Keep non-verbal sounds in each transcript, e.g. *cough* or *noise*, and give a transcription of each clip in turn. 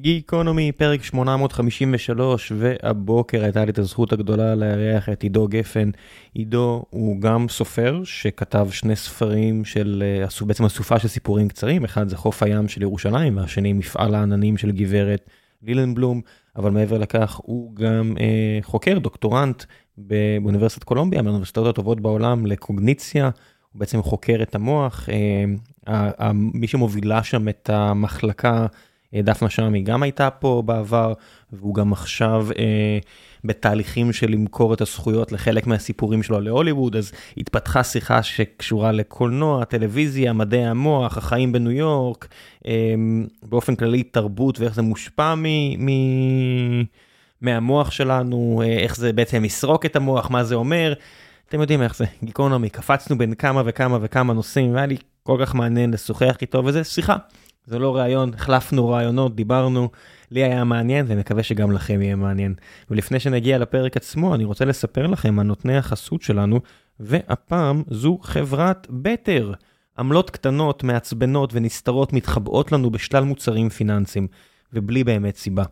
גיקונומי, פרק 853, והבוקר הייתה לי את הזכות הגדולה לארח את עידו גפן. עידו הוא גם סופר שכתב שני ספרים של, אה, בעצם אסופה של סיפורים קצרים, אחד זה חוף הים של ירושלים, והשני מפעל העננים של גברת לילנבלום, אבל מעבר לכך הוא גם אה, חוקר, דוקטורנט באוניברסיטת קולומביה, מהאוניברסיטאות הטובות בעולם לקוגניציה, הוא בעצם חוקר את המוח, אה, מי שמובילה שם את המחלקה, דפנה שמי גם הייתה פה בעבר, והוא גם עכשיו אה, בתהליכים של למכור את הזכויות לחלק מהסיפורים שלו להוליווד, אז התפתחה שיחה שקשורה לקולנוע, טלוויזיה, מדעי המוח, החיים בניו יורק, אה, באופן כללי תרבות ואיך זה מושפע מ... מ... מהמוח שלנו, אה, איך זה בעצם יסרוק את המוח, מה זה אומר. אתם יודעים איך זה, גיקונומי, קפצנו בין כמה וכמה וכמה נושאים, והיה לי כל כך מעניין לשוחח איתו, וזה שיחה. זה לא ראיון, החלפנו רעיונות, דיברנו, לי היה מעניין ומקווה שגם לכם יהיה מעניין. ולפני שנגיע לפרק עצמו, אני רוצה לספר לכם על נותני החסות שלנו, והפעם זו חברת בטר. עמלות קטנות, מעצבנות ונסתרות מתחבאות לנו בשלל מוצרים פיננסיים, ובלי באמת סיבה.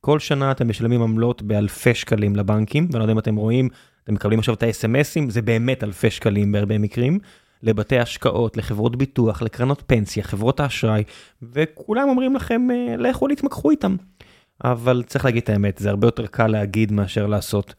כל שנה אתם משלמים עמלות באלפי שקלים לבנקים, ואני לא יודע אם אתם רואים, אתם מקבלים עכשיו את ה-SMSים, זה באמת אלפי שקלים בהרבה מקרים. לבתי השקעות, לחברות ביטוח, לקרנות פנסיה, חברות האשראי, וכולם אומרים לכם, אה, לכו להתמקחו איתם. אבל צריך להגיד את האמת, זה הרבה יותר קל להגיד מאשר לעשות.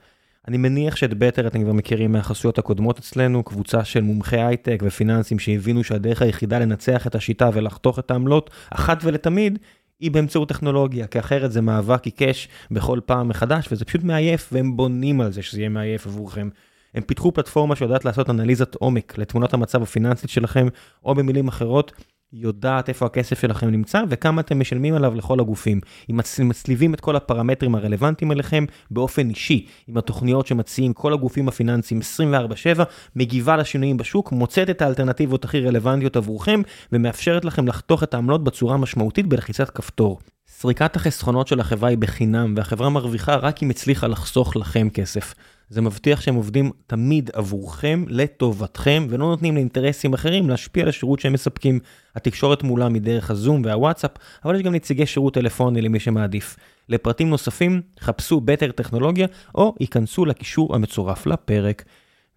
אני מניח שאת בטר אתם כבר מכירים מהחסויות הקודמות אצלנו, קבוצה של מומחי הייטק ופיננסים שהבינו שהדרך היחידה לנצח את השיטה ולחתוך את העמלות, אחת ולתמיד, היא באמצעות טכנולוגיה, כי אחרת זה מאבק עיקש בכל פעם מחדש, וזה פשוט מעייף, והם בונים על זה שזה יהיה מעייף עבורכם. הם פיתחו פלטפורמה שיודעת לעשות אנליזת עומק לתמונת המצב הפיננסית שלכם, או במילים אחרות, יודעת איפה הכסף שלכם נמצא וכמה אתם משלמים עליו לכל הגופים. אם מצליבים את כל הפרמטרים הרלוונטיים אליכם באופן אישי, עם התוכניות שמציעים כל הגופים הפיננסיים 24/7, מגיבה לשינויים בשוק, מוצאת את האלטרנטיבות הכי רלוונטיות עבורכם, ומאפשרת לכם לחתוך את העמלות בצורה משמעותית בלחיצת כפתור. סריקת החסכונות של החברה היא בחינם, והחברה מרוויחה רק אם הצליחה לחסוך לכם כסף. זה מבטיח שהם עובדים תמיד עבורכם, לטובתכם, ולא נותנים לאינטרסים אחרים להשפיע על השירות שהם מספקים. התקשורת מולה מדרך הזום והוואטסאפ, אבל יש גם נציגי שירות טלפוני למי שמעדיף. לפרטים נוספים, חפשו בטר טכנולוגיה, או ייכנסו לקישור המצורף לפרק.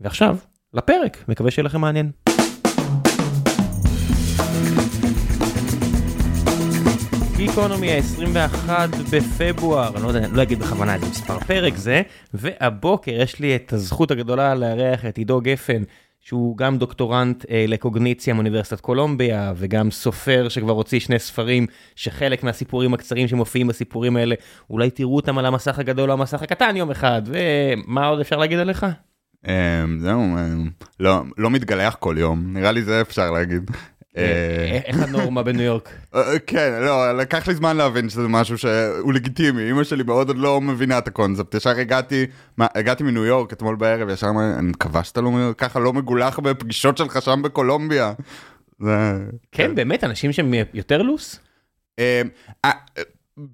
ועכשיו, לפרק, מקווה שיהיה לכם מעניין. גיקונומי ה-21 בפברואר, אני לא יודע, לא אגיד בכוונה איזה מספר פרק זה, והבוקר יש לי את הזכות הגדולה לארח את עידו גפן, שהוא גם דוקטורנט אה, לקוגניציה מאוניברסיטת קולומביה, וגם סופר שכבר הוציא שני ספרים, שחלק מהסיפורים הקצרים שמופיעים בסיפורים האלה, אולי תראו אותם על המסך הגדול או המסך הקטן יום אחד, ומה עוד אפשר להגיד עליך? אמ, זהו, אמ, לא, לא מתגלח כל יום, נראה לי זה אפשר להגיד. אה, איך הנורמה בניו יורק? אה, כן, לא, לקח לי זמן להבין שזה משהו שהוא לגיטימי, אמא שלי מאוד עוד לא מבינה את הקונספט, ישר הגעתי, הגעתי מניו יורק אתמול בערב, ישר אמרתי, אני מקווה שאתה לא ככה לא מגולח בפגישות שלך שם בקולומביה. כן, באמת, אנשים שהם יותר לוס?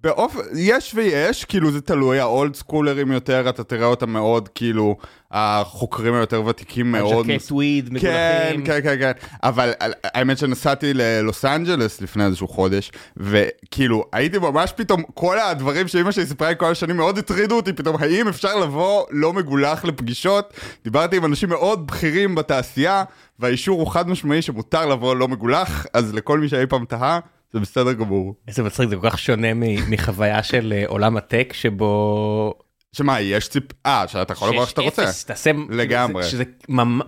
באופן, יש ויש, כאילו זה תלוי, האולד סקולרים יותר, אתה תראה אותם מאוד, כאילו, החוקרים היותר ותיקים מאוד. ז'קט וויד, מגולחים. כן, כן, כן, כן, אבל האמת שנסעתי ללוס אנג'לס לפני איזשהו חודש, וכאילו, הייתי ממש פתאום, כל הדברים שאימא שלי סיפרה לי כל השנים מאוד הטרידו אותי, פתאום, האם אפשר לבוא לא מגולח לפגישות? דיברתי עם אנשים מאוד בכירים בתעשייה, והאישור הוא חד משמעי שמותר לבוא לא מגולח, אז לכל מי שאי פעם תהה, זה בסדר גמור. איזה מצחיק, זה כל כך שונה מחוויה של אה, עולם הטק שבו... שמה, יש ציפ... אה, שאתה יכול איך שאתה רוצה. תעשה... לגמרי. שזה ממש...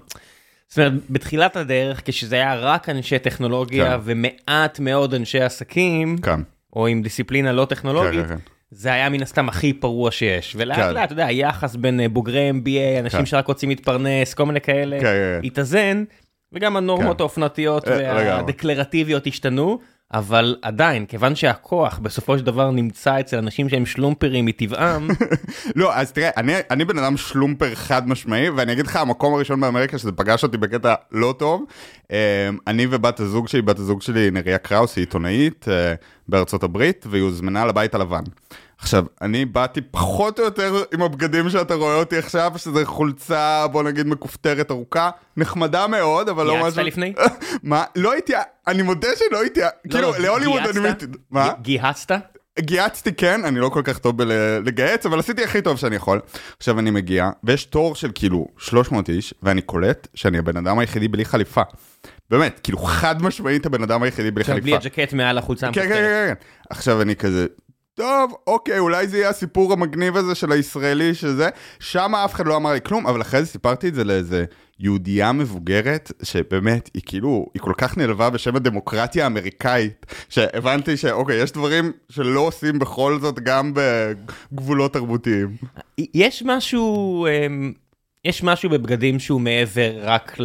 זאת אומרת, בתחילת הדרך, כשזה היה רק אנשי טכנולוגיה כן. ומעט מאוד אנשי עסקים, כן. או עם דיסציפלינה לא טכנולוגית, כן, כן, כן. זה היה מן הסתם הכי פרוע שיש. ולאט כן. לאט, אתה יודע, היחס בין אה, בוגרי MBA, אנשים כן. שרק רוצים להתפרנס, כל מיני כאלה, כן, כן. התאזן, וגם הנורמות כן. האופנתיות אה, והדקלרטיביות השתנו. אבל עדיין, כיוון שהכוח בסופו של דבר נמצא אצל אנשים שהם שלומפרים מטבעם. *laughs* לא, אז תראה, אני, אני בן אדם שלומפר חד משמעי, ואני אגיד לך, המקום הראשון באמריקה שזה פגש אותי בקטע לא טוב, אמ, אני ובת הזוג שלי, בת הזוג שלי נריה קראוס, היא עיתונאית אה, בארצות הברית, והיא הוזמנה לבית הלבן. עכשיו, אני באתי פחות או יותר עם הבגדים שאתה רואה אותי עכשיו, שזה חולצה, בוא נגיד, מכופתרת ארוכה, נחמדה מאוד, אבל לא משהו... גייסת לפני? *laughs* מה? לא הייתי, אני מודה שלא הייתי, לא, כאילו, לא, להוליווד אני... מה? גיהצת? גייצתי כן, אני לא כל כך טוב בלגייץ, אבל עשיתי הכי טוב שאני יכול. עכשיו אני מגיע, ויש תור של כאילו 300 איש, ואני קולט שאני הבן אדם היחידי בלי חליפה. באמת, כאילו חד משמעית הבן אדם היחידי בלי חליפה. בלי הג'קט מעל החולצה כן, כן, כן, כן. עכשיו אני כזה, טוב, אוקיי, אולי זה יהיה הסיפור המגניב הזה של הישראלי שזה, שם אף אחד לא אמר לי כלום, אבל אחרי זה סיפרתי את זה לאיזה יהודייה מבוגרת, שבאמת, היא כאילו, היא כל כך נלווה בשם הדמוקרטיה האמריקאית, שהבנתי שאוקיי, יש דברים שלא עושים בכל זאת גם בגבולות תרבותיים. יש משהו, אמ, יש משהו בבגדים שהוא מעבר רק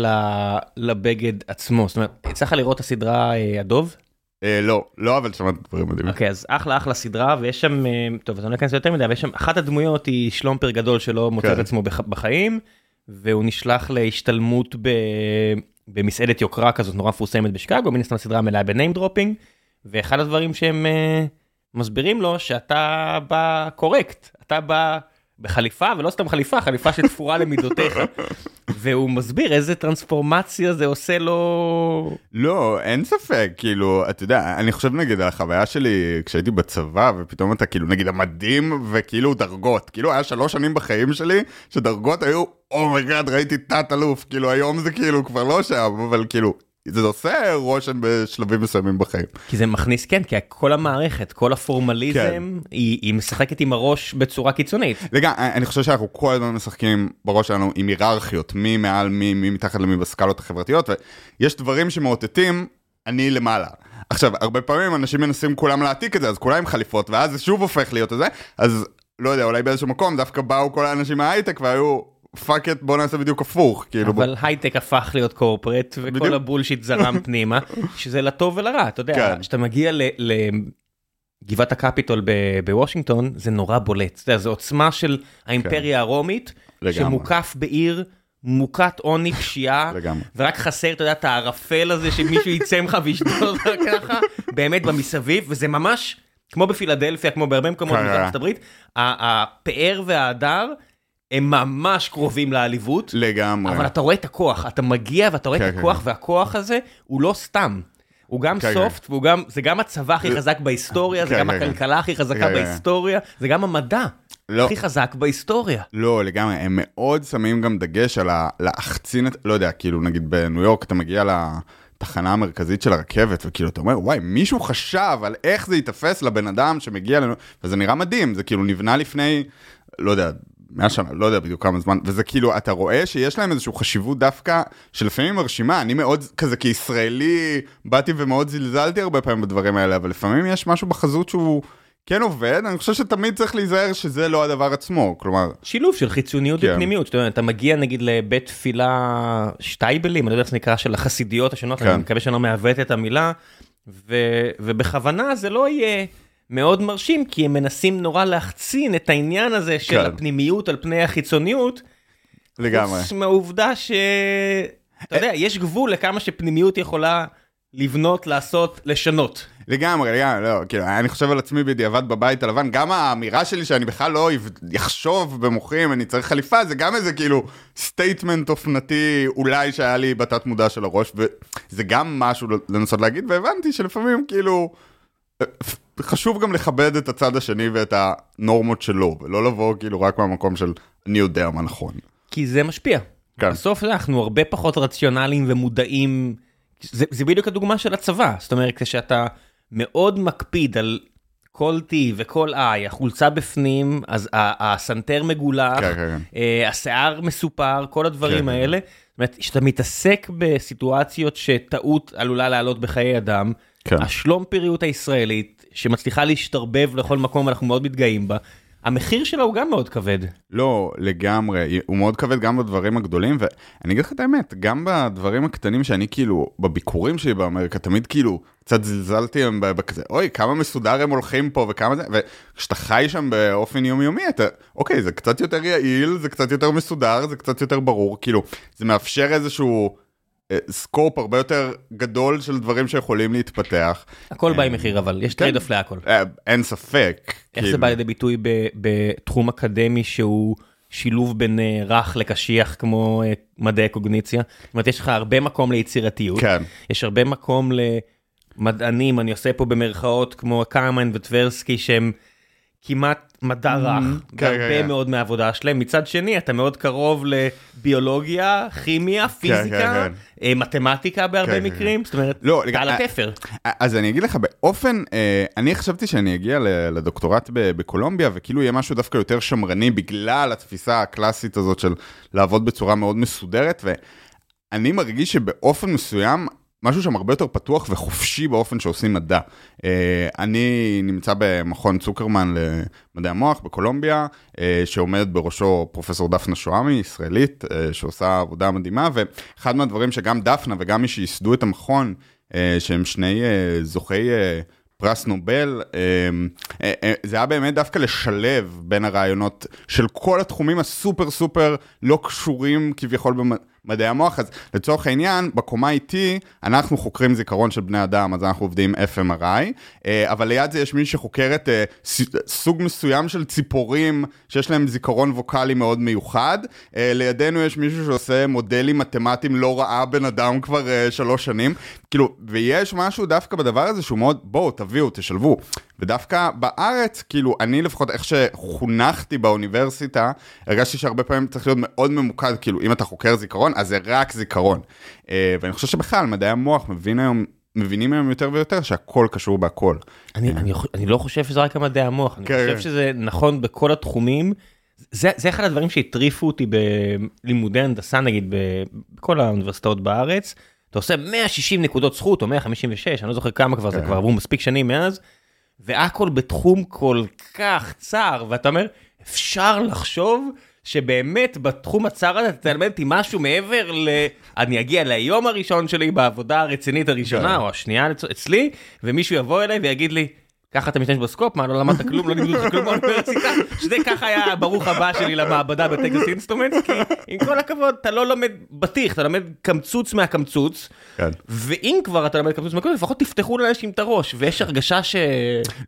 לבגד עצמו, זאת אומרת, לך לראות את הסדרה אה, הדוב? אה, לא, לא, אבל שמעתי דברים מדהימים. אוקיי, אז אחלה אחלה סדרה, ויש שם, אה, טוב, אז אני לא אכנס יותר מדי, אבל יש שם, אחת הדמויות היא שלומפר גדול שלא מוצא את כן. עצמו בח- בחיים, והוא נשלח להשתלמות. במסעדת יוקרה כזאת נורא מפורסמת בשיקגו, מן הסתם הסדרה מלאה ב name dropping, ואחד הדברים שהם אה, מסבירים לו שאתה בא קורקט, אתה בא בחליפה, ולא סתם חליפה, חליפה שתפורה למידותיך, *laughs* והוא מסביר איזה טרנספורמציה זה עושה לו... לא, אין ספק, כאילו, אתה יודע, אני חושב נגיד על החוויה שלי כשהייתי בצבא, ופתאום אתה כאילו, נגיד המדים וכאילו דרגות, כאילו היה שלוש שנים בחיים שלי, שדרגות היו, oh my god, ראיתי תת-אלוף, כאילו היום זה כאילו כבר לא שם, אבל כאילו, זה עושה רושם בשלבים מסוימים בחיים. כי זה מכניס, כן, כי כל המערכת, כל הפורמליזם, כן. היא, היא משחקת עם הראש בצורה קיצונית. לגמרי, אני חושב שאנחנו כל הזמן משחקים בראש שלנו עם היררכיות, מי מעל מי, מי מתחת למי בסקלות החברתיות, ויש דברים שמאותתים, אני למעלה. עכשיו, הרבה פעמים אנשים מנסים כולם להעתיק את זה, אז כולם עם חליפות, ואז זה שוב הופך להיות את זה, אז לא יודע, אולי באיזשהו מקום דווקא באו כל האנשים מההייטק והיו, fuck it, בוא נעשה בדיוק הפוך, כאילו. אבל הייטק הפך להיות corporate, וכל בדיוק. ה bullshit זרם *laughs* פנימה, שזה לטוב ולרע, אתה יודע, כן. כשאתה מגיע לגבעת הקפיטול בוושינגטון, זה נורא בולט, יודע, זו עוצמה של האימפריה הרומית, לגמרי. שמוקף בעיר. מוכת עוני, פשיעה. *laughs* ורק חסר, אתה יודע, את הערפל הזה שמישהו יצא ממך וישדוד *laughs* ככה, באמת במסביב, וזה ממש כמו בפילדלפיה, כמו בהרבה מקומות כן, בארצות כן. הברית, הפאר וההדר הם ממש קרובים לעליבות, לגמרי. אבל אתה רואה את הכוח, אתה מגיע ואתה רואה כן, את כן, הכוח, כן. והכוח הזה הוא לא סתם. הוא גם כן, סופט, והוא גם, זה גם הצבא הכי חזק בהיסטוריה, זה כן, גם כן, כן. הכלכלה הכי חזקה כן, כן. בהיסטוריה, זה גם המדע לא. הכי חזק בהיסטוריה. לא, לגמרי, הם מאוד שמים גם דגש על להחצין את, לא יודע, כאילו נגיד בניו יורק אתה מגיע לתחנה המרכזית של הרכבת, וכאילו אתה אומר, וואי, מישהו חשב על איך זה ייתפס לבן אדם שמגיע לנו, וזה נראה מדהים, זה כאילו נבנה לפני, לא יודע, 100 שנה, לא יודע בדיוק כמה זמן, וזה כאילו, אתה רואה שיש להם איזושהי חשיבות דווקא, שלפעמים מרשימה, אני מאוד, כזה כישראלי, באתי ומאוד זלזלתי הרבה פעמים בדברים האלה, אבל לפעמים יש משהו בחזות שהוא... כן עובד, אני חושב שתמיד צריך להיזהר שזה לא הדבר עצמו, כלומר, שילוב של חיצוניות כן. ופנימיות, אתה יודע, אתה מגיע נגיד לבית תפילה שטייבלים, אני לא יודע איך זה נקרא, של החסידיות השונות, כן. אני מקווה שאני לא מעוות את המילה, ו- ובכוונה זה לא יהיה מאוד מרשים, כי הם מנסים נורא להחצין את העניין הזה של כן. הפנימיות על פני החיצוניות, לגמרי. חוץ מהעובדה ש... אתה יודע, יש גבול לכמה שפנימיות יכולה לבנות, לעשות, לשנות. לגמרי, לגמרי, לא, כאילו, אני חושב על עצמי בדיעבד בבית הלבן, גם האמירה שלי שאני בכלל לא יחשוב במוחי אם אני צריך חליפה, זה גם איזה כאילו statement אופנתי אולי שהיה לי בתת מודע של הראש, וזה גם משהו לנסות להגיד, והבנתי שלפעמים כאילו, חשוב גם לכבד את הצד השני ואת הנורמות שלו, ולא לבוא כאילו רק מהמקום של אני יודע מה נכון. כי זה משפיע. כן. בסוף אנחנו הרבה פחות רציונליים ומודעים, זה, זה בדיוק הדוגמה של הצבא, זאת אומרת כשאתה מאוד מקפיד על כל T וכל I, החולצה בפנים, אז הסנטר מגולח, כן, כן, כן. אה, השיער מסופר, כל הדברים כן, כן. האלה. זאת אומרת, כשאתה מתעסק בסיטואציות שטעות עלולה לעלות בחיי אדם, כן. השלומפריות הישראלית, שמצליחה להשתרבב לכל מקום, אנחנו מאוד מתגאים בה, המחיר שלה הוא גם מאוד כבד. לא, לגמרי, הוא מאוד כבד גם בדברים הגדולים, ואני אגיד לך את האמת, גם בדברים הקטנים שאני כאילו, בביקורים שלי באמריקה, תמיד כאילו, קצת זלזלתי הם בכזה, אוי, כמה מסודר הם הולכים פה וכמה זה, וכשאתה חי שם באופן יומיומי, אתה, אוקיי, זה קצת יותר יעיל, זה קצת יותר מסודר, זה קצת יותר ברור, כאילו, זה מאפשר איזשהו סקופ הרבה יותר גדול של דברים שיכולים להתפתח. הכל בא עם מחיר אבל, יש trade off להכל. אה, אין ספק. איך זה כאילו. בא לידי ביטוי בתחום אקדמי שהוא שילוב בין אה, רך לקשיח כמו אה, מדעי קוגניציה? זאת אומרת, יש לך הרבה מקום ליצירתיות, כן. יש הרבה מקום מדענים, אני עושה פה במרכאות כמו כהנמן וטברסקי שהם כמעט מדע רך, כן, כן, בהרבה כן. מאוד מהעבודה שלהם. מצד שני, אתה מאוד קרוב לביולוגיה, כימיה, פיזיקה, כן, אה, מתמטיקה בהרבה כן, כן, מקרים, זאת אומרת, לא, אתה על התפר. אז אני אגיד לך, באופן, אה, אני חשבתי שאני אגיע לדוקטורט בקולומביה, וכאילו יהיה משהו דווקא יותר שמרני בגלל התפיסה הקלאסית הזאת של לעבוד בצורה מאוד מסודרת, ואני מרגיש שבאופן מסוים, משהו שם הרבה יותר פתוח וחופשי באופן שעושים מדע. אה, אני נמצא במכון צוקרמן למדעי המוח בקולומביה, אה, שעומדת בראשו פרופסור דפנה שואמי, ישראלית, אה, שעושה עבודה מדהימה, ואחד מהדברים שגם דפנה וגם מי שייסדו את המכון, שהם שני זוכי פרס נובל, זה היה באמת דווקא לשלב בין הרעיונות של כל התחומים הסופר סופר לא קשורים כביכול במדעי המוח, אז לצורך העניין, בקומה איתי, אנחנו חוקרים זיכרון של בני אדם, אז אנחנו עובדים FMRI, אה, אבל ליד זה יש מי שחוקרת אה, ס- סוג מסוים של ציפורים שיש להם זיכרון ווקאלי מאוד מיוחד, אה, לידינו יש מישהו שעושה מודלים מתמטיים לא ראה בן אדם כבר אה, שלוש שנים, כאילו, ויש משהו דווקא בדבר הזה שהוא מאוד, בואו, תביאו, תשלבו. ודווקא בארץ, כאילו, אני לפחות איך שחונכתי באוניברסיטה, הרגשתי שהרבה פעמים צריך להיות מאוד ממוקד, כאילו, אם אתה חוקר זיכרון, אז זה רק זיכרון. אה, ואני חושב שבכלל, מדעי המוח מבין היום, מבינים היום יותר ויותר שהכל קשור בהכל. אני, אני, אני לא חושב שזה רק המדעי המוח, אני כן, חושב כן. שזה נכון בכל התחומים. זה, זה אחד הדברים שהטריפו אותי בלימודי הנדסה נגיד בכל האוניברסיטאות בארץ. אתה עושה 160 נקודות זכות או 156, אני לא זוכר כמה כבר, זה כן. כבר עברו מספיק שנים מאז, והכל בתחום כל כך צר, ואתה אומר, אפשר לחשוב שבאמת בתחום הצר הזה תלמד אותי משהו מעבר ל... אני אגיע ליום הראשון שלי בעבודה הרצינית הראשונה כן. או השנייה אצ- אצלי, ומישהו יבוא אליי ויגיד לי, ככה אתה משתמש ב scope? מה, לא למדת כלום? לא לימדו אותך כלום באוניברסיטה? שזה ככה היה הברוך הבא שלי למעבדה ב Texas Instruments, כי עם כל הכבוד, אתה לא לומד בטיח, אתה לומד קמצוץ מהקמצוץ, כן. ואם כבר אתה לומד קמצוץ מהקמצוץ, לפחות תפתחו לאנשים את הראש, ויש הרגשה ש...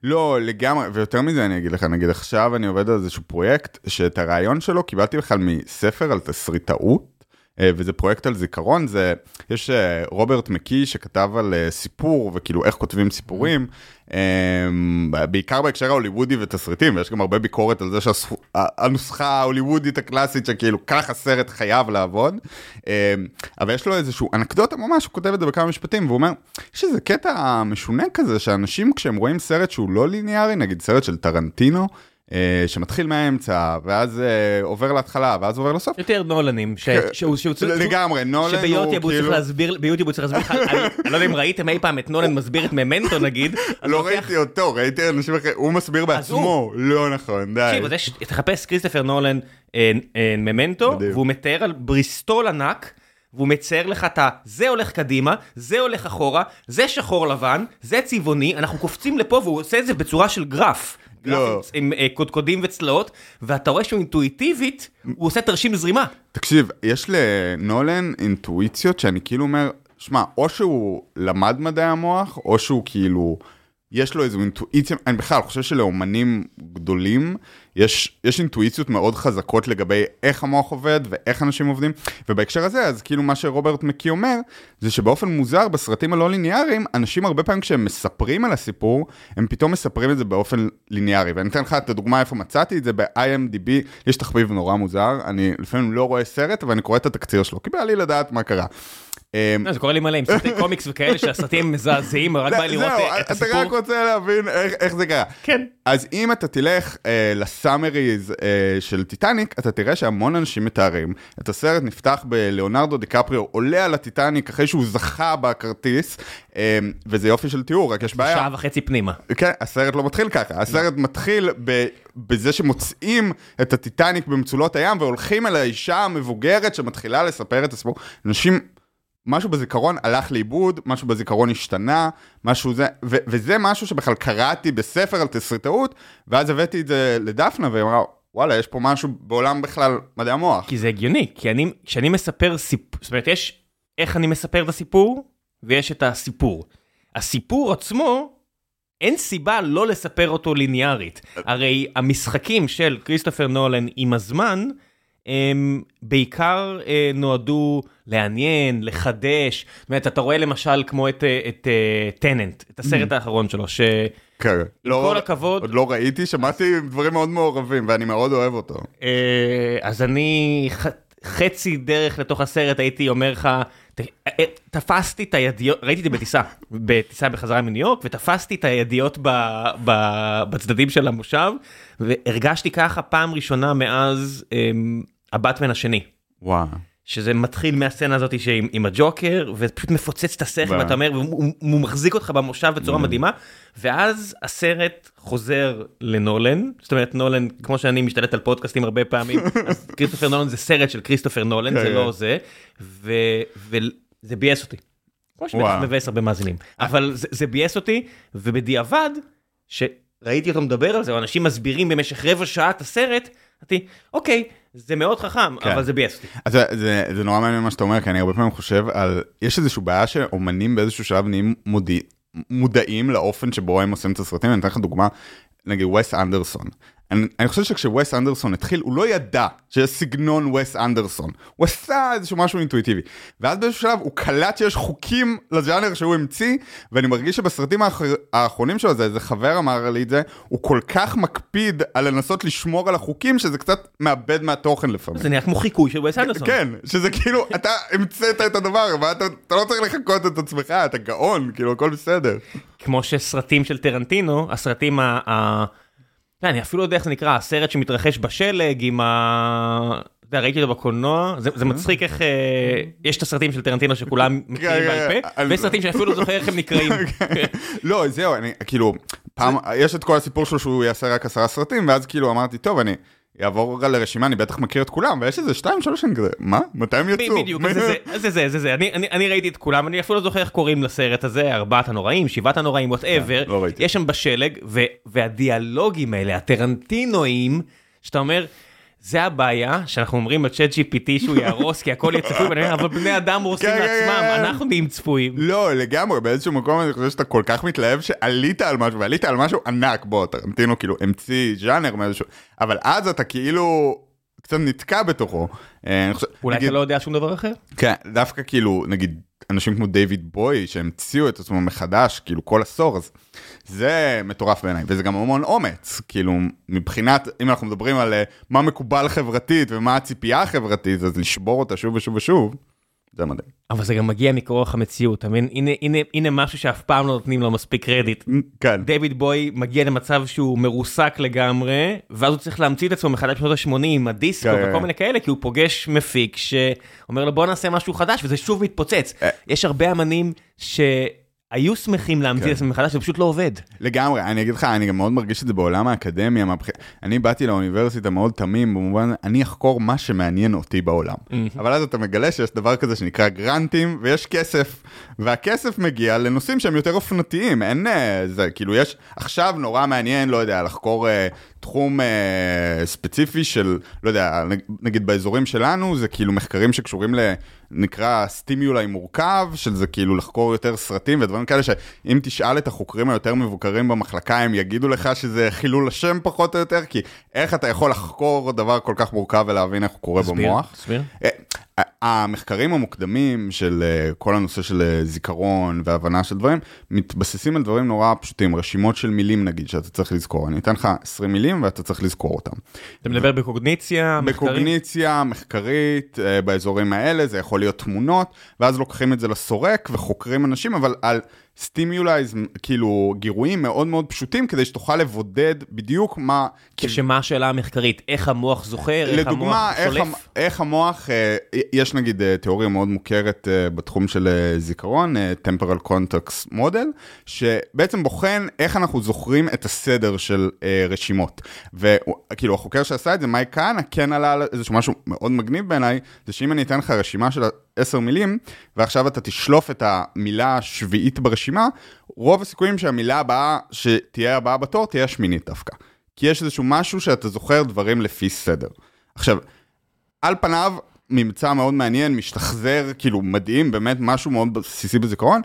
לא, לגמרי, ויותר מזה אני אגיד לך, נגיד עכשיו אני עובד על איזשהו פרויקט, שאת הרעיון שלו קיבלתי בכלל מספר על תסריטאות, וזה פרויקט על זיכרון, זה, יש אה, רוברט מקי שכתב על אה, סיפור, וכאילו איך כותבים סיפורים, אה, בעיקר בהקשר ההוליוודי ותסריטים, ויש גם הרבה ביקורת על זה שהנוסחה ההוליוודית הקלאסית, שכאילו ככה סרט חייב לעבוד, אה, אבל יש לו איזשהו אנקדוטה ממש, הוא כותב את זה בכמה משפטים, והוא אומר, יש איזה קטע משונה כזה, שאנשים כשהם רואים סרט שהוא לא ליניארי, נגיד סרט של טרנטינו, אה, שמתחיל מהאמצע, ואז אה, עובר להתחלה, ואז עובר לסוף. יותר נולנים, שהוא- לגמרי, נולן הוא שביוטיוב הוא צריך כאילו... להסביר, ביוטיוב הוא צריך להסביר, לך- אני לא יודע אם ראיתם אי פעם את נולן מסביר את ממנטו נגיד, *laughs* לא ראיתי אותו, ראיתי אנשים אחרים, הוא מסביר בעצמו, לא נכון, די. תקשיב, אז יש, תחפש כריסטופר נולן אה, אה, ממנטו. והוא מתאר על בריסטול ענק, והוא מצייר לך את ה... זה הולך קדימה, זה הולך אחורה, זה שחור לבן, זה צבעוני, אנחנו קופצים לפה, והוא עושה את זה בצורה של גרף. לא. גרף עם אה, קודקודים וצלעות, ואתה רואה שהוא אינטואיטיבית, הוא עושה תרשים זרימה. תקשיב, יש לנולן אינטואיציות שאני כאילו אומר, שמע, או שהוא למד מדעי המוח, או שהוא כאילו, יש לו איזו אינטואיציה, אני בכלל חושב שלאומנים גדולים, יש, יש אינטואיציות מאוד חזקות לגבי איך המוח עובד ואיך אנשים עובדים, ובהקשר הזה, אז כאילו מה שרוברט מקי אומר, זה שבאופן מוזר בסרטים הלא ליניאריים, אנשים הרבה פעמים כשהם מספרים על הסיפור, הם פתאום מספרים את זה באופן ליניארי, ואני אתן לך את הדוגמה איפה מצאתי את זה, ב-IMDb, יש תחביב נורא מוזר, אני לפעמים לא רואה סרט, אבל אני קורא את התקציר שלו, כי בא לי לדעת מה קרה. אמ, לא, זה קורה לי מלא עם סרטי *laughs* קומיקס וכאלה שהסרטים מזעזעים, רק בא לראות אה, את אתה הסיפור. רק רוצה להבין איך, זה קרה. כן. אז אם אתה תלך אה, לסאמריז אה, של טיטניק, אתה תראה שהמון אנשים מתארים. את הסרט נפתח בלאונרדו דיקפריו עולה על הטיטניק אחרי שהוא זכה בכרטיס, וזה יופי של תיאור, רק יש בעיה. שעה וחצי פנימה. כן, הסרט לא מתחיל ככה, הסרט מתחיל ב, בזה שמוצאים את הטיטניק במצולות הים והולכים אל האישה המבוגרת שמתחילה לספר את הסיפור. אנשים, משהו בזיכרון הלך לאיבוד, משהו בזיכרון השתנה, משהו זה, ו, וזה משהו שבכלל קראתי בספר על תסריטאות, ואז הבאתי את זה לדפנה והיא אמרה, וואלה, יש פה משהו בעולם בכלל מדעי המוח. כי זה הגיוני, כי אני, כשאני מספר סיפור, זאת אומרת, יש איך אני מספר את הסיפור, ויש את הסיפור. הסיפור עצמו, אין סיבה לא לספר אותו ליניארית. הרי המשחקים של כריסטופר נולן עם הזמן, הם בעיקר אה, נועדו לעניין, לחדש. זאת אומרת, אתה רואה למשל כמו את, אה, את טננט, את הסרט האחרון שלו, ש... כן. לא, כל הכבוד. עוד לא ראיתי, שמעתי דברים מאוד מעורבים, ואני מאוד אוהב אותו. אה, אז אני חצי דרך לתוך הסרט הייתי אומר לך, אה, תפסתי את הידיעות, ראיתי את זה בטיסה, בטיסה בחזרה מניו יורק, ותפסתי את הידיעות ב, ב, בצדדים של המושב, והרגשתי ככה פעם ראשונה מאז אמ, הבטמן השני. וואו. שזה מתחיל מהסצנה הזאת שעם, עם הג'וקר ופשוט מפוצץ את השכל. ואתה אומר הוא, מחזיק אותך במושב בצורה מדהימה ואז הסרט חוזר לנולן זאת אומרת נולן כמו שאני משתלט על פודקאסטים הרבה פעמים *laughs* אז כריסטופר נולן זה סרט של כריסטופר נולן כן, זה כן. לא זה ו- וזה ביאס אותי. כמו שבטח. מבאס הרבה מאזינים אבל זה, זה ביאס אותי ובדיעבד שראיתי אותו מדבר על זה או אנשים מסבירים במשך רבע שעה את הסרט. אמרתי אוקיי זה מאוד חכם כן. אבל זה ביאס אותי. אז זה, זה, זה נורא מעניין מה שאתה אומר, כי אני הרבה פעמים חושב על, יש איזושהי בעיה שאומנים באיזשהו שלב נהיים מודעים לאופן שבו הם עושים את הסרטים, אני אתן לך דוגמה, נגיד וס אנדרסון. אני, אני חושב שכשוס אנדרסון התחיל, הוא לא ידע שיש סגנון וס אנדרסון. הוא עשה איזשהו משהו אינטואיטיבי. ואז באיזשהו שלב הוא קלט שיש חוקים לז'אנר שהוא המציא, ואני מרגיש שבסרטים האחר, האחרונים שלו, זה איזה חבר אמר לי את זה, הוא כל כך מקפיד על לנסות לשמור על החוקים, שזה קצת מאבד מהתוכן לפעמים. זה נראה כמו חיקוי של וס אנדרסון. כן, שזה כאילו, אתה המצאת את הדבר, ואתה אתה לא צריך לחקות את עצמך, אתה גאון, כאילו, הכל בסדר. כמו שסרטים של טרנטינו, הסרטים ה... לא, אני אפילו לא יודע איך זה נקרא, הסרט שמתרחש בשלג עם ה... אתה יודע, ראיתי אותו בקולנוע, זה, מצחיק איך... אה, יש את הסרטים של טרנטינו שכולם מכירים כן, בעל כן, פה, אני- ויש סרטים שאני אפילו לא זוכר איך הם נקראים. *laughs* לא, זהו, אני, כאילו, פעם, יש את כל הסיפור שלו שהוא יעשה רק עשרה סרטים, ואז כאילו אמרתי, טוב, אני אעבור על הרשימה, אני בטח מכיר את כולם, ויש איזה שתיים, שלוש, אני כזה, מה? מתי הם יצאו? בדיוק, זה זה, זה זה, זה זה, אני- אני אני ראיתי את כולם, אני אפילו לא זוכר איך קוראים לסרט הזה, ארבעת הנוראים, שבעת הנוראים, whatever, לא. יש שם בשלג, ו- והדיאלוגים האלה, הטרנטינואים, שאתה אומר, זה הבעיה, שאנחנו אומרים על צ'אט GPT שהוא יהרוס כי הכל יהיה צפוי, אבל בני אדם הורסים כן, כן, לעצמם, כן. אנחנו נהיים צפויים. לא, לגמרי, באיזשהו מקום אני חושב שאתה כל כך מתלהב שעלית על משהו, ועלית על משהו ענק, בוא, טרנטינו כאילו המציא ז'אנר מאיזשהו, אבל אז אתה כאילו קצת נתקע בתוכו. אה, אולי אתה לא יודע שום דבר אחר? כן, דווקא כאילו, נגיד, אנשים כמו דיוויד בוי, שהמציאו את עצמם מחדש, כאילו כל עשור, אז זה מטורף בעיניי, וזה גם המון אומץ, כאילו, מבחינת, אם אנחנו מדברים על אה, מה מקובל חברתית ומה הציפייה החברתית, אז לשבור אותה שוב ושוב ושוב, זה מדהים. אבל זה גם מגיע מכורח המציאות, אתה מבין? הנה, הנה, הנה משהו שאף פעם לא נותנים לו מספיק קרדיט. כן. דיוויד בוי מגיע למצב שהוא מרוסק לגמרי, ואז הוא צריך להמציא את עצמו מחדש בשנות ה-80 עם הדיסקו כן, וכל. מיני כאלה, כי הוא פוגש מפיק שאומר לו בוא נעשה משהו חדש, וזה שוב מתפוצץ. אה. יש הרבה אמנים שהיו שמחים להמציא כן. את עצמם מחדש, זה פשוט לא עובד. לגמרי, אני אגיד לך, אני גם מאוד מרגיש את זה בעולם האקדמיה, מהבח... אני באתי לאוניברסיטה מאוד תמים, במובן, אני אחקור מה שמעניין אותי בעולם. אבל אז אתה מגלה שיש דבר כזה שנקרא גרנטים, ויש כסף, והכסף מגיע לנושאים שהם יותר אופנתיים, אין, אה, זה, כאילו יש, עכשיו נורא מעניין, לא יודע, לחקור תחום אה, ספציפי של, לא יודע, נג- נגיד באזורים שלנו, זה כאילו מחקרים שקשורים ל... נקרא סטימיולי מורכב, שזה כאילו לחקור יותר סרטים ודברים כאלה שאם תשאל את החוקרים היותר מבוקרים במחלקה, הם יגידו לך שזה חילול השם פחות או יותר, כי איך אתה יכול לחקור דבר כל כך מורכב ולהבין איך הוא קורה תסביר, במוח? תסביר. אה, המחקרים המוקדמים של אה, כל הנושא של אה, זיכרון והבנה של דברים, מתבססים על דברים נורא פשוטים, רשימות של מילים נגיד שאתה צריך לזכור. אני אתן לך 20 מילים ואתה צריך לזכור אותם. אתה מדבר בקוגניציה, מחקרים? בקוגניציה מחקרית אה, באזורים האלה, זה יכול להיות תמונות, ואז לוקחים את זה לסורק וחוקרים אנשים, אבל על stimuli, כאילו גירויים מאוד מאוד פשוטים, כדי שתוכל לבודד בדיוק מה... שמה השאלה המחקרית, איך המוח זוכר, איך לדוגמה, המוח שולף? המ, איך המוח, אה, יש נגיד אה, תיאוריה מאוד מוכרת אה, בתחום של זיכרון, temporal context model, שבעצם בוחן איך אנחנו זוכרים את הסדר של רשימות. וכאילו החוקר שעשה את זה, מייק כהנא, כן עלה על איזשהו משהו מאוד מגניב בעיניי, זה שאם אני אתן לך רשימה של עשר מילים, ועכשיו אתה תשלוף את המילה השביעית ברשימה, רוב הסיכויים שהמילה הבאה, שתהיה הבאה בתור, תהיה השמינית דווקא. כי יש איזשהו משהו שאתה זוכר דברים לפי סדר. עכשיו, על פניו, ממצא מאוד מעניין, משתחזר, כאילו מדהים, באמת משהו מאוד בסיסי בזיכרון.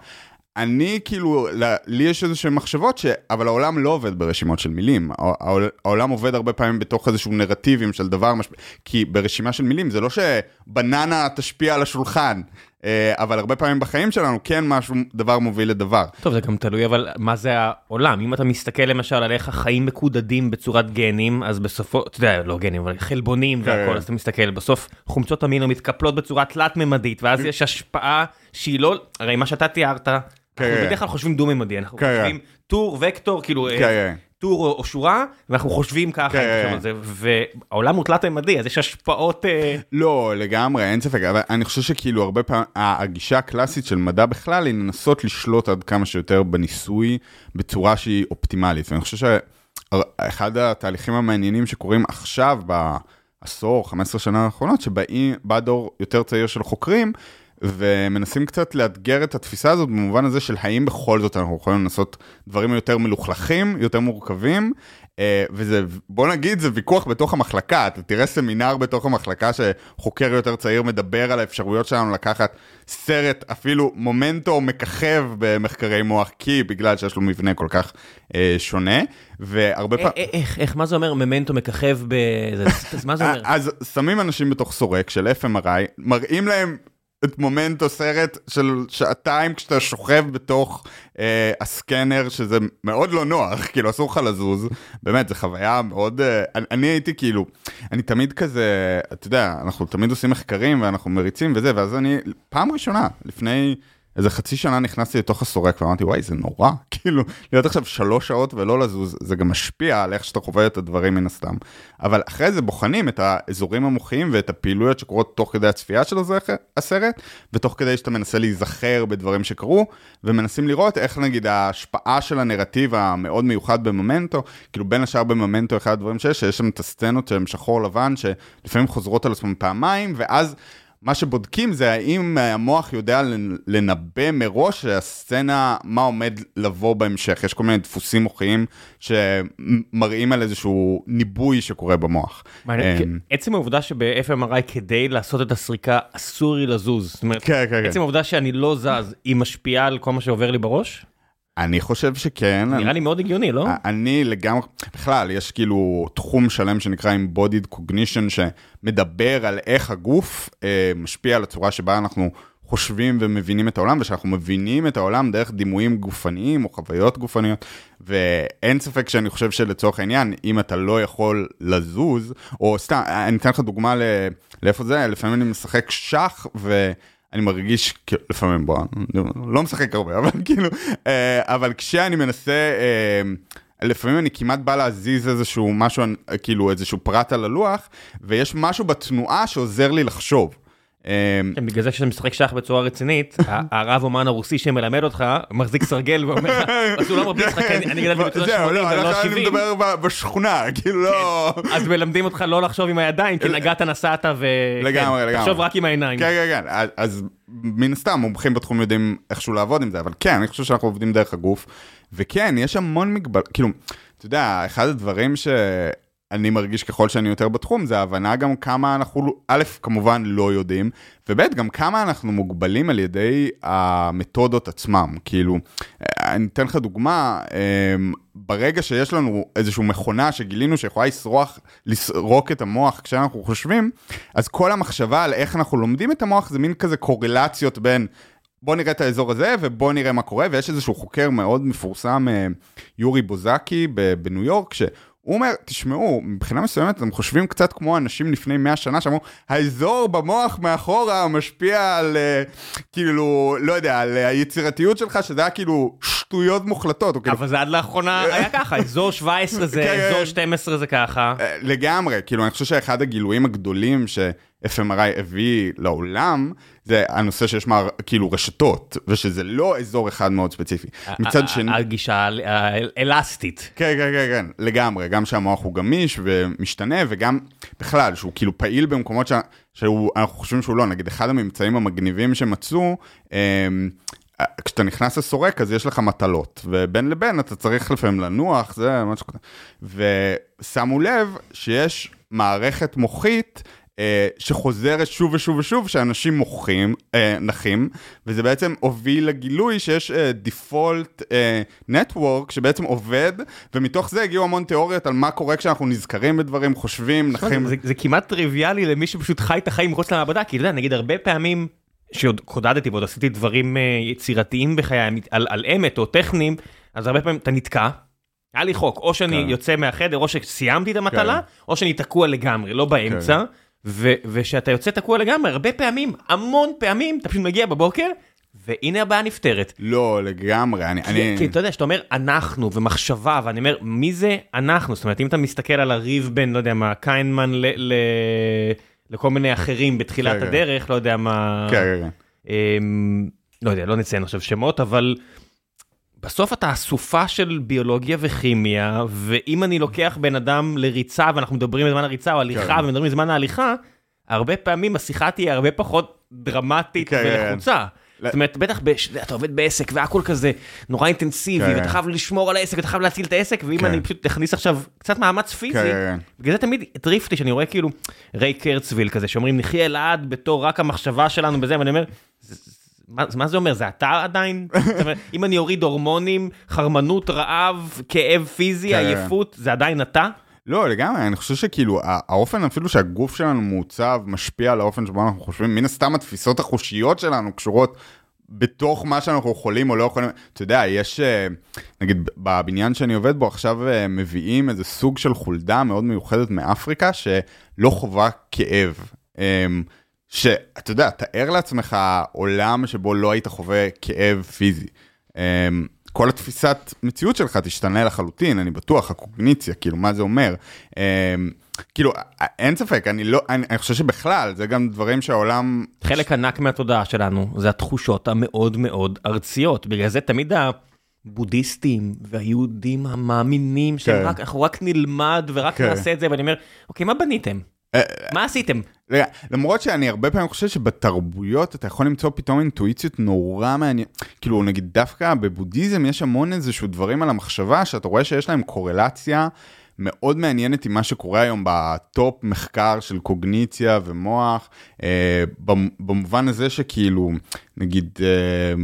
אני כאילו, לי יש איזה שהן מחשבות, ש... אבל העולם לא עובד ברשימות של מילים. העול- העולם עובד הרבה פעמים בתוך איזשהו נרטיבים של דבר משפיע, כי ברשימה של מילים זה לא שבננה תשפיע על השולחן, אה, אבל הרבה פעמים בחיים שלנו כן משהו, דבר מוביל לדבר. טוב, זה גם תלוי, אבל מה זה העולם? אם אתה מסתכל למשל על איך החיים מקודדים בצורת גנים, אז בסופו, אתה יודע, לא גנים, אבל חלבונים והכל, כן. אז אתה מסתכל, בסוף חומצות אמינו מתקפלות בצורה תלת-ממדית, ואז יש השפעה שהיא לא, הרי מה שאתה תיארת, אנחנו כן. בדרך כלל חושבים דו-ממדי, אנחנו כן. חושבים טור, וקטור, כאילו, אה, כן. טור או או שורה, ואנחנו חושבים ככה, כן. זה, והעולם הוא תלת-ממדי, אז יש השפעות... אה, לא, לגמרי, אין ספק, אבל אני חושב שכאילו הרבה פעמים, הגישה הקלאסית של מדע בכלל היא לנסות לשלוט עד כמה שיותר בניסוי בצורה שהיא אופטימלית. ואני חושב שאחד התהליכים המעניינים שקורים עכשיו, בעשור, 15 שנה האחרונות, שבא דור יותר צעיר של חוקרים, ומנסים קצת לאתגר את התפיסה הזאת במובן הזה של האם בכל זאת אנחנו יכולים לנסות דברים יותר מלוכלכים, יותר מורכבים, אה, וזה, בוא נגיד, זה ויכוח בתוך המחלקה, אתה תראה סמינר בתוך המחלקה שחוקר יותר צעיר מדבר על האפשרויות שלנו לקחת סרט, אפילו מומנטו מככב במחקרי מוח, כי בגלל שיש לו מבנה כל כך אה, שונה, והרבה אה, פעמים... איך, איך, מה זה אומר ממנטו מככב ב... מה זה אומר? אז שמים אנשים בתוך סורק של FMRI, מראים להם את מומנטו סרט של שעתיים כשאתה שוכב בתוך אה, הסקנר, שזה מאוד לא נוח, *laughs* כאילו אסור לך לזוז, באמת, זו חוויה מאוד... אה, אני, אני הייתי כאילו, אני תמיד כזה, אתה יודע, אנחנו תמיד עושים מחקרים ואנחנו מריצים וזה, ואז אני, פעם ראשונה, לפני... איזה חצי שנה נכנסתי לתוך הסורק ואמרתי, וואי, זה נורא, *laughs* כאילו, להיות עכשיו שלוש שעות ולא לזוז, זה גם משפיע על איך שאתה חווה את הדברים מן הסתם. אבל אחרי זה בוחנים את האזורים המוחיים ואת הפעילויות שקורות תוך כדי הצפייה של הסרט, ותוך כדי שאתה מנסה להיזכר בדברים שקרו, ומנסים לראות איך נגיד ההשפעה של הנרטיב המאוד מיוחד במומנטו, כאילו בין השאר במומנטו אחד הדברים שיש, שיש שם את הסצנות שהן שחור לבן, שלפעמים חוזרות על עצמם פעמיים, ואז... מה שבודקים זה האם המוח יודע לנ- לנבא מראש שהסצנה, מה עומד לבוא בהמשך. יש כל מיני דפוסים מוחיים שמראים על איזשהו ניבוי שקורה במוח. מעניין, אמ, עצם העובדה שב-FMRI כדי לעשות את הסריקה אסור לי לזוז, זאת אומרת, כן, כן, כן. עצם העובדה שאני לא זז, היא משפיעה על כל מה שעובר לי בראש? אני חושב שכן. נראה לי מאוד הגיוני, לא? אני לגמרי, בכלל, יש כאילו תחום שלם שנקרא Embodied Cognition, שמדבר על איך הגוף אה, משפיע על הצורה שבה אנחנו חושבים ומבינים את העולם, ושאנחנו מבינים את העולם דרך דימויים גופניים או חוויות גופניות, ואין ספק שאני חושב שלצורך העניין, אם אתה לא יכול לזוז, או סתם, אני אתן לך דוגמה ל... לאיפה זה, לפעמים אני משחק שח, ו... אני מרגיש, לפעמים בוא, לא משחק הרבה, אבל *laughs* כאילו, אה, אבל כשאני מנסה, אה, לפעמים אני כמעט בא להזיז איזשהו משהו, אה, כאילו איזשהו פרט על הלוח, ויש משהו בתנועה שעוזר לי לחשוב. אה, כן, בגלל זה כשאתה משחק שח בצורה רצינית, *laughs* הרב אומן הרוסי שמלמד אותך, מחזיק סרגל ואומר לך, אז הוא לא מרביץ לך, כי אני זהו, ה-80 לא, ולא אנחנו- אני ה-70, מדבר בשכונה, *laughs* כאילו לא... אז מלמדים אותך לא לחשוב עם הידיים, כי נגעת נסעת ו... לגמרי, כן, לגמרי. תחשוב רק עם העיניים. כן, כן, כן, אז- מן הסתם מומחים בתחום יודעים איכשהו לעבוד עם זה, אבל כן, אני חושב שאנחנו עובדים דרך הגוף, וכן, יש המון מגבל, כאילו, אתה יודע, אחד הדברים שאני מרגיש ככל שאני יותר בתחום, זה ההבנה גם כמה אנחנו, א', כמובן לא יודעים, וב', גם כמה אנחנו מוגבלים על ידי המתודות עצמם, כאילו, אני אתן לך דוגמה, אמ, ברגע שיש לנו איזושהי מכונה שגילינו שיכולה לסרוח, לסרוק את המוח כשאנחנו חושבים, אז כל המחשבה על איך אנחנו לומדים את המוח זה מין כזה קורלציות בין בוא נראה את האזור הזה ובוא נראה מה קורה, ויש איזשהו חוקר מאוד מפורסם, אה, יורי בוזקי בניו יורק, שהוא אומר, תשמעו, מבחינה מסוימת אתם חושבים קצת כמו אנשים לפני 100 שנה שאמרו, האזור במוח מאחורה משפיע על, אה, כאילו, לא יודע, על היצירתיות שלך, שזה היה כאילו שטויות מוחלטות. הוא כאילו, אבל זה עד לאחרונה *laughs* היה ככה, אזור 17 זה, כן, אזור כן. 12 זה ככה. אה, לגמרי, כאילו, אני חושב שאחד הגילויים הגדולים ש-FMRI הביא לעולם, זה הנושא שיש מה, כאילו רשתות, ושזה לא אזור אחד מאוד ספציפי. מצד שני... הגישה האל- האלסטית. כן, כן, כן, כן, לגמרי, גם שהמוח הוא גמיש ומשתנה, וגם בכלל, שהוא כאילו פעיל במקומות ש... שאנחנו חושבים שהוא לא, נגיד אחד הממצאים המגניבים שמצאו, אמ, כשאתה נכנס לסורק אז יש לך מטלות, ובין לבין אתה צריך לפעמים לנוח, זה משהו כזה. ושמו לב שיש מערכת מוחית אה, שחוזרת שוב ושוב ושוב, שאנשים מוחים, אה, נחים, וזה בעצם הוביל לגילוי שיש דיפולט נטוורק שבעצם עובד, ומתוך זה הגיעו המון תיאוריות על מה קורה כשאנחנו נזכרים בדברים, חושבים, נחים. זה, זה כמעט טריוויאלי למי שפשוט חי את החיים מחוץ למעבדה, כי אתה יודע, נגיד הרבה פעמים שעוד קודדתי ועוד עשיתי דברים אה, יצירתיים בחיי, על, על אמת או טכניים, אז הרבה פעמים אתה נתקע. היה לי חוק, או שאני כן. יוצא מהחדר, או שסיימתי את המטלה, כן. או שאני תקוע לגמרי, לא באמצע. כן. וכשאתה יוצא תקוע לגמרי, הרבה פעמים, המון פעמים, אתה פשוט מגיע בבוקר, והנה הבעיה נפתרת. לא, לגמרי, אני... כי, אני... כי אתה יודע, שאתה אומר אנחנו ומחשבה, ואני אומר, מי זה אנחנו? זאת אומרת, אם אתה מסתכל על הריב בין, לא יודע מה, קיינמן ל... ל... לכל מיני אחרים בתחילת כן, הדרך, לא יודע מה... כן, כן, כן. אמ, לא יודע, לא נציין עכשיו שמות, אבל בסוף אתה אסופה של ביולוגיה וכימיה, ואם אני לוקח בן אדם לריצה, ואנחנו מדברים בזמן הריצה או הליכה, כן. ומדברים בזמן ההליכה, הרבה פעמים השיחה תהיה הרבה פחות דרמטית כן, ולחוצה. זאת אומרת, בטח, אתה עובד בעסק והכל כזה נורא אינטנסיבי, כן. ואתה חייב לשמור על העסק, ואתה חייב להציל את העסק, ואם כן. אני פשוט אכניס עכשיו קצת מאמץ פיזי, כן. בגלל זה תמיד הטריף אותי שאני רואה כאילו ריי קרצוויל כזה, שאומרים נחיה לעד בתור רק המחשבה שלנו בזה, ואני אומר, מה זה אומר, זה אתה עדיין? *laughs* אם אני אוריד הורמונים, חרמנות, רעב, כאב פיזי, עייפות, זה עדיין אתה? לא, לגמרי, אני חושב שכאילו, האופן אפילו שהגוף שלנו מעוצב, משפיע על האופן שבו אנחנו חושבים, מן הסתם התפיסות החושיות שלנו קשורות בתוך מה שאנחנו יכולים או לא יכולים, אתה יודע, יש, אה, נגיד, בבניין שאני עובד בו עכשיו אה, מביאים איזה סוג של חולדה מאוד מיוחדת מאפריקה, שלא חווה כאב. שאתה יודע, תאר לעצמך עולם שבו לא היית חווה כאב פיזי. אמ, כל התפיסת מציאות שלך תשתנה לחלוטין, אני בטוח, הקוגניציה, כאילו, מה זה אומר. אמ, כאילו, אין ספק, אני לא, אני, אני חושב שבכלל, זה גם דברים שהעולם... חלק ענק מהתודעה שלנו, זה התחושות המאוד מאוד ארציות, בגלל זה תמיד הבודהיסטים והיהודים המאמינים, כן. שאנחנו רק נלמד ורק כן. נעשה את זה, ואני אומר, אוקיי, מה בניתם? אה, מה עשיתם? למרות שאני הרבה פעמים חושב שבתרבויות אתה יכול למצוא פתאום אינטואיציות נורא מעניין, כאילו נגיד דווקא בבודהיזם יש המון איזשהו דברים על המחשבה שאתה רואה שיש להם קורלציה מאוד מעניינת עם מה שקורה היום בטופ מחקר של קוגניציה ומוח, אה, במובן הזה שכאילו, נגיד, אה,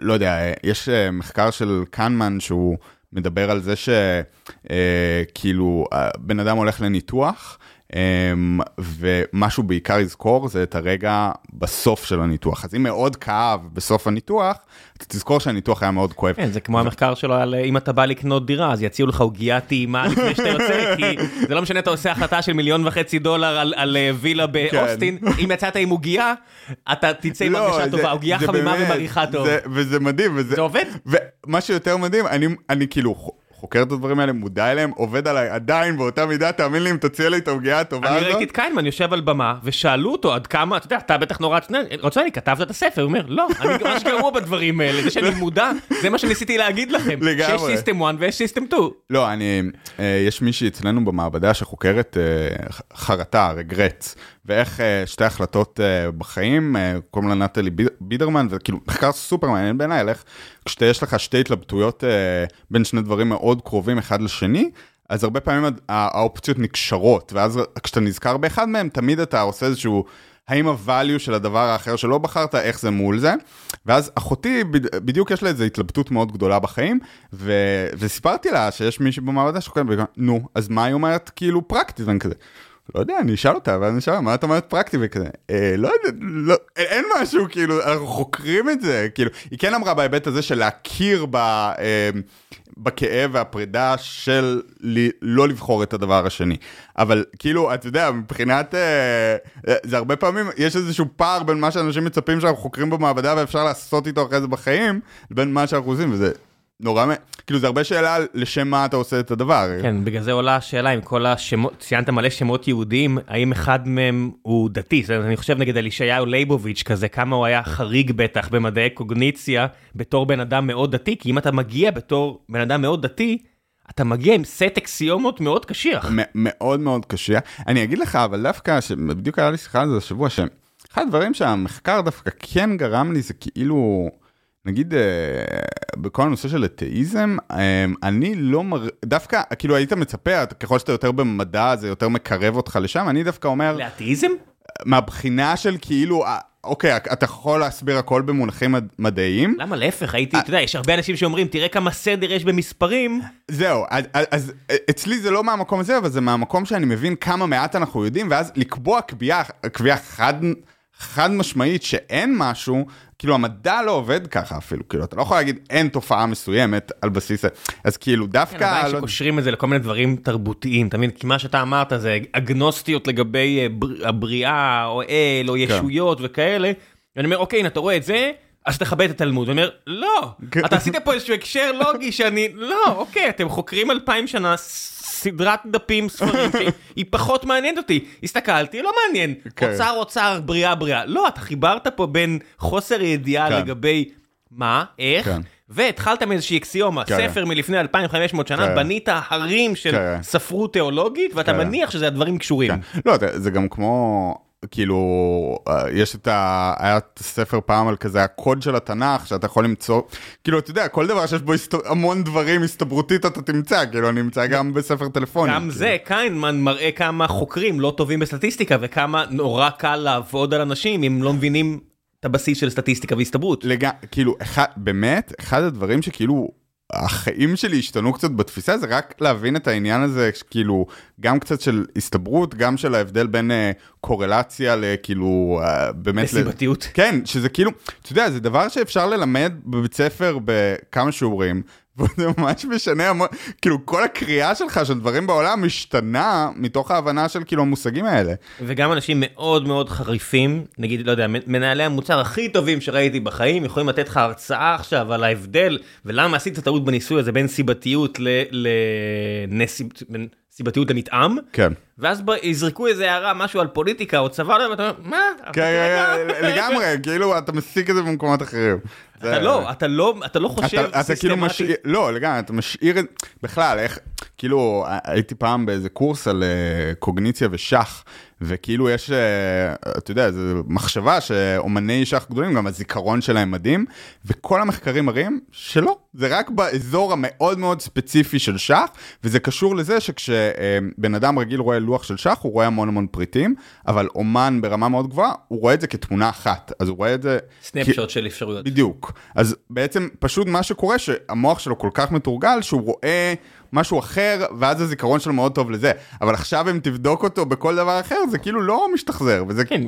לא יודע, יש אה, מחקר של קנמן שהוא מדבר על זה שכאילו אה, בן אדם הולך לניתוח, ומה שהוא בעיקר יזכור זה את הרגע בסוף של הניתוח. אז אם מאוד כאב בסוף הניתוח, אתה תזכור שהניתוח היה מאוד כואב. כן, זה כמו המחקר שלו על אם אתה בא לקנות דירה, אז יציעו לך עוגיה טעימה לפני *laughs* שאתה יוצא, כי זה לא משנה, אתה עושה החלטה של מיליון וחצי דולר על, על אה, וילה באוסטין, כן. אם יצאת עם עוגיה, אתה תצא עם לא, הרגשה טובה, עוגיה חמימה ומריחה טוב. זה, וזה מדהים. וזה, זה עובד. ומה שיותר מדהים, אני כאילו... חוקר את הדברים האלה, מודע אליהם, עובד עליי עדיין באותה מידה, תאמין לי אם תציע לי את העוגיה הטובה הזאת. אני ראיתי את כהנמן יושב על במה, ושאלו אותו עד כמה, אתה יודע, אתה בטח נורא רוצה, אני כתבת את הספר, הוא אומר, לא, אני *laughs* ממש גרוע בדברים האלה, זה שאני מודע, זה מה שניסיתי להגיד לכם, שיש system 1 ויש system 2. לא, אני, אה, יש מישהי אצלנו במעבדה שחוקרת אה, חרטה, regret. ואיך אה, שתי החלטות אה, בחיים, אה, קוראים לה נטלי בידרמן, וכאילו מחקר סופר מעניין בעיניי, על איך כשיש לך שתי התלבטויות בין שני דברים מאוד קרובים אחד לשני, אז הרבה פעמים האופציות נקשרות, ואז כשאתה נזכר באחד מהם, תמיד אתה עושה איזשהו... האם הvalue של הדבר האחר שלא בחרת, איך זה מול זה. ואז אחותי, בדיוק יש לה איזו התלבטות מאוד גדולה בחיים, ו... וסיפרתי לה שיש מישהי במעבדה שחוקרת, נו, אז מה היא אומרת כאילו פרקטית, ואני כזה. לא יודע, אני אשאל אותה, ואז אני אשאל, מה את אומרת פרקטי וכזה? אה, לא יודע, לא, אין משהו, כאילו, אנחנו חוקרים את זה, כאילו, היא כן אמרה בהיבט הזה של להכיר ב, אה, בכאב והפרידה של לי, לא לבחור את הדבר השני. אבל כאילו, אתה יודע, מבחינת, אה, אה, זה הרבה פעמים, יש איזשהו פער בין מה שאנשים מצפים שאנחנו חוקרים במעבדה ואפשר לעשות איתו אחרי זה בחיים, לבין מה שאנחנו עושים, וזה נורא, כאילו זה הרבה שאלה לשם מה אתה עושה את הדבר. כן, בגלל זה עולה השאלה אם כל השמות, ציינת מלא שמות יהודיים, האם אחד מהם הוא דתי? זאת אומרת, אני חושב נגיד על ישעיהו ליבוביץ' כזה, כמה הוא היה חריג בטח במדעי קוגניציה בתור בן אדם מאוד דתי, כי אם אתה מגיע בתור בן אדם מאוד דתי, אתה מגיע עם סט אקסיומות מאוד קשיח. מאוד מאוד קשיח. אני אגיד לך, אבל דווקא, בדיוק היה לי שיחה על זה השבוע, שאחד הדברים שהמחקר דווקא כן גרם לי זה כאילו... נגיד בכל הנושא של אתאיזם, אני לא מר... דווקא, כאילו היית מצפה, ככל שאתה יותר במדע זה יותר מקרב אותך לשם, אני דווקא אומר... לאתאיזם? מהבחינה של כאילו, אוקיי, אתה יכול להסביר הכל במונחים מדעיים. למה להפך, הייתי, אתה יודע, יש הרבה אנשים שאומרים, תראה כמה סדר יש במספרים. זהו, אז, אז אצלי זה לא מהמקום הזה, אבל זה מהמקום שאני מבין כמה מעט אנחנו יודעים, ואז לקבוע קביעה, קביעה חד... חד משמעית שאין משהו, כאילו המדע לא עובד ככה אפילו, כאילו אתה לא יכול להגיד אין תופעה מסוימת על בסיס, אז כאילו דווקא... כן, הבעיה לא... שקושרים את זה לכל מיני דברים תרבותיים, אתה מבין? כי מה שאתה אמרת זה אגנוסטיות לגבי אה, בר... הבריאה או אל או כן. ישויות כן. וכאלה, ואני אומר אוקיי, הנה אתה רואה את זה, אז תכבד את התלמוד, הוא אומר, לא, כן. אתה עשית פה איזשהו הקשר לוגי שאני, לא, אוקיי, אתם חוקרים אלפיים שנה, סדרת דפים, ספרים, *laughs* שהיא פחות מעניינת אותי. הסתכלתי, לא מעניין. כן. אוצר, אוצר, בריאה, בריאה. לא, אתה חיברת פה בין חוסר ידיעה כן. לגבי מה, איך, כן. והתחלת מאיזושהי אקסיומה, כן. ספר מלפני 2500 שנה, כן. בנית הרים של כן. ספרות תיאולוגית, ואתה כן. מניח שזה הדברים קשורים. כן. לא, זה גם כמו... כאילו, אה, יש את ה... היה את הספר פעם על כזה הקוד של התנ"ך, שאתה יכול למצוא, כאילו, אתה יודע, כל דבר שיש בו הסת... המון דברים הסתברותית אתה תמצא, כאילו, אני אמצא גם בספר טלפוני. גם כאילו. זה, קיינמן מראה כמה חוקרים לא טובים בסטטיסטיקה, וכמה נורא קל לעבוד על אנשים אם לא מבינים את הבסיס של סטטיסטיקה והסתברות. לג... כאילו, אחד, באמת, אחד הדברים שכאילו... החיים שלי השתנו קצת בתפיסה, זה רק להבין את העניין הזה, כאילו, גם קצת של הסתברות, גם של ההבדל בין uh, קורלציה לכאילו, uh, באמת... לסיבתיות. ל... כן, שזה כאילו, אתה יודע, זה דבר שאפשר ללמד בבית ספר בכמה שיעורים, *laughs* וזה ממש משנה המון, כאילו כל הקריאה שלך של דברים בעולם משתנה מתוך ההבנה של כאילו המושגים האלה. וגם אנשים מאוד מאוד חריפים, נגיד, לא יודע, מנהלי המוצר הכי טובים שראיתי בחיים, יכולים לתת לך הרצאה עכשיו על ההבדל, ולמה עשית טעות בניסוי הזה בין סיבתיות לנסיב... סיבתיות למתאם, כן. ואז יזרקו איזה הערה, משהו על פוליטיקה או צבא, ואתה אומר, מה? כן, כן, כן לגמרי, *laughs* כאילו אתה מסיק את זה במקומות אחרים. אתה לא, אתה לא, אתה לא חושב אתה כאילו משאיר, לא, לגמרי, אתה משאיר את, בכלל, איך, כאילו, הייתי פעם באיזה קורס על אה, קוגניציה ושח, וכאילו יש, אה, אתה יודע, זו מחשבה שאומני שח גדולים, גם הזיכרון שלהם מדהים, וכל המחקרים מראים שלא, זה רק באזור המאוד מאוד ספציפי של שח, וזה קשור לזה שכשבן אדם רגיל רואה לוח של שח, הוא רואה המון המון פריטים, אבל אומן ברמה מאוד גבוהה, הוא רואה את זה כתמונה אחת, אז הוא רואה את זה... סנפשוט כי... של אפשרויות. בדיוק. אז בעצם פשוט מה שקורה, שהמוח שלו כל כך מתורגל, שהוא רואה... משהו אחר, ואז הזיכרון שלו מאוד טוב לזה. אבל עכשיו אם תבדוק אותו בכל דבר אחר, זה כאילו לא משתחזר, וזה... כן,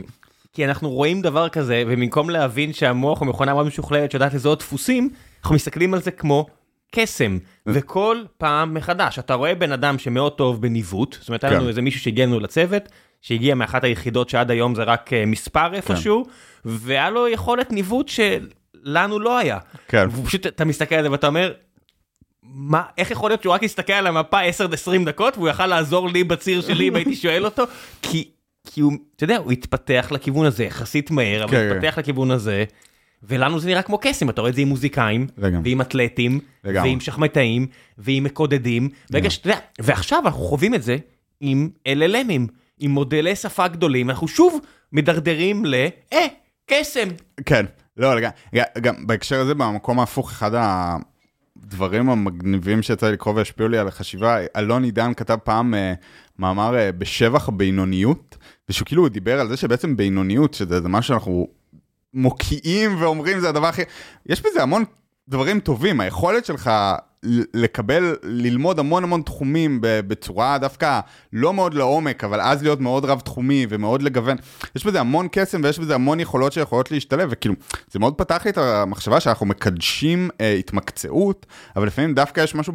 כי אנחנו רואים דבר כזה, ובמקום להבין שהמוח הוא מכונה מאוד משוכללת שיודעת לזהות דפוסים, אנחנו מסתכלים על זה כמו קסם, וכל פעם מחדש. אתה רואה בן אדם שמאוד טוב בניווט, זאת אומרת, היה לנו כן. איזה מישהו שהגיע לנו לצוות, שהגיע מאחת היחידות שעד היום זה רק אה, מספר איפשהו, כן. והיה לו יכולת ניווט שלנו לא היה. כן. ופשוט אתה מסתכל על זה ואתה אומר, מה, איך יכול להיות שהוא רק יסתכל על המפה 10-20 דקות והוא יכל לעזור לי בציר שלי אם הייתי שואל אותו? כי, כי הוא, אתה יודע, הוא התפתח לכיוון הזה יחסית מהר, אבל כן, התפתח כן. לכיוון הזה, ולנו זה נראה כמו קסם, אתה רואה את זה עם מוזיקאים, ועם אתלטים, ועם שחמטאים, ועם מקודדים, ורגע שאתה יודע, ועכשיו אנחנו חווים את זה עם LLMים, עם מודלי שפה גדולים, אנחנו שוב מדרדרים ל, אה, קסם. כן, לא, גם, גם בהקשר הזה, במקום ההפוך, אחד ה... הדברים המגניבים שיצא לי לקרוא והשפיעו לי על החשיבה, אלון עידן כתב פעם uh, מאמר uh, בשבח הבינוניות, ושהוא כאילו דיבר על זה שבעצם בינוניות, שזה משהו שאנחנו מוקיעים ואומרים זה הדבר הכי... יש בזה המון דברים טובים, היכולת שלך לקבל, ללמוד המון המון תחומים בצורה דווקא לא מאוד לעומק, אבל אז להיות מאוד רב תחומי ומאוד לגוון. יש בזה המון קסם ויש בזה המון יכולות שיכולות להשתלב, וכאילו, זה מאוד פתח לי את המחשבה שאנחנו מקדשים אה, התמקצעות, אבל לפעמים דווקא יש משהו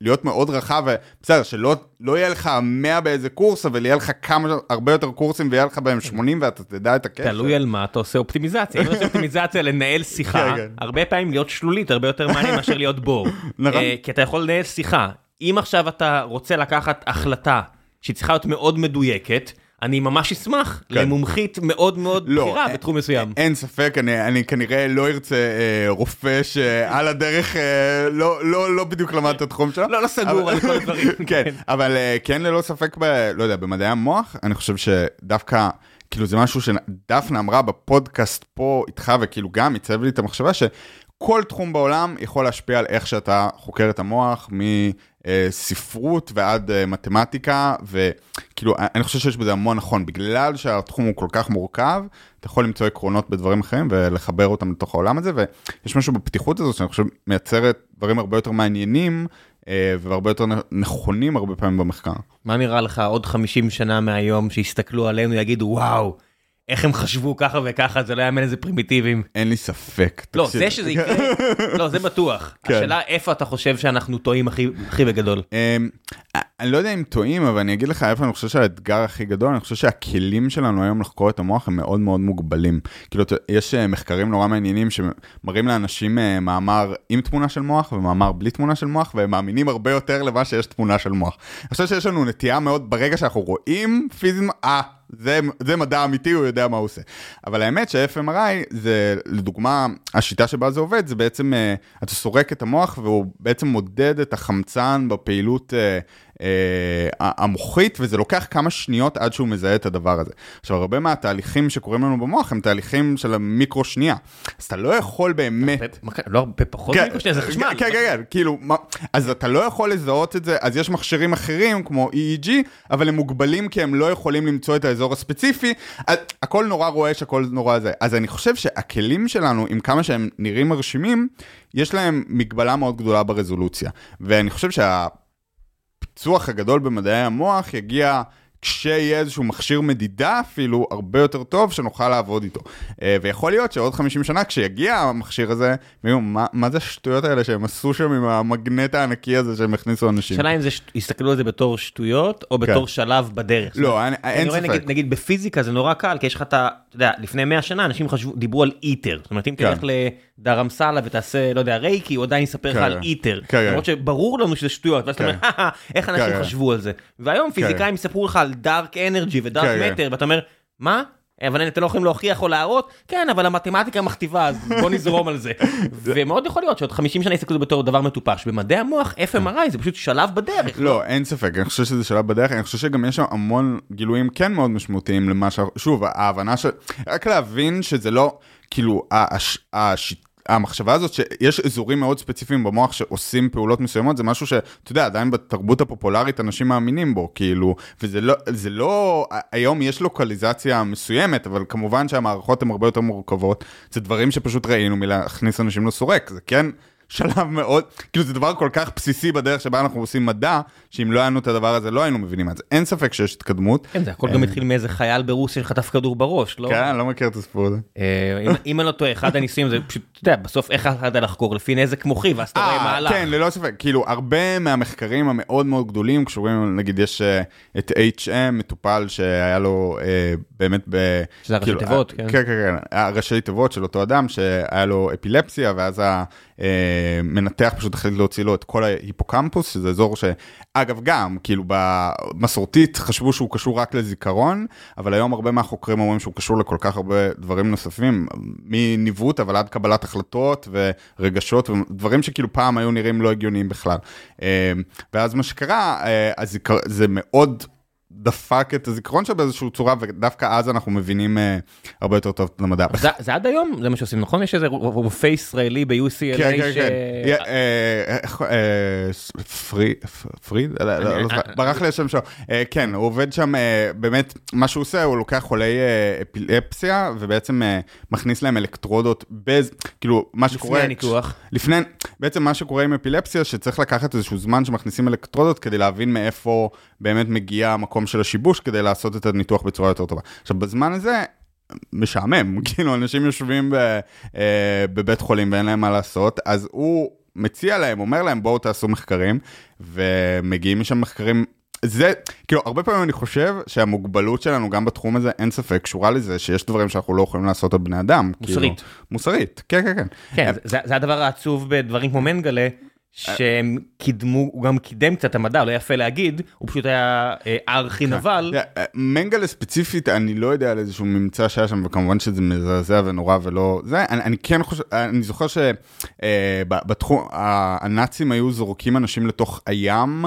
בלהיות מאוד רחב, ובסדר, שלא לא יהיה לך 100 באיזה קורס, אבל יהיה לך כמה, הרבה יותר קורסים ויהיה לך בהם 80 ואתה תדע את הקשר. תלוי על מה אתה עושה אופטימיזציה. אם אתה עושה אופטימיזציה לנהל שיחה, כן, כן. הרבה פעמים להיות שלולית הרבה יותר מעניין מאשר להיות בור. נכון. אה, כי אתה יכול לנהל שיחה. אם עכשיו אתה רוצה לקחת החלטה שהיא צריכה להיות מאוד מדויקת, אני ממש אשמח כן. למומחית מאוד מאוד לא, בכירה בתחום מסוים. אין ספק, אני, אני כנראה לא ארצה אה, רופא שעל הדרך אה, לא, לא, לא בדיוק למד את התחום שלו. לא, לא סגור אבל, על כל הדברים. *laughs* כן, אבל אה, כן ללא ספק, ב, לא יודע, במדעי המוח, אני חושב שדווקא... כאילו זה משהו שדפנה אמרה בפודקאסט פה איתך וכאילו גם עיצב לי את המחשבה ש... כל תחום בעולם יכול להשפיע על איך שאתה חוקר את המוח, מספרות ועד אה, מתמטיקה, וכאילו, אני חושב שיש בזה המון נכון, בגלל שהתחום הוא כל כך מורכב, אתה יכול למצוא עקרונות בדברים אחרים ולחבר אותם לתוך העולם הזה, ויש משהו בפתיחות הזאת שאני חושב מייצרת דברים הרבה יותר מעניינים. אה, והרבה יותר נכונים הרבה פעמים במחקר. מה נראה לך עוד 50 שנה מהיום שיסתכלו עלינו יגידו וואו איך הם חשבו ככה וככה, זה לא יאמן איזה פרימיטיביים. אין לי ספק. לא, זה שזה יקרה, לא, זה בטוח. *laughs* כן. השאלה איפה אתה חושב שאנחנו טועים הכי בגדול. אמ, אני לא יודע אם טועים, אבל אני אגיד לך איפה אני חושב שהאתגר הכי גדול, אני חושב שהכלים שלנו היום לחקור את המוח הם מאוד מאוד מוגבלים. כאילו, יש אה, מחקרים נורא מעניינים שמראים לאנשים אה, מאמר עם תמונה של מוח ומאמר בלי תמונה של מוח, והם מאמינים הרבה יותר למה שיש תמונה של מוח. אני חושב שיש לנו נטייה מאוד, ברגע שאנחנו רואים פיזית, אה, זה, זה מדע אמיתי, הוא יודע מה הוא עושה. אבל האמת ש-FMRI זה, לדוגמה, השיטה שבה זה עובד, זה בעצם, uh, אתה סורק את המוח והוא בעצם מודד את החמצן בפעילות אה, המוחית, וזה לוקח כמה שניות עד שהוא מזהה את הדבר הזה. עכשיו, הרבה מהתהליכים שקורים לנו במוח הם תהליכים של המיקרו שנייה. אז אתה לא יכול באמת... לא הרבה פחות כן, מיקרו שנייה, זה חשמל. כן, כן, כן, כאילו, אז אתה לא יכול לזהות את זה, אז יש מכשירים אחרים כמו EEG, אבל הם מוגבלים כי הם לא יכולים למצוא את האזור הספציפי, הכל נורא רועש, הכל נורא זה. אז אני חושב שהכלים שלנו, עם כמה שהם נראים מרשימים, יש להם מגבלה מאוד גדולה ברזולוציה. ואני חושב שה... הפיצוח הגדול במדעי המוח יגיע כשיהיה איזשהו מכשיר מדידה אפילו הרבה יותר טוב שנוכל לעבוד איתו. אה, ויכול להיות שעוד 50 שנה כשיגיע המכשיר הזה, ויהיו, מה, מה זה השטויות האלה שהם עשו שם עם המגנט הענקי הזה שהם הכניסו אנשים? שאלה אם זה, יסתכלו על זה בתור שטויות או כן. בתור שלב בדרך. לא, אני, אין ספק. נגיד, נגיד בפיזיקה זה נורא קל, כי יש לך את ה... אתה יודע, לפני 100 שנה אנשים חשבו, דיברו על איטר. זאת אומרת, אם כן. תלך לדרמסלה ותעשה, לא יודע, רייקי, הוא עדיין יספר לך כן. על איטר. כן, למרות שברור לנו שזה שטויות, ואז אתה אומר, איך אנשים חשבו על זה. והיום פיזיקאים יספרו לך על דארק אנרגי ודארק מטר, ואתה אומר, מה? אבל אתם לא יכולים להוכיח או להראות, כן, אבל המתמטיקה מכתיבה, אז בוא נזרום על זה. *laughs* ומאוד יכול להיות שעוד 50 שנה יסתכלו בתור דבר מטופש. במדעי המוח, FMRI זה פשוט שלב בדרך. לא, אין ספק, אני חושב שזה שלב בדרך, אני חושב שגם יש שם המון גילויים כן מאוד משמעותיים למה ש... שוב, ההבנה של... רק להבין שזה לא, כאילו, השיטה... המחשבה הזאת שיש אזורים מאוד ספציפיים במוח שעושים פעולות מסוימות, זה משהו שאתה יודע, עדיין בתרבות הפופולרית אנשים מאמינים בו, כאילו, וזה לא, זה לא, היום יש לוקליזציה מסוימת, אבל כמובן שהמערכות הן הרבה יותר מורכבות, זה דברים שפשוט ראינו מלהכניס אנשים לסורק, זה כן... שלב מאוד, כאילו זה דבר כל כך בסיסי בדרך שבה אנחנו עושים מדע, שאם לא היה לנו את הדבר הזה לא היינו מבינים את זה. אין ספק שיש התקדמות. כן, זה הכל גם התחיל מאיזה חייל ברוסיה שחטף כדור בראש, לא? כן, אני לא מכיר את הסיפור הזה. אה, אם אני לא טועה, אחד הניסויים זה פשוט, אתה יודע, בסוף איך אתה לחקור לפי נזק מוחי, ואז אתה רואה מה הלך. כן, ללא ספק, כאילו הרבה מהמחקרים המאוד מאוד גדולים קשורים, נגיד יש אה, את HM, מטופל שהיה לו אה, באמת ב... שזה הראשי כאילו, תיבות, כן. כן, כן, כן, הראשי תיבות של אותו אדם שהיה לו אפילפסיה, ואז מנתח פשוט החליט להוציא לו את כל ההיפוקמפוס, שזה אזור שאגב גם, כאילו במסורתית חשבו שהוא קשור רק לזיכרון, אבל היום הרבה מהחוקרים אומרים שהוא קשור לכל כך הרבה דברים נוספים, מניווט אבל עד קבלת החלטות ורגשות ודברים שכאילו פעם היו נראים לא הגיוניים בכלל. אה, ואז מה שקרה, אה, זה מאוד דפק את הזיכרון שלו באיזושהי צורה, ודווקא אז אנחנו מבינים uh, הרבה יותר טוב את המדע. זה, זה עד היום? זה מה שעושים, נכון? יש איזה רופא ישראלי ב-UCLA כן, כן, ש... כן, כן. פריד? ברח לי השם שלו. אה, כן, הוא עובד שם, אה, באמת, מה שהוא עושה, הוא לוקח חולי אפילפסיה, ובעצם מכניס להם אלקטרודות, כאילו, מה שקורה... לפני הניתוח. לפני, בעצם מה שקורה עם אפילפסיה, שצריך לקחת איזשהו זמן שמכניסים אלקטרודות, כדי להבין מאיפה באמת מגיע המקום של השיבוש כדי לעשות את הניתוח בצורה יותר טובה. עכשיו, בזמן הזה, משעמם, *laughs* כאילו, אנשים יושבים ב, אה, בבית חולים ואין להם מה לעשות, אז הוא מציע להם, אומר להם, בואו תעשו מחקרים, ומגיעים משם מחקרים זה, כאילו, הרבה פעמים אני חושב שהמוגבלות שלנו גם בתחום הזה, אין ספק, קשורה לזה שיש דברים שאנחנו לא יכולים לעשות על בני אדם. כאילו. מוסרית. כאילו, מוסרית, כן, כן, כן. כן, זה, זה הדבר העצוב בדברים כמו מנגלה, שהם קידמו, הוא גם קידם קצת המדע, לא יפה להגיד, הוא פשוט היה אה, ארכי נבל. אה, מנגלה ספציפית, אני לא יודע על איזשהו ממצא שהיה שם, וכמובן שזה מזעזע ונורא ולא... זה, אני, אני כן חושב, אני זוכר שבתחום, אה, הנאצים היו זורקים אנשים לתוך הים.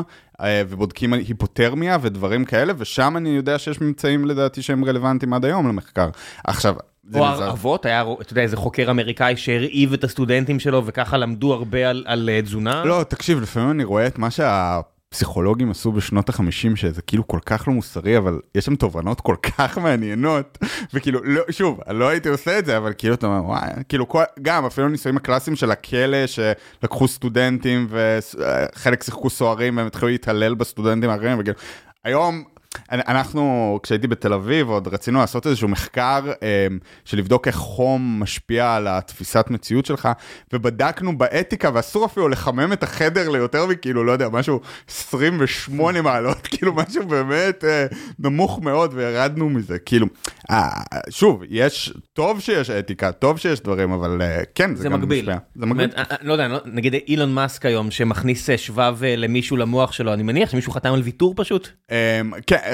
ובודקים היפותרמיה ודברים כאלה, ושם אני יודע שיש ממצאים לדעתי שהם רלוונטיים עד היום למחקר. עכשיו, או הרעבות, היה, אתה יודע, איזה חוקר אמריקאי שהרעיב את הסטודנטים שלו וככה למדו הרבה על, על אה, תזונה? לא, תקשיב, לפעמים אני רואה את מה שה... פסיכולוגים עשו בשנות החמישים שזה כאילו כל כך לא מוסרי אבל יש שם תובנות כל כך מעניינות וכאילו לא שוב לא הייתי עושה את זה אבל כאילו אתה אומר וואי כאילו כל, גם אפילו ניסויים הקלאסיים של הכלא שלקחו סטודנטים וחלק שיחקו סוהרים והם התחילו להתעלל בסטודנטים האחרים וכאילו היום אנחנו, כשהייתי בתל אביב, עוד רצינו לעשות איזשהו מחקר אמ, של לבדוק איך חום משפיע על התפיסת מציאות שלך, ובדקנו באתיקה, ואסור אפילו לחמם את החדר ליותר מכאילו, לא יודע, משהו 28 מעלות, *laughs* כאילו משהו באמת אה, נמוך מאוד, וירדנו מזה. כאילו, אה, שוב, יש, טוב שיש אתיקה, טוב שיש דברים, אבל אה, כן, זה, זה גם מגביל. משפיע. זה מגביל. לא יודע, לא- נגיד אילון מאסק היום, שמכניס שבב למישהו למוח שלו, אני מניח שמישהו חתם על ויתור פשוט? אמ,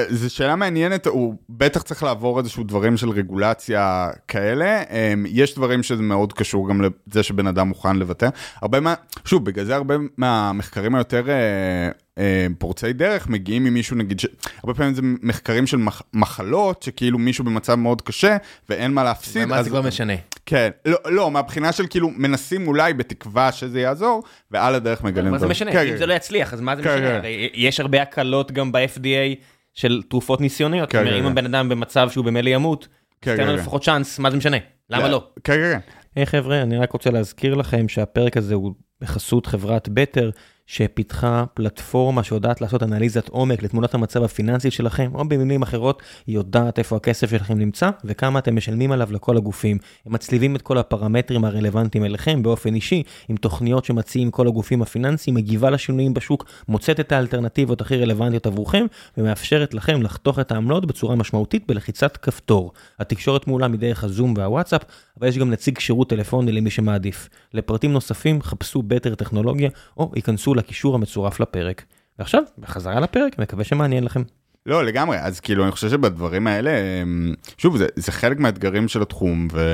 זו שאלה מעניינת, הוא בטח צריך לעבור איזשהו דברים של רגולציה כאלה. אמ, יש דברים שזה מאוד קשור גם לזה שבן אדם מוכן לוותר. הרבה מה, שוב, בגלל זה הרבה מהמחקרים היותר אה, אה, פורצי דרך מגיעים ממישהו, נגיד, ש... הרבה פעמים זה מחקרים של מח... מחלות, שכאילו מישהו במצב מאוד קשה ואין מה להפסיד. ומה זה כבר משנה? כן, לא, לא, מהבחינה של כאילו מנסים אולי בתקווה שזה יעזור, ועל הדרך מגלים. מה זה. משנה? כן, אם כן. זה לא יצליח, אז מה זה כן, משנה? כן. יש הרבה הקלות גם ב-FDA של תרופות ניסיוניות. כן, כן, אם כן. הבן אדם במצב שהוא במילא ימות, כן, אז תן לו כן, כן. לפחות צ'אנס, מה זה משנה? למה לא? כן, כן, כן. היי חבר'ה, אני רק רוצה להזכיר לכם שהפרק הזה הוא בחסות חברת בטר, שפיתחה פלטפורמה שיודעת לעשות אנליזת עומק לתמונת המצב הפיננסי שלכם, או במילים אחרות, היא יודעת איפה הכסף שלכם נמצא וכמה אתם משלמים עליו לכל הגופים. הם מצליבים את כל הפרמטרים הרלוונטיים אליכם באופן אישי, עם תוכניות שמציעים כל הגופים הפיננסיים, מגיבה לשינויים בשוק, מוצאת את האלטרנטיבות הכי רלוונטיות עבורכם, ומאפשרת לכם לחתוך את העמלות בצורה משמעותית בלחיצת כפתור. התקשורת מעולה מדרך הזום והוואטסאפ, אבל יש גם נציג שירות טלפוני למי שמעדיף. לפרטים נוספים חפשו בטר טכנולוגיה, או לקישור המצורף לפרק. ועכשיו, בחזרה לפרק, מקווה שמעניין לכם. לא, לגמרי, אז כאילו, אני חושב שבדברים האלה, אמ, שוב, זה, זה חלק מהאתגרים של התחום, ו,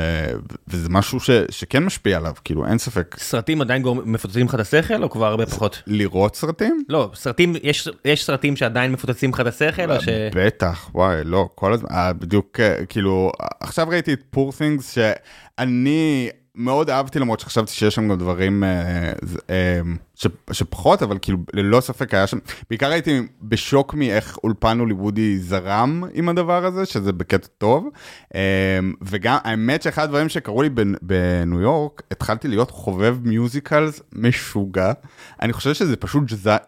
וזה משהו ש, שכן משפיע עליו, כאילו, אין ספק. סרטים עדיין גור- מפוצצים לך את השכל, או כבר הרבה פחות? לראות סרטים? לא, סרטים, יש, יש סרטים שעדיין מפוצצים לך את השכל, או ש... בטח, וואי, לא, כל הזמן, אה, בדיוק, אה, כאילו, עכשיו ראיתי את פור תינגס, שאני מאוד אהבתי, למרות שחשבתי שיש שם גם דברים אה, אה, ש, שפחות, אבל כאילו, ללא ספק היה שם, בעיקר הייתי בשוק מאיך אולפן הוליוודי זרם עם הדבר הזה, שזה בקטע טוב, אה, וגם, האמת שאחד הדברים שקרו לי בנ- בניו יורק, התחלתי להיות חובב מיוזיקלס משוגע, אני חושב שזה פשוט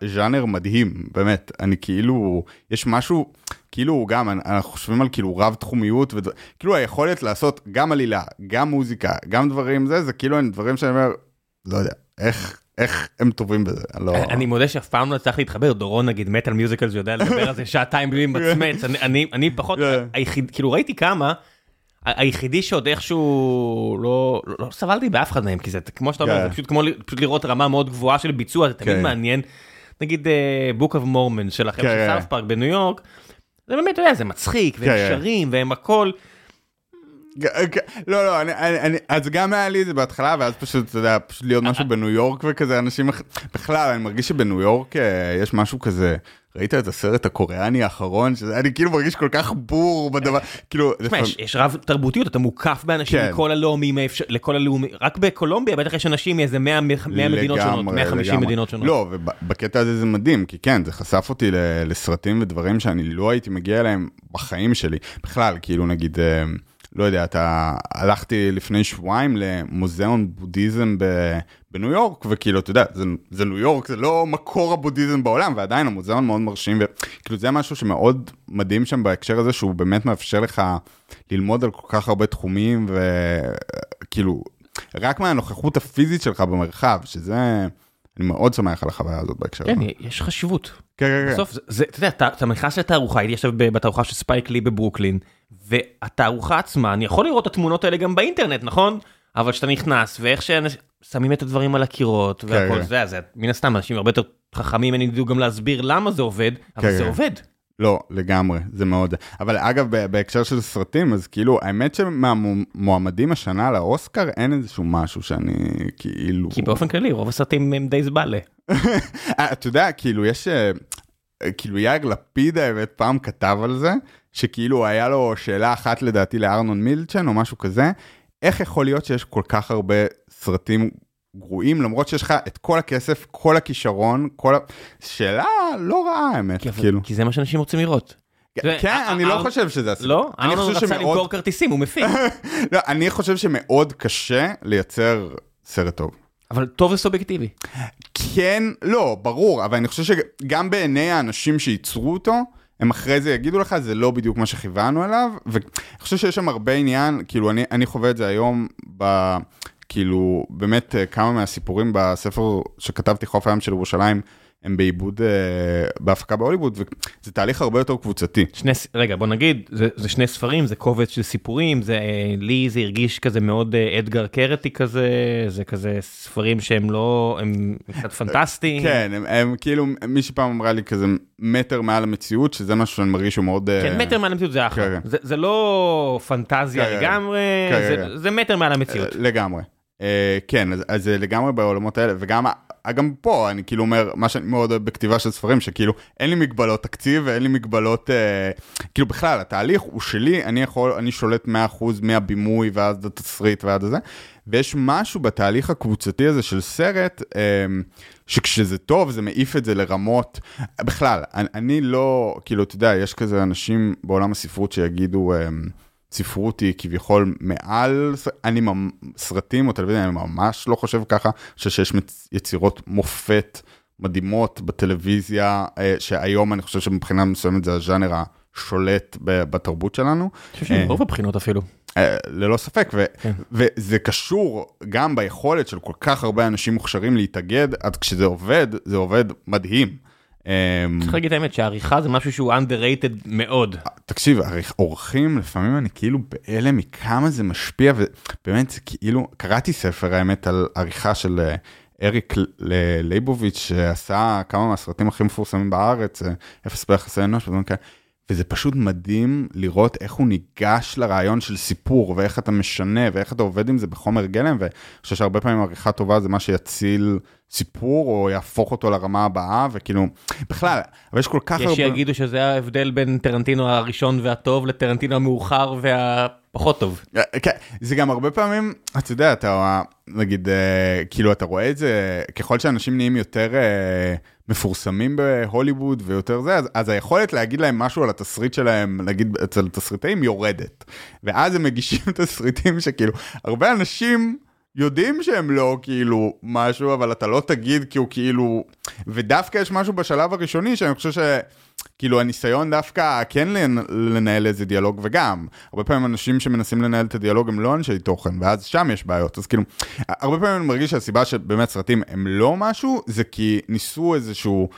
ז'אנר מדהים, באמת, אני כאילו, יש משהו, כאילו גם, אנ- אנחנו חושבים על כאילו רב תחומיות, וכאילו היכולת לעשות גם עלילה, גם מוזיקה, גם דברים זה, זה כאילו הם דברים שאני אומר, לא יודע, איך, איך הם טובים בזה, אני לא... אני מודה שאף פעם לא הצלחתי להתחבר, דורון נגיד מת על musicals יודע לדבר על זה שעתיים בלי למצמץ, אני- אני אני פחות, כן. היחיד, כאילו ראיתי כמה, היחידי שעוד איכשהו לא לא- לא סבלתי באף אחד מהם, כי זה כמו שאתה אומר, כן. זה פשוט כמו פשוט לראות רמה מאוד גבוהה של ביצוע, זה תמיד כן. מעניין. נגיד Book of Mormons של החבר'ה כן, של כן. South Park בניו יורק, זה באמת, אתה יודע, זה מצחיק, והם כן, כן. שרים, והם הכל, לא, לא, אני, אני, אז גם היה לי את זה בהתחלה, ואז פשוט, אתה יודע, פשוט להיות משהו בניו יורק וכזה, אנשים, בכלל, אני מרגיש שבניו יורק אה, יש משהו כזה, ראית את הסרט הקוריאני האחרון, שזה, אני כאילו מרגיש כל כך בור בדבר, כאילו, תשמע, לפעמים- יש, יש רב תרבותיות, אתה מוקף באנשים כן. מכל הלאומים, לכל הלאומים, רק בקולומביה בטח יש אנשים מאיזה 100, 100 מדינות שונות, לגמרי, 150 לגמרי. מדינות שונות. לא, ובקטע הזה זה מדהים, כי כן, זה חשף אותי לסרטים ודברים שאני לא הייתי מגיע אליהם בחיים שלי. בכלל, כאילו נגיד, אה, לא יודע, אתה, הלכתי לפני שבועיים למוזיאון בודהיזם ב- בניו יורק, וכאילו, אתה יודע, זה, זה ניו יורק, זה לא מקור הבודהיזם בעולם, ועדיין המוזיאון מאוד מרשים, וכאילו זה משהו שמאוד מדהים שם בהקשר הזה, שהוא באמת מאפשר לך ללמוד על כל כך הרבה תחומים, וכאילו, רק מהנוכחות הפיזית שלך במרחב, שזה, אני מאוד שמח על החוויה הזאת בהקשר הזה. כן, יש חשיבות. כן, כן, כן. בסוף, אתה יודע, אתה- נכנס לתערוכה, הייתי עכשיו בתערוכה של ספייק לי בברוקלין, והתערוכה עצמה, אני יכול לראות את התמונות האלה גם באינטרנט, נכון? אבל כשאתה נכנס, ואיך ששמים את הדברים על הקירות, והכל כן. זה, אז מן הסתם אנשים הרבה יותר חכמים ממני ידעו גם להסביר למה זה עובד, אבל כן, זה כן. עובד. לא, לגמרי, זה מאוד. אבל אגב, בהקשר של סרטים, אז כאילו, האמת שמהמועמדים השנה לאוסקר, אין איזשהו משהו שאני כאילו... כי באופן כללי רוב הסרטים הם די זבלה. אה, *laughs* אתה יודע, כאילו, יש... אה, כאילו יאיר לפיד האמת פעם כתב על זה, שכאילו היה לו שאלה אחת לדעתי לארנון מילצ'ן או משהו כזה, איך יכול להיות שיש כל כך הרבה סרטים גרועים למרות שיש לך את כל הכסף, כל הכישרון, כל ה... שאלה לא רעה האמת, כי, כאילו. כי זה מה שאנשים רוצים לראות. כן, אני לא חושב שזה הסיפור. לא? ארנון רצה למכור כרטיסים, הוא מפיק. *laughs* לא, אני חושב שמאוד קשה לייצר סרט טוב. אבל טוב זה סובייקטיבי. כן, לא, ברור, אבל אני חושב שגם בעיני האנשים שייצרו אותו, הם אחרי זה יגידו לך, זה לא בדיוק מה שכיוונו אליו, ואני חושב שיש שם הרבה עניין, כאילו, אני, אני חווה את זה היום ב... כאילו, באמת כמה מהסיפורים בספר שכתבתי, חוף הים של ירושלים, הם בעיבוד, אה, בהפקה בהוליווד, וזה תהליך הרבה יותר קבוצתי. שני, רגע, בוא נגיד, זה, זה שני ספרים, זה קובץ של סיפורים, זה, אה, לי זה הרגיש כזה מאוד אה, אדגר קרטי כזה, זה כזה ספרים שהם לא, הם קצת פנטסטיים. כן, הם, הם כאילו, מישהי פעם אמרה לי כזה מטר מעל המציאות, שזה משהו שאני מרגיש שהוא מאוד... כן, מטר מעל המציאות זה אחלה. כן. זה, זה לא פנטזיה כן, לגמרי, כן, זה, זה מטר מעל המציאות. לגמרי. Uh, כן, אז, אז לגמרי בעולמות האלה, וגם גם פה אני כאילו אומר, מה שאני מאוד אוהב בכתיבה של ספרים, שכאילו אין לי מגבלות תקציב ואין לי מגבלות, אה, כאילו בכלל, התהליך הוא שלי, אני יכול, אני שולט 100% מהבימוי ועד התסריט ועד הזה, ויש משהו בתהליך הקבוצתי הזה של סרט, אה, שכשזה טוב זה מעיף את זה לרמות, בכלל, אני, אני לא, כאילו, אתה יודע, יש כזה אנשים בעולם הספרות שיגידו, אה, ספרות היא כביכול מעל, אני סרטים או טלוויזיה, אני ממש לא חושב ככה, אני חושב שיש יצירות מופת מדהימות בטלוויזיה, אה, שהיום אני חושב שמבחינה מסוימת זה הז'אנר השולט בתרבות שלנו. אני חושב שברוב הבחינות אפילו. אה, ללא ספק, ו- כן. וזה קשור גם ביכולת של כל כך הרבה אנשים מוכשרים להתאגד, עד כשזה עובד, זה עובד מדהים. אמ, צריך להגיד האמת שהעריכה זה משהו שהוא underrated מאוד. תקשיב, אורחים לפעמים אני כאילו בהלם מכמה זה משפיע ובאמת כאילו קראתי ספר האמת על עריכה של אה, אריק לייבוביץ' שעשה כמה מהסרטים הכי מפורסמים בארץ, אה, אפס ביחסי אנוש ודברים כאלה. וזה פשוט מדהים לראות איך הוא ניגש לרעיון של סיפור ואיך אתה משנה ואיך אתה עובד עם זה בחומר גלם ואני חושב שהרבה פעמים עריכה טובה זה מה שיציל סיפור או יהפוך אותו לרמה הבאה וכאילו בכלל אבל יש כל כך יש הרבה... שיגידו שזה ההבדל בין טרנטינו הראשון והטוב לטרנטינו המאוחר והפחות טוב. אה, כן, זה גם הרבה פעמים אתה יודע אתה נגיד אה, כאילו אתה רואה את זה ככל שאנשים נהיים יותר. אה, מפורסמים בהוליווד ויותר זה, אז, אז היכולת להגיד להם משהו על התסריט שלהם, נגיד אצל תסריטאים, יורדת. ואז הם מגישים *laughs* תסריטים שכאילו, הרבה אנשים יודעים שהם לא כאילו משהו, אבל אתה לא תגיד כי הוא כאילו... ודווקא יש משהו בשלב הראשוני שאני חושב ש... כאילו הניסיון דווקא כן לנהל איזה דיאלוג וגם הרבה פעמים אנשים שמנסים לנהל את הדיאלוג הם לא אנשי תוכן ואז שם יש בעיות. אז כאילו הרבה פעמים אני מרגיש שהסיבה שבאמת סרטים הם לא משהו זה כי ניסו איזשהו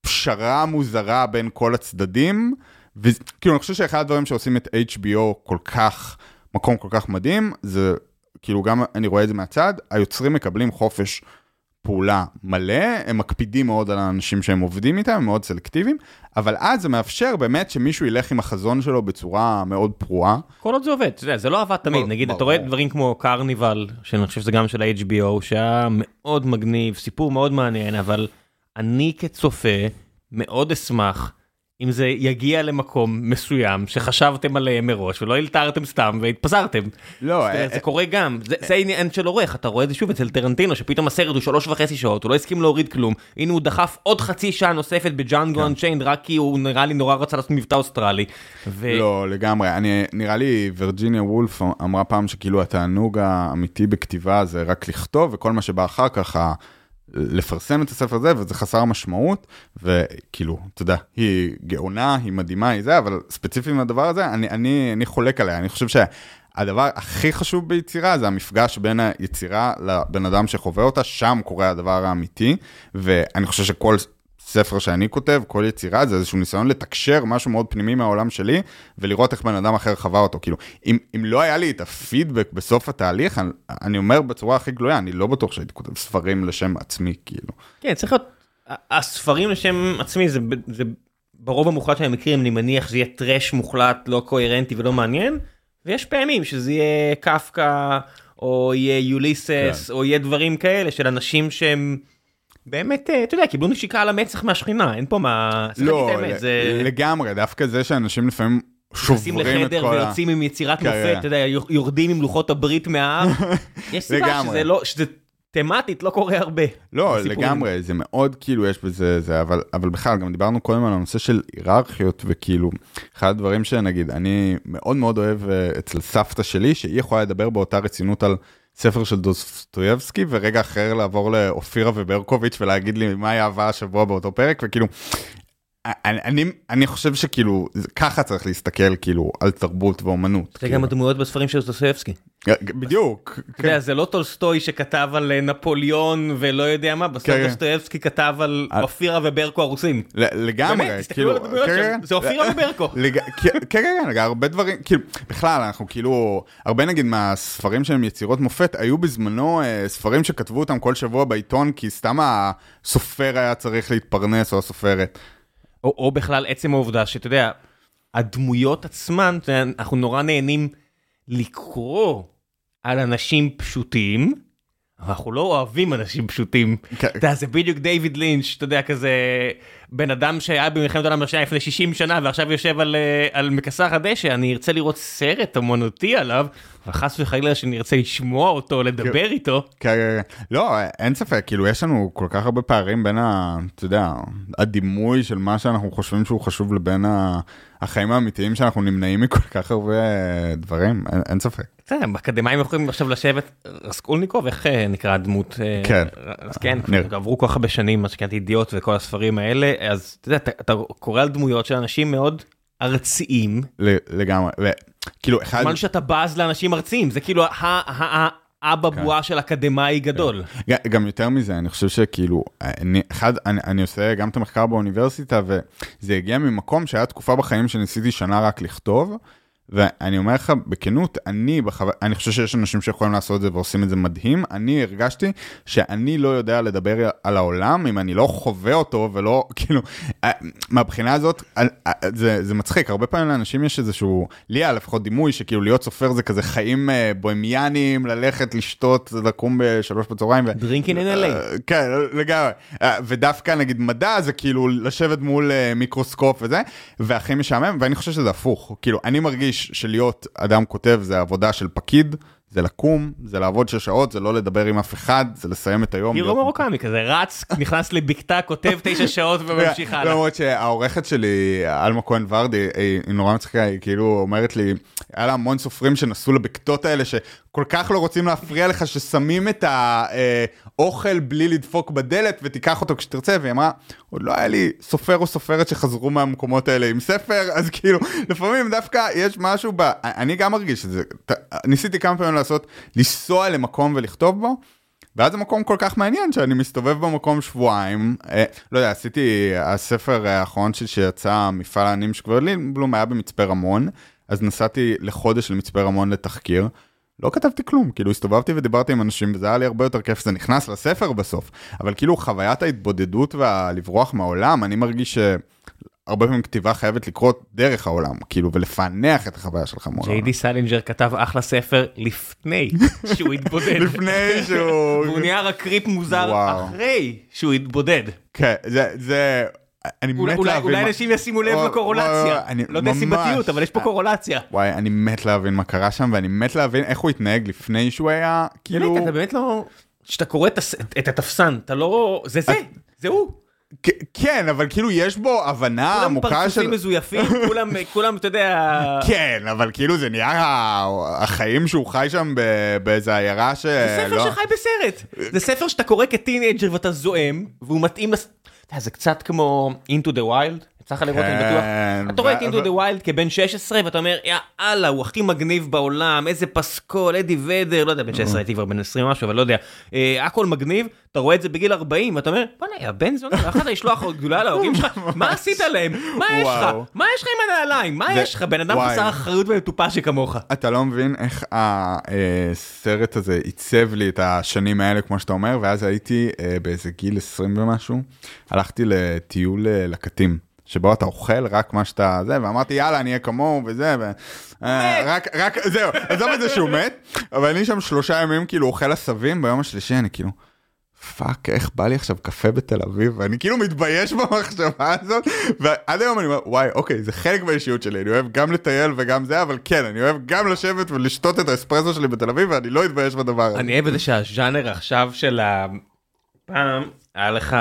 פשרה מוזרה בין כל הצדדים וכאילו אני חושב שאחד הדברים שעושים את HBO כל כך מקום כל כך מדהים זה כאילו גם אני רואה את זה מהצד היוצרים מקבלים חופש. פעולה מלא, הם מקפידים מאוד על האנשים שהם עובדים איתם, הם מאוד סלקטיביים, אבל אז זה מאפשר באמת שמישהו ילך עם החזון שלו בצורה מאוד פרועה. כל עוד זה עובד, אתה יודע, זה לא עבד תמיד, נגיד, אתה רואה דברים כמו Carnivale, שאני חושב שזה גם של ה-HBO, שהיה מאוד מגניב, סיפור מאוד מעניין, אבל אני כצופה מאוד אשמח אם זה יגיע למקום מסוים שחשבתם עליהם מראש ולא אלתרתם סתם והתפזרתם. לא, זה, אה, זה קורה גם, זה, זה העניין של עורך, אתה רואה את זה שוב אצל טרנטינו שפתאום הסרט הוא שלוש וחצי שעות, הוא לא הסכים להוריד כלום, הנה הוא דחף עוד חצי שעה נוספת בג'אנגו כן. Unchained רק כי הוא נראה לי נורא רצה לעשות מבטא אוסטרלי. לא, לגמרי, אני, נראה לי וירג'יניה וולף אמרה פעם שכאילו התענוג האמיתי בכתיבה זה רק לכתוב וכל מה שבא אחר כך. לפרסם את הספר הזה וזה חסר משמעות וכאילו אתה יודע היא גאונה היא מדהימה היא זה אבל ספציפית עם הדבר הזה אני אני אני חולק עליה. אני חושב שהדבר הכי חשוב ביצירה זה המפגש בין היצירה לבן אדם שחווה אותה שם קורה הדבר האמיתי ואני חושב שכל ספר שאני כותב, כל יצירה זה איזשהו ניסיון לתקשר משהו מאוד פנימי מהעולם שלי, ולראות איך בן אדם אחר חווה אותו. כאילו, אם, אם לא היה לי את הפידבק בסוף התהליך, אני, אני אומר בצורה הכי גלויה, אני לא בטוח שהייתי כותב ספרים לשם עצמי, כאילו. כן, צריך להיות, הספרים לשם עצמי זה, זה ברוב המוחלט של המקרים, אני מניח שזה יהיה טראש מוחלט, לא קוהרנטי ולא מעניין, ויש פעמים שזה יהיה קפקא, או יהיה יוליסס, כן. או יהיה דברים כאלה של אנשים שהם... באמת, אה, אתה יודע, קיבלו נשיקה על המצח מהשכינה, אין פה מה... לא. לגמרי, דווקא זה שאנשים לפעמים נכנסים שוברים את לחדר כל ה... ויוצאים עם יצירת כן, מופת, כן. אתה יודע, יורדים עם לוחות הברית מההר. *laughs* יש סיבה. שזה לא, שזה תמטית לא קורה הרבה. לא. לגמרי, זה מאוד כאילו יש בזה, זה, אבל, אבל בכלל, גם דיברנו קודם על הנושא של היררכיות, וכאילו, אחד הדברים שנגיד, אני מאוד מאוד אוהב אה, אצל סבתא שלי, שהיא יכולה לדבר באותה רצינות על ספר של דוסטויבסקי, ורגע אחר לעבור לאופירה וברקוביץ' ולהגיד לי מה היא אהבה השבוע באותו פרק, וכאילו, אני, אני, אני חושב שכאילו, ככה צריך להסתכל כאילו על תרבות ואומנות. זה כאילו. גם הדמויות בספרים של דוסטויבסקי. בדיוק. אתה יודע, זה לא טולסטוי שכתב על אה, נפוליאון ולא יודע מה, בסוף כן, כן. דוסטויבסקי כתב על על- אופירה וברקו הרוסים. לגמרי, באמת, תסתכלו על הדמויות כן, שם, כן. זה אופירה וברקו. *laughs* כן, כן, כן, כן, הרבה דברים, כאילו, בכלל, אנחנו כאילו, הרבה נגיד מהספרים שהם יצירות מופת, היו בזמנו אה, ספרים שכתבו אותם כל שבוע בעיתון, כי סתם הסופר היה צריך להתפרנס, או הסופרת. או, או בכלל עצם העובדה שאתה יודע, הדמויות עצמן, אנחנו נורא נהנים לקרוא על אנשים פשוטים, אנחנו לא אוהבים אנשים פשוטים. כן. אתה יודע, זה בדיוק דיוויד לינץ', אתה יודע, כזה בן אדם שהיה במלחמת העולם השנייה לפני 60 שנה ועכשיו יושב על, אה, על מכסח הדשא, אני ארצה לראות סרט אמנותי עליו, אבל חס וחלילה שנרצה לשמוע אותו, לדבר איתו. כן, כן, כן. לא, אין ספק, כאילו, יש לנו כל כך הרבה פערים בין ה... אתה יודע, הדימוי של מה שאנחנו חושבים שהוא חשוב לבין. החיים האמיתיים שאנחנו נמנעים מכל כך הרבה דברים, אין, אין ספק. אקדמאים יכולים עכשיו לשבת, רסקולניקוב, איך אה, נקרא הדמות? אה, כן. אז כן. עברו כל כך הרבה שנים, מה שקראתי ידיעות וכל הספרים האלה, אז אתה יודע, אתה- קורא על דמויות של אנשים מאוד ארציים, לגמרי, וכאילו, אחד... בזמן שאתה בז לאנשים ארציים, זה כאילו האבא כן. בועה של אקדמאי גדול. ג- גם יותר מזה, אני חושב שכאילו, אני, אחד, אני, אני עושה גם את המחקר באוניברסיטה, וזה הגיע ממקום שהיה תקופה בחיים שניסיתי שנה רק לכתוב, ואני אומר לך בכנות, אני, בחו... אני חושב שיש אנשים שיכולים לעשות את זה ועושים את זה מדהים, אני הרגשתי שאני לא יודע לדבר על העולם אם אני לא חווה אותו ולא, *laughs* כאילו, אה, מהבחינה הזאת, אה, אה, זה, זה מצחיק, הרבה פעמים לאנשים יש איזשהו, לי היה לפחות דימוי שכאילו להיות סופר זה כזה חיים בוהמיאנים, ללכת, לשתות, לקום בשלוש בצהריים. ו... Drinking in LA. אה, כן, לגמרי. ודווקא נגיד מדע זה כאילו לשבת מול מיקרוסקופ וזה, והכי משעמם, ואני חושב שזה הפוך. כאילו, אני מרגיש שלהיות אדם כותב זה עבודה של פקיד, זה לקום, זה לעבוד שש שעות, זה לא לדבר עם אף אחד, זה לסיים את היום. הירו מרוקמי כזה, רץ, נכנס לבקתה, כותב תשע שעות *laughs* וממשיך הלאה. למרות שהעורכת שלי, עלמה כהן ורדי, היא נורא מצחיקה, היא כאילו אומרת לי, היה לה המון סופרים שנסעו לבקתות האלה, שכל כך לא רוצים להפריע לך, ששמים את האוכל בלי לדפוק בדלת ותיקח אותו כשתרצה, והיא אמרה, עוד לא היה לי סופר או סופרת שחזרו מהמקומות האלה עם ספר, *laughs* אז כאילו, לפעמים דווקא יש משהו ב... אני גם מרגיש את זה, ניסיתי כמה פעמים לעשות, לנסוע למקום ולכתוב בו, ואז זה מקום כל כך מעניין שאני מסתובב במקום שבועיים, אה, לא יודע, עשיתי, הספר האחרון שלי שיצא, מפעל העניים של כבוד לינבלום, היה במצפה רמון, אז נסעתי לחודש למצפה רמון לתחקיר. לא כתבתי כלום, כאילו הסתובבתי ודיברתי עם אנשים וזה היה לי הרבה יותר כיף, זה נכנס לספר בסוף, אבל כאילו חוויית ההתבודדות והלברוח מהעולם, אני מרגיש שהרבה פעמים כתיבה חייבת לקרות דרך העולם, כאילו, ולפענח את החוויה שלך מול ג'יי די סלינג'ר כתב אחלה ספר לפני *laughs* שהוא התבודד. לפני שהוא... והוא נהיה רק creep מוזר וואו. אחרי שהוא התבודד. כן, זה, זה, אני מת להבין... אולי אנשים ישימו לב לקורולציה. לא יודע סיבתיות, אבל יש פה קורולציה. וואי, אני מת להבין מה קרה שם, ואני מת להבין איך הוא התנהג לפני שהוא היה, כאילו... אתה באמת לא... כשאתה קורא את התפסן, אתה לא... זה זה, זה הוא. כן, אבל כאילו יש בו הבנה כולם עמוקה פרצופים של... מזויפים, כולם, *laughs* כולם, אתה יודע... כן, אבל כאילו זה נהיה החיים שהוא חי שם באיזה עיירה ש... זה ספר שחי בסרט. זה ספר שאתה קורא כטינג'ר ואתה זועם, והוא מתאים זה קצת כמו Into the Wild. לך לראות, אני בטוח. כן, אתה רואה את ו- Into the Wild כבן 16 ואתה אומר, יא אללה, הוא הכי מגניב בעולם, איזה פסקול, אדי ודר, לא יודע, בן 16 הייתי כבר בן 20 משהו, אבל לא יודע. אה, הכל מגניב, אתה רואה את זה בגיל 40, ואתה אומר, בוא'נה, יא בן זונה, יכולת לשלוח גדולה להורים שלך? *laughs* מה עשית להם? מה יש לך? מה יש לך עם הנעליים? מה יש לך? בן אדם. חסר אחריות ומטופש שכמוך. אתה לא מבין איך הסרט הזה עיצב לי את השנים האלה, כמו שאתה אומר, ואז הייתי אה, באיזה גיל 20 ומשהו, הלכתי לטיול אה, לקטים. שבו אתה אוכל רק מה שאתה זה, ואמרתי יאללה אני אהיה כמוהו וזה, ו... אה, רק, רק, זהו, עזוב את זה שהוא מת, אבל אני שם שלושה ימים כאילו אוכל עשבים, ביום השלישי אני כאילו, fuck, איך בא לי עכשיו קפה בתל אביב, ואני כאילו מתבייש במחשבה הזאת, ועד היום אני אומר, וואי, אוקיי, זה חלק מהאישיות שלי, אני אוהב גם לטייל וגם זה, אבל כן, אני אוהב גם לשבת ולשתות את האספרסו שלי בתל אביב, ואני לא אתבייש בדבר הזה. אני אוהב את זה שהז'אנר עכשיו של ה... פעם היה לך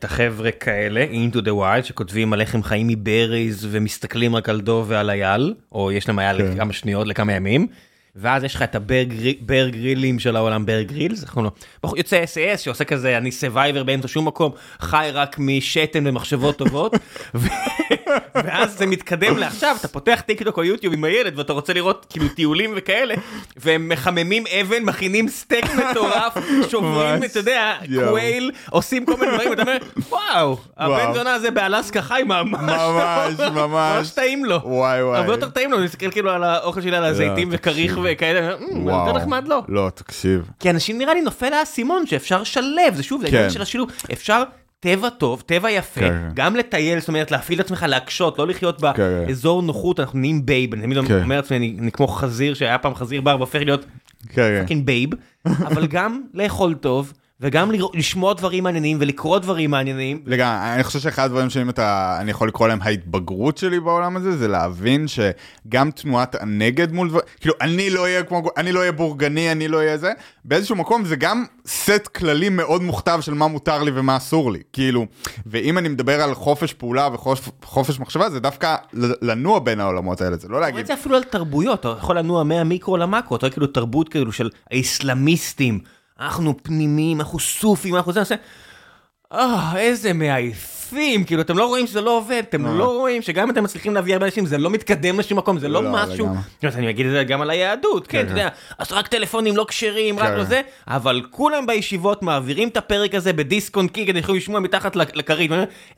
את החבר'ה כאלה, into the wild, שכותבים על איך הם חיים מבריז ומסתכלים רק על דוב ועל אייל, או יש להם אייל כן. לכמה שניות, לכמה ימים. ואז יש לך את הבר גרילים של העולם, בר גרילס, איך קוראים לו? יוצא SAS שעושה כזה, אני survivor באמצע שום מקום, חי רק משתן ומחשבות טובות, *laughs* ו- ואז זה מתקדם לעכשיו, אתה פותח טיקטוק או יוטיוב עם הילד ואתה רוצה לראות כאילו טיולים וכאלה, והם מחממים אבן, מכינים סטייק מטורף, שוברים. אתה יודע. quail, עושים כל מיני דברים, ואתה אומר, וואו, הבן. זונה הזה באלסקה חי ממש ממש, ממש. טעים לו. וואי וואי. הרבה יותר טעים לו, אני מסתכל כאילו על האוכל שלי, על הזיתים וכריך. וכאלה, "מ, וואו. יותר נחמד לו. לא, תקשיב. כי אנשים נראה לי נופל האסימון שאפשר לשלב, זה שוב, זה כן. העניין של השילוב, אפשר טבע טוב, טבע יפה, כן. גם לטייל, זאת אומרת להפעיל את עצמך להקשות, לא לחיות כן. באזור נוחות, אנחנו נהיים babe, אני תמיד כן. אומר לעצמי, אני אני כמו חזיר שהיה פעם חזיר בר והופך להיות כן, כן. fucking babe, אבל גם לאכול טוב, וגם לשמוע דברים מעניינים ולקרוא דברים מעניינים. לגמרי, אני חושב שאחד הדברים שאם אתה, אני יכול לקרוא להם ההתבגרות שלי בעולם הזה, זה להבין שגם תנועת הנגד מול דברים, כאילו אני לא אהיה כמו, אני לא אהיה בורגני, אני לא אהיה זה, באיזשהו מקום זה גם סט כללי מאוד מוכתב של מה מותר לי ומה אסור לי, כאילו, ואם אני מדבר על חופש פעולה וחופש מחשבה, זה דווקא לנוע בין העולמות האלה, זה לא להגיד, זה אפילו על תרבויות, אתה יכול לנוע מהמיקרו למקרו, אתה רואה כאילו תרבות כאילו של האסלאמיסטים, אנחנו פנימיים, אנחנו סופים, אנחנו זה, עושה, אה, איזה מעייפים, כאילו אתם לא רואים שזה לא עובד, אתם אה. לא רואים שגם אם אתם מצליחים להביא הרבה אנשים, זה לא מתקדם לשום מקום, זה לא לא, משהו, אני אגיד את זה גם על היהדות, כן, כן, אתה יודע, אז רק טלפונים לא כשרים, רק כן. לא זה, אבל כולם בישיבות מעבירים את הפרק הזה בדיסקונט קי כדי שיוכלו לשמוע מתחת לכרית,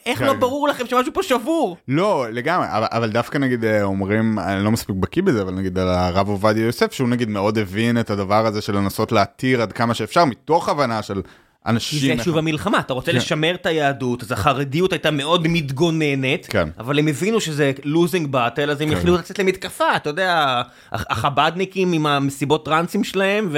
איך כן. לא ברור לכם שמשהו פה שבור? לא, לגמרי, אבל, דווקא נגיד אה, אומרים, אני לא מספיק בקיא בזה, אבל נגיד על הרב עובדיה יוסף, שהוא נגיד מאוד הבין את הדבר הזה של לנסות להתיר עד כמה שאפשר, מתוך הבנה של אנשים... זה שוב המלחמה, אתה רוצה כן. לשמר את היהדות, אז החרדיות הייתה מאוד מתגוננת, כן. אבל הם הבינו שזה לוזינג באטל, אז הם כן. החליטו לצאת למתקפה, אתה יודע, הח- החבדניקים עם המסיבות טרנסים שלהם,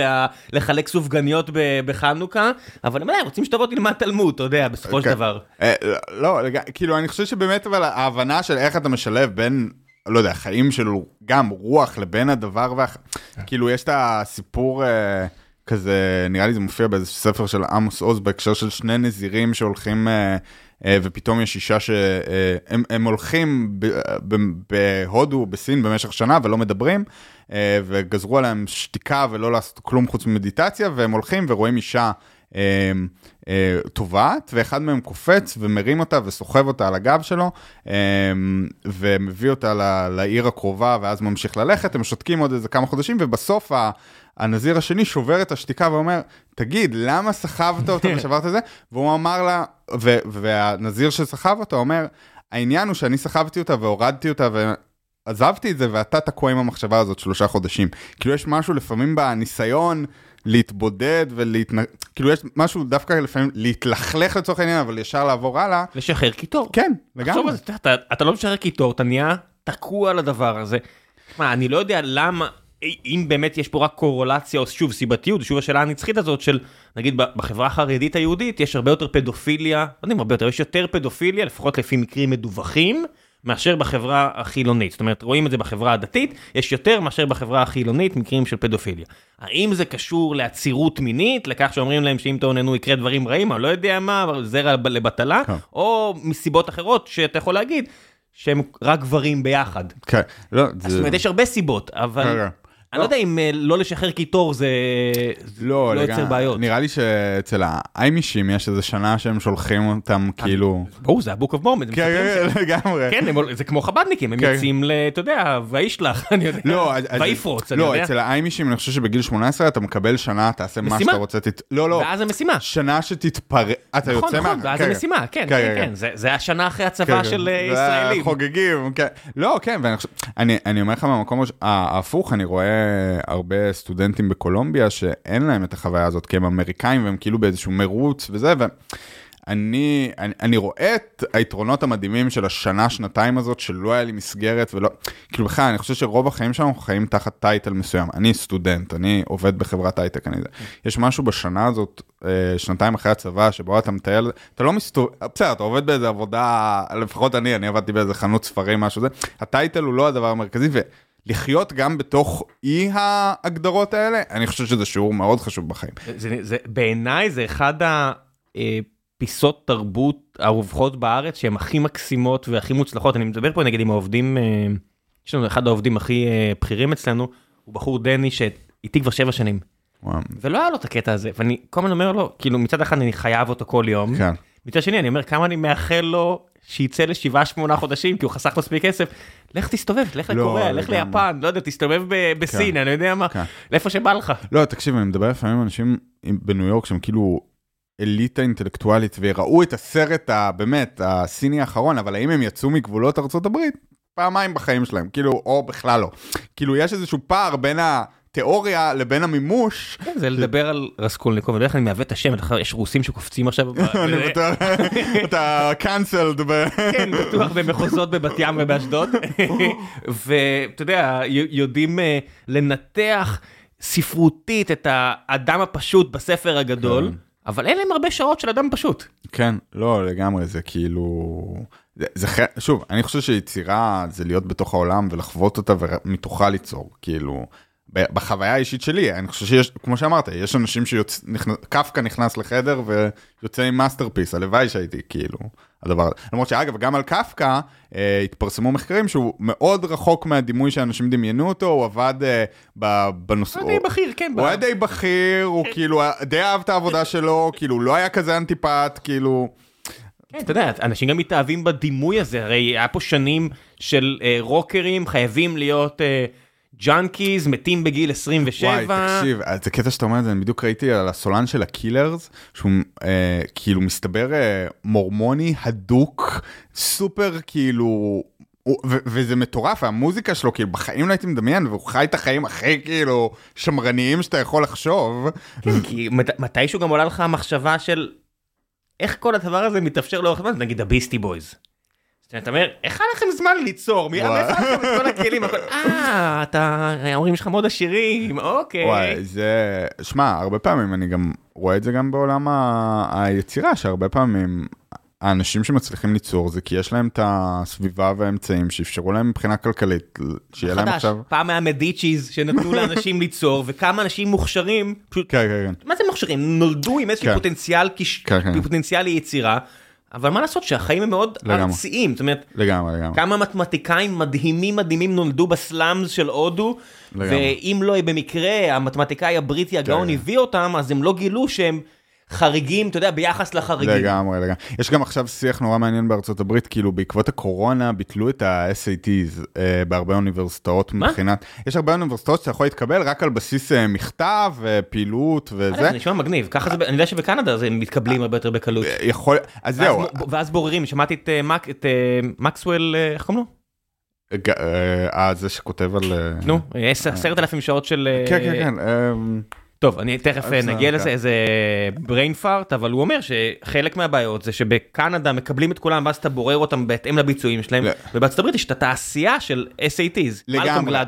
ולחלק סופגניות בחנוכה, אבל הם עדיין רוצים שתבוא תלמד תלמוד, אתה יודע, בסופו של. דבר. אה, לא. כאילו אני חושב שבאמת אבל ההבנה של איך אתה משלב בין, לא יודע, חיים של גם רוח לבין הדבר וה... כאילו יש את הסיפור אה, כזה, נראה לי זה מופיע באיזה ספר של עמוס עוז בהקשר של שני נזירים שהולכים אה, אה, ופתאום יש אישה שהם הם הולכים ב, ב, בהודו, בסין במשך שנה ולא מדברים. אה, וגזרו עליהם שתיקה ולא לעשות כלום חוץ ממדיטציה והם הולכים ורואים אישה אה, אה, טובעת ואחד מהם קופץ ומרים אותה וסוחב אותה על הגב שלו אה, ומביא אותה לעיר הקרובה ואז ממשיך ללכת הם שותקים עוד איזה כמה חודשים ובסוף הנזיר השני שובר את השתיקה ואומר תגיד למה סחבת אותה ושברת את זה והוא אמר לה ו- והנזיר שסחב אותה אומר העניין הוא שאני סחבתי אותה והורדתי אותה ו... עזבתי את זה ואתה תקוע עם המחשבה הזאת שלושה חודשים. כאילו יש משהו לפעמים בניסיון להתבודד ולהתנ... כאילו יש משהו דווקא לפעמים להתלכלך לצורך העניין אבל ישר לעבור הלאה. לשחרר קיטור. כן, לגמרי. אתה- אתה- אתה לא משחרר קיטור, אתה נהיה תקוע על הדבר הזה. מה, אני לא יודע למה, אם באמת יש פה רק קורולציה או שוב סיבתיות, שוב השאלה הנצחית הזאת של, נגיד בחברה החרדית היהודית יש הרבה יותר פדופיליה, לא יודע אם הרבה יותר, יש יותר פדופיליה, לפחות לפי מקרים מדווחים, מאשר בחברה החילונית. זאת אומרת, רואים את זה בחברה הדתית, יש יותר מאשר בחברה החילונית מקרים של פדופיליה. האם זה קשור לעצירות מינית, לכך שאומרים להם שאם תאוננו יקרה דברים רעים, אני לא יודע מה, זרע לבטלה, כן. או מסיבות אחרות שאתה יכול להגיד שהם רק גברים ביחד. כן, לא, זאת זה... אומרת, יש הרבה סיבות, אבל כן, אני לא יודע אם אה, לא לשחרר קיטור זה לא, לא. יוצר בעיות. נראה לי שאצל האיימישים יש איזה שנה שהם שולחים אותם כאילו... ברור, זה ה-book of moment. כן, כן, לגמרי. כן, זה כמו חבדניקים, הם כן. יוצאים ל... אתה יודע, וישלח, *laughs* אני יודע. לא, ויפרוץ, אני לא, יודע. אצל האיימישים אני חושב שבגיל 18 אתה מקבל שנה, תעשה מה. שאתה רוצה. לא, לא, ואז המשימה. שנה שתתפרק, אתה נכון, יוצא נכון, מה... ואז כן, המשימה, כן, כן, כן, זה- השנה אחרי הצבא של אה. ישראלים. חוגגים, כן. לא, כן, ואני אומר לך מהמקום ההפוך, אני רואה הרבה סטודנטים בקולומביה שאין להם את החוויה הזאת, כי הם אמריקאים והם כאילו באיזשהו מרוץ וזה, אני, אני, אני רואה את היתרונות המדהימים של השנה, שנתיים הזאת, שלא היה לי מסגרת ולא, כאילו בכלל, אני חושב שרוב החיים שלנו חיים תחת טייטל מסוים. אני סטודנט, אני עובד בחברת הייטק, אני זה. יש משהו בשנה הזאת, אה, שנתיים אחרי הצבא, שבו אתה מטייל, אתה לא מסתובב, בסדר, אתה עובד באיזה עבודה, לפחות אני, אני עבדתי באיזה חנות ספרים, משהו זה, הטייטל הוא לא הדבר המרכזי. לחיות גם בתוך אי ההגדרות האלה, אני חושב שזה שיעור מאוד חשוב בחיים. זה, זה, בעיניי זה אחד הפיסות תרבות הרווחות בארץ שהן הכי מקסימות והכי מוצלחות. אני מדבר פה נגיד עם העובדים, אה, יש לנו אחד העובדים הכי אה, בכירים אצלנו, הוא בחור דני שאיתי כבר שבע שנים. וואו. ולא היה לו את הקטע הזה, ואני כל הזמן אומר לו, כאילו מצד אחד אני חייב אותו כל יום, כן. מצד שני אני אומר כמה אני מאחל לו שיצא לשבעה שמונה חודשים כי הוא חסך מספיק כסף. לך תסתובב, לך לא, לקוריאה, לך ליפן, לא יודע, תסתובב בסין, כן. אני יודע מה, כן. לאיפה שבא לך. לא, תקשיב, אני מדבר לפעמים עם אנשים בניו יורק שהם כאילו אליטה אינטלקטואלית וראו את הסרט הבאמת, הסיני האחרון, אבל האם הם יצאו מגבולות ארה"ב? פעמיים בחיים שלהם, כאילו, או בכלל לא. כאילו, יש איזשהו פער בין ה... התיאוריה לבין המימוש. כן, זה לדבר על רסקולניקוב, בדרך כלל אני מעוות את השם, יש רוסים שקופצים עכשיו. *laughs* אני בטוח, *laughs* אתה קאנסלד. כן, בטוח במחוזות בבת ים ובאשדוד. *laughs* ואתה יודע, יודעים אה, לנתח ספרותית את האדם הפשוט בספר הגדול. כן. אבל אין להם הרבה שעות של אדם פשוט. כן, לא, לגמרי, זה כאילו... זה, זה שוב, אני חושב שיצירה זה להיות בתוך העולם ולחוות אותה ומתוכה ליצור, כאילו, בחוויה האישית שלי, אני חושב שיש, כמו שאמרת, יש אנשים שקפקא נכנס לחדר ויוצא עם masterpiece, הלוואי שהייתי כאילו הדבר הזה. למרות שאגב, גם על קפקא אה, התפרסמו מחקרים שהוא מאוד רחוק מהדימוי שאנשים דמיינו אותו, הוא עבד אה, בנושא... הוא היה די בכיר, כן. הוא היה די בכיר, הוא כאילו די אהב את העבודה שלו, כאילו לא היה כזה אנטיפת, כאילו... כן, אתה יודע, אנשים גם מתאהבים בדימוי הזה, הרי היה פה שנים של אה, רוקרים חייבים להיות... אה, ג'אנקיז מתים בגיל 27. וואי, תקשיב, זה קטע שאתה אומר את זה, אני בדיוק ראיתי על הסולן של הקילרס, שהוא אה, כאילו מסתבר אה, מורמוני הדוק, סופר כאילו... וזה מטורף, המוזיקה שלו, כאילו, בחיים לא הייתי מדמיין, והוא חי את החיים הכי, כאילו, שמרניים שאתה יכול לחשוב. כן, כי מתישהו גם עולה לך המחשבה של איך כל הדבר הזה מתאפשר לאורך זמן, נגיד הביסטי בויז. אתה אומר, איך היה לכם זמן ליצור? מי מאיפה לכם את כל הכלים? *laughs* אה, אתה, ההורים שלך מאוד עשירים, אוקיי. וואי, זה, שמע, הרבה פעמים אני גם רואה את זה גם בעולם היצירה, שהרבה פעמים האנשים שמצליחים ליצור זה כי יש להם את הסביבה והאמצעים שאפשרו להם מבחינה כלכלית, שיהיה להם עכשיו... פעם היה מדיצ'יז שנתנו *laughs* לאנשים ליצור, וכמה אנשים מוכשרים, פשוט... כן, כן, כן. מה זה מוכשרים? נולדו עם איזשהו כן. כן, כן. פוטנציאל ליצירה. אבל מה לעשות שהחיים הם מאוד ארציים, זאת אומרת, לגמרי, לגמרי. כמה מתמטיקאים מדהימים מדהימים נולדו בסלאמס של הודו, ואם לא במקרה המתמטיקאי הבריטי הגאון כן. הביא אותם, אז הם לא גילו שהם חריגים, אתה יודע, ביחס לחריגים. לגמרי, לגמרי. יש גם עכשיו שיח נורא מעניין בארצות הברית, כאילו בעקבות הקורונה ביטלו את ה-SATs אה, בהרבה אוניברסיטאות מה? מבחינת, יש הרבה אוניברסיטאות שאתה יכול להתקבל רק על בסיס אה, מכתב, אה, פעילות וזה. זה נשמע מגניב, ככה זה, אני יודע שבקנדה זה מתקבלים הרבה יותר בקלות. אה, יכול, אז זהו. ואז בוררים, שמעתי את, אה, את אה, מקסוול, איך קוראים לו? אה, זה שכותב על... נו, עשרת אלפים שעות של... כן, כן, כן. טוב, אני תכף נגיע לזה, איזה brain fart, אבל הוא אומר שחלק מהבעיות זה שבקנדה מקבלים את כולם, ואז אתה בורר אותם בהתאם לביצועים שלהם, ובארצות הברית יש את התעשייה של SATs, לגמרי,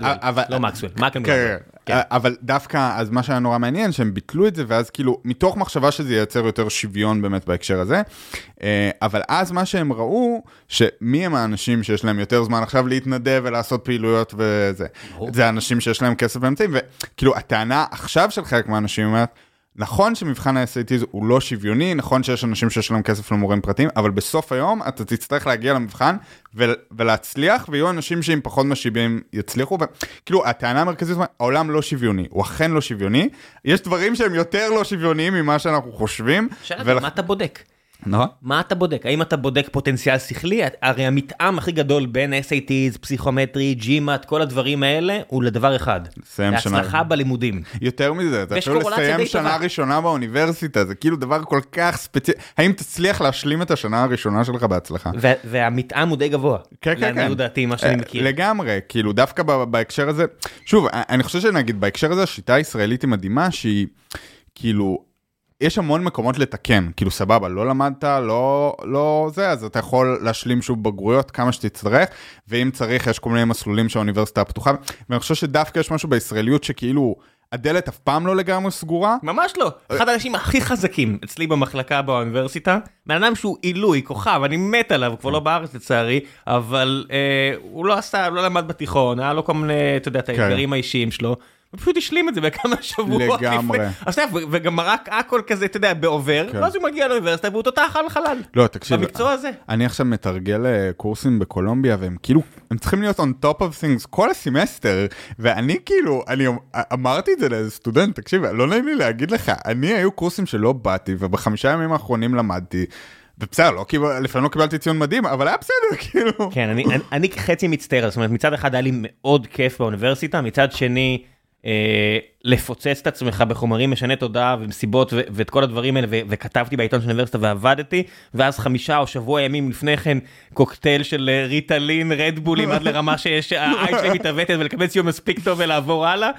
לא מקסוול, מקסוול גלדוול. כן. אבל דווקא, אז מה שהיה נורא מעניין, שהם ביטלו את זה, ואז כאילו, מתוך מחשבה שזה ייצר יותר שוויון באמת בהקשר הזה, אה, אבל אז מה שהם ראו, שמי הם האנשים שיש להם יותר זמן עכשיו להתנדב ולעשות פעילויות וזה, זה האנשים שיש להם כסף ואמצעים, וכאילו, הטענה עכשיו של חלק מהאנשים אומרת, נכון שמבחן ה-SAT הוא לא שוויוני, נכון שיש אנשים שיש להם כסף למורים פרטיים, אבל בסוף היום אתה תצטרך להגיע למבחן ו- ולהצליח, ויהיו אנשים שעם פחות משאבים יצליחו. כאילו, הטענה המרכזית, העולם לא שוויוני, הוא אכן לא שוויוני, יש דברים שהם יותר לא שוויוניים ממה שאנחנו חושבים. שאלה, ול... מה אתה בודק? נכון. מה אתה בודק? האם אתה בודק פוטנציאל שכלי? הרי המתאם הכי גדול בין SATs, פסיכומטרי, GMAT, כל האדברים האלה, הוא לדבר אחד. לסיים שנה. להצלחה בלימודים. יותר מזה, אתה אפילו לסיים שנה טובה. ראשונה באוניברסיטה, זה כאילו דבר כל כך ספציפי. האם תצליח להשלים את השנה הראשונה שלך בהצלחה? והמתאם הוא די גבוה. כן, כן, כן. לעניות דעתי, מה שאני מכיר. לגמרי, כאילו דווקא בהקשר הזה, שוב, אני חושב שנגיד בהקשר הזה השיטה הישראלית היא מדהימה, שהיא כאילו... יש המון מקומות לתקן, כאילו סבבה, לא למדת, לא, לא זה, אז אתה יכול להשלים שוב בגרויות כמה שתצטרך, ואם צריך, יש כל מיני מסלולים שהאוניברסיטה פתוחה, ואני חושב שדווקא יש משהו בישראליות שכאילו, הדלת אף פעם לא לגמרי סגורה. ממש לא. אחד האנשים הכי חזקים אצלי במחלקה באוניברסיטה, בן אדם שהוא עילוי, כוכב, אני מת עליו, כבר לא בארץ לצערי, אבל אה, הוא לא עשה, לא למד בתיכון, היה לו כל מיני, אתה יודע, את כן. האתגרים האישיים שלו. הוא פשוט השלים את זה בכמה שבועות. לגמרי. לפני- אז אתה יודע, ו- וגם רק הכל כזה, אתה יודע, בעובר, כן. ואז הוא מגיע לאוניברסיטה והוא תותח על חלל. לא, תקשיב, במקצוע הזה. אני עכשיו מתרגל אה, קורסים בקולומביה, והם כאילו, הם צריכים להיות on top of things כל הסמסטר, ואני כאילו, אני אמ- אמרתי את זה לאיזה סטודנט, תקשיב, לא נעים לי להגיד לך, אני היו קורסים שלא באתי, ובחמישה ימים האחרונים למדתי, ובסדר, לא קיבל, לפעמים לא קיבלתי ציון מדהים, אבל היה בסדר, *laughs* כאילו. כן, אני, אני, אני חצי מצטער, זאת אומרת, מצד אחד היה לי מאוד כיף באוניברסיטה, מצד שני, אה, לפוצץ את עצמך בחומרים משני תודעה ומסיבות ו- ואת כל הדברים האלה, ו- וכתבתי בעיתון של האוניברסיטה ועבדתי, ואז חמישה או שבוע ימים לפני כן, קוקטייל של אה, ריטלין, רדבולים, עד לרמה שיש, העין שלי מתעוותת ולקבל ציון מספיק טוב ולעבור הלאה.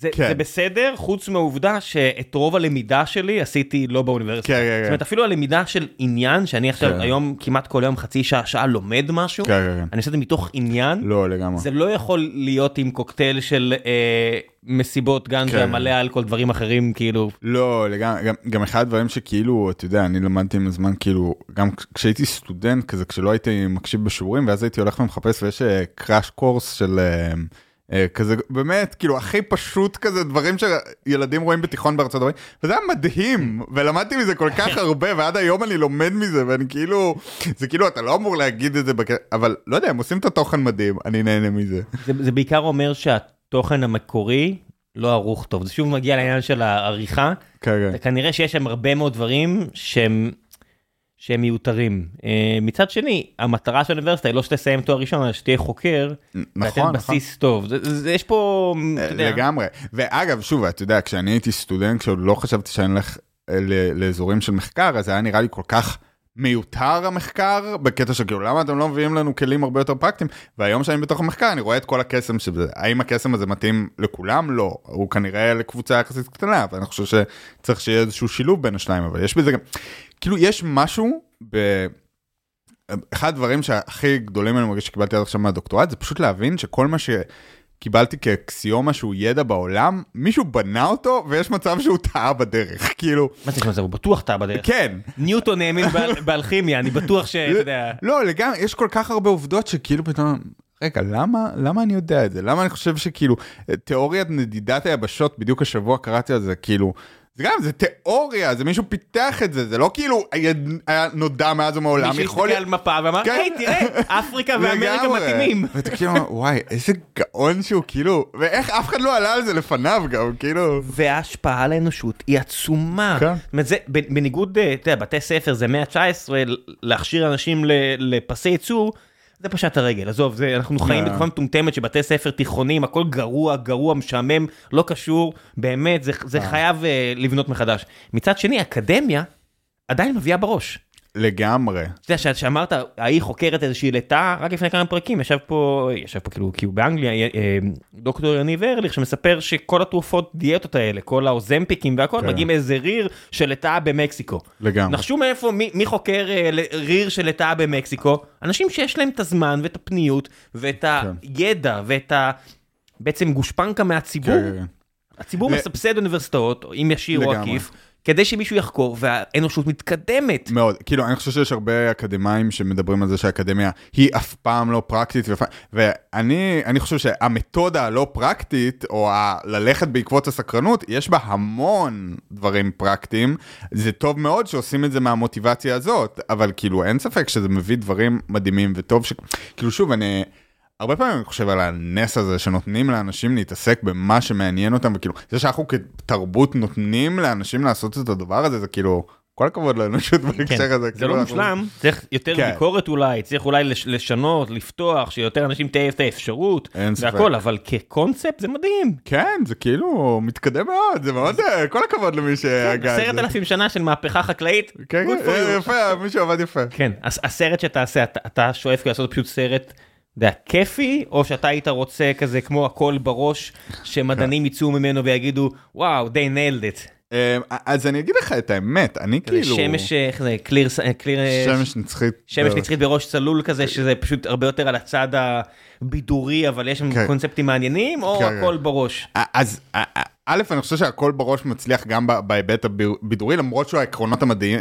זה, כן. זה בסדר, חוץ מהעובדה שאת רוב הלמידה שלי עשיתי לא באוניברסיטה. כן, כן, זאת כן. אומרת, אפילו הלמידה של עניין, שאני עכשיו כן. היום כמעט כל יום חצי שעה, שעה לומד משהו, כן, כן, כן. אני עושה את זה מתוך עניין, לא, לגמרי. זה לא יכול להיות עם קוקטייל של אה, מסיבות גנג'ה, כן. מלא אלכוהול, דברים אחרים, כאילו, לא, לגמרי, גם, גם אחד הדברים שכאילו, אתה יודע, אני למדתי עם הזמן, כאילו, גם כש- כשהייתי סטודנט כזה, כשלא הייתי מקשיב בשיעורים, ואז הייתי הולך ומחפש, ויש קראש קורס של אה, אה, כזה, באמת, כאילו, הכי פשוט כזה, דברים שילדים רואים בתיכון בארצות הברית, וזה היה מדהים, ולמדתי מזה כל כך הרבה, ועד היום אני לומד מזה, ואני כאילו, זה כאילו, אתה לא אמור להגיד את זה, בק... אבל לא יודע, הם עושים את התוכן מדהים, אני נהנה מזה. זה, זה בעיקר אומר שהתוכן המקורי לא ערוך טוב. זה שוב מגיע לעניין של העריכה, כן, כן. כנראה שיש שם הרבה מאוד דברים שהם... שהם מיותרים. אה, מצד שני, המטרה של האוניברסיטה היא לא שתסיים תואר ראשון, אלא שתהיה חוקר, נכון, נכון. בסיס טוב. זה, זה, יש פה, אתה יודע, לגמרי. ואגב, שוב, אתה יודע, כשאני הייתי סטודנט, כשעוד לא חשבתי שאני הולך אה, לאזורים של מחקר, אז היה נראה לי כל כך מיותר המחקר, בקטע של כאילו, למה אתם לא מביאים לנו כלים הרבה יותר פרקטיים? והיום שאני בתוך המחקר, אני רואה את כל הקסם שבזה. האם הקסם הזה מתאים לכולם? לא. הוא כנראה לקבוצה יחסית קטנה, ואני חושב שצריך שיהיה איזשהו שילוב בין השניים, אבל יש בזה גם, כאילו, יש משהו ב... אחד הדברים שהכי גדולים אני מרגיש שקיבלתי עד עכשיו מהדוקטורט זה פשוט להבין שכל מה שקיבלתי כאקסיומה שהוא ידע בעולם, מישהו בנה אותו ויש מצב שהוא טעה בדרך, כאילו, מה זה זה, הוא בטוח טעה בדרך. כן. ניוטון האמין באל- *laughs* באלכימיה, אני בטוח שאתה יודע. לא, לגמרי, יש כל כך הרבה עובדות שכאילו פתאום, רגע, למה, למה אני יודע את זה? למה אני חושב שכאילו, תיאוריית נדידת היבשות, בדיוק השבוע קראתי על זה, כאילו, זה גם, זה תיאוריה, זה מישהו פיתח את זה, זה לא כאילו היה, נודע מאז ומעולם, מישהו יכול הסתכל על מפה ואמר, כן. היי, תראה, אפריקה ואמריקה. מתאימים. ואתה כאילו, וואי, איזה גאון שהוא, כאילו, ואיך אף אחד לא עלה על זה לפניו גם, כאילו. וההשפעה על האנושות היא עצומה. כן. זאת אומרת, זה, בניגוד, אה, אתה יודע, בתי ספר זה מאה ה-19, להכשיר אנשים ל- לפסי ייצור, זה פשט הרגל, עזוב, זה, אנחנו חיים. בתקופה מטומטמת שבתי ספר תיכוניים, הכל גרוע, גרוע, משעמם, לא קשור, באמת, זה, זה חייב אה, לבנות מחדש. מצד שני, אקדמיה עדיין מביאה בראש. לגמרי. אתה יודע, שאמרת, ההיא חוקרת איזושהי לטאה, רק לפני כמה פרקים ישב פה, ישב פה כאילו, כי הוא באנגליה, אה, אה, דוקטור יניב ארליך, שמספר שכל התרופות דיאטות האלה, כל האוזמפיקים והכל, כן. מגיעים מאיזה ריר של לטאה במקסיקו. לגמרי. נחשו מאיפה, מי, מי חוקר אה, ריר של לטאה במקסיקו? אנשים שיש להם את הזמן ואת הפניות ואת הידע ואת ה... בעצם גושפנקה מהציבור. כן, כן, כן. הציבור ל- מסבסד אוניברסיטאות, אם ישיר או. עקיף, כדי שמישהו יחקור והאנושות מתקדמת. מאוד, כאילו אני חושב שיש הרבה אקדמאים שמדברים על זה שהאקדמיה היא אף פעם לא פרקטית, ואף- ואני אני חושב שהמתודה הלא פרקטית, או ה- ללכת בעקבות הסקרנות, יש בה המון דברים פרקטיים, זה טוב מאוד שעושים את זה מהמוטיבציה הזאת, אבל כאילו אין ספק שזה מביא דברים מדהימים וטוב ש... כאילו שוב, אני... הרבה פעמים אני חושב על הנס הזה שנותנים לאנשים להתעסק במה שמעניין אותם, וכאילו, זה שאנחנו כתרבות נותנים לאנשים לעשות את הדבר הזה, זה כאילו, כל הכבוד לאנושות בהקשר הזה. זה כאילו, לא אנחנו- מושלם, צריך יותר כן. ביקורת אולי, צריך אולי לש- לשנות, לפתוח, שיותר אנשים תהיה את האפשרות. והכל, אבל כקונספט זה מדהים. כן, זה כאילו מתקדם מאוד, זה מאוד, אה, כל הכבוד למי שהגה את עשרת. אלפים שנה של מהפכה חקלאית, כן, כן, you. יפה, מישהו עבד יפה. כן, הס- הסרט שתעשה, אתה- אתה שואף לעשות פשוט סרט, יודע, כיפי, או שאתה היית רוצה כזה כמו הכל בראש, שמדענים *laughs* יצאו ממנו ויגידו, וואו, they nailed it. אה, אז אני אגיד לך את האמת, אני כאילו... שמש, איך זה, קליר, שמש נצחית. שמש אה, נצחית בראש צלול כזה, שזה פשוט הרבה יותר על הצד הבידורי, אבל יש שם כן. קונספטים מעניינים, או כן, כן. הכל בראש? אז א- אני חושב שהכל בראש מצליח גם בהיבט הבידורי, למרות שהעקרונות המדעיים,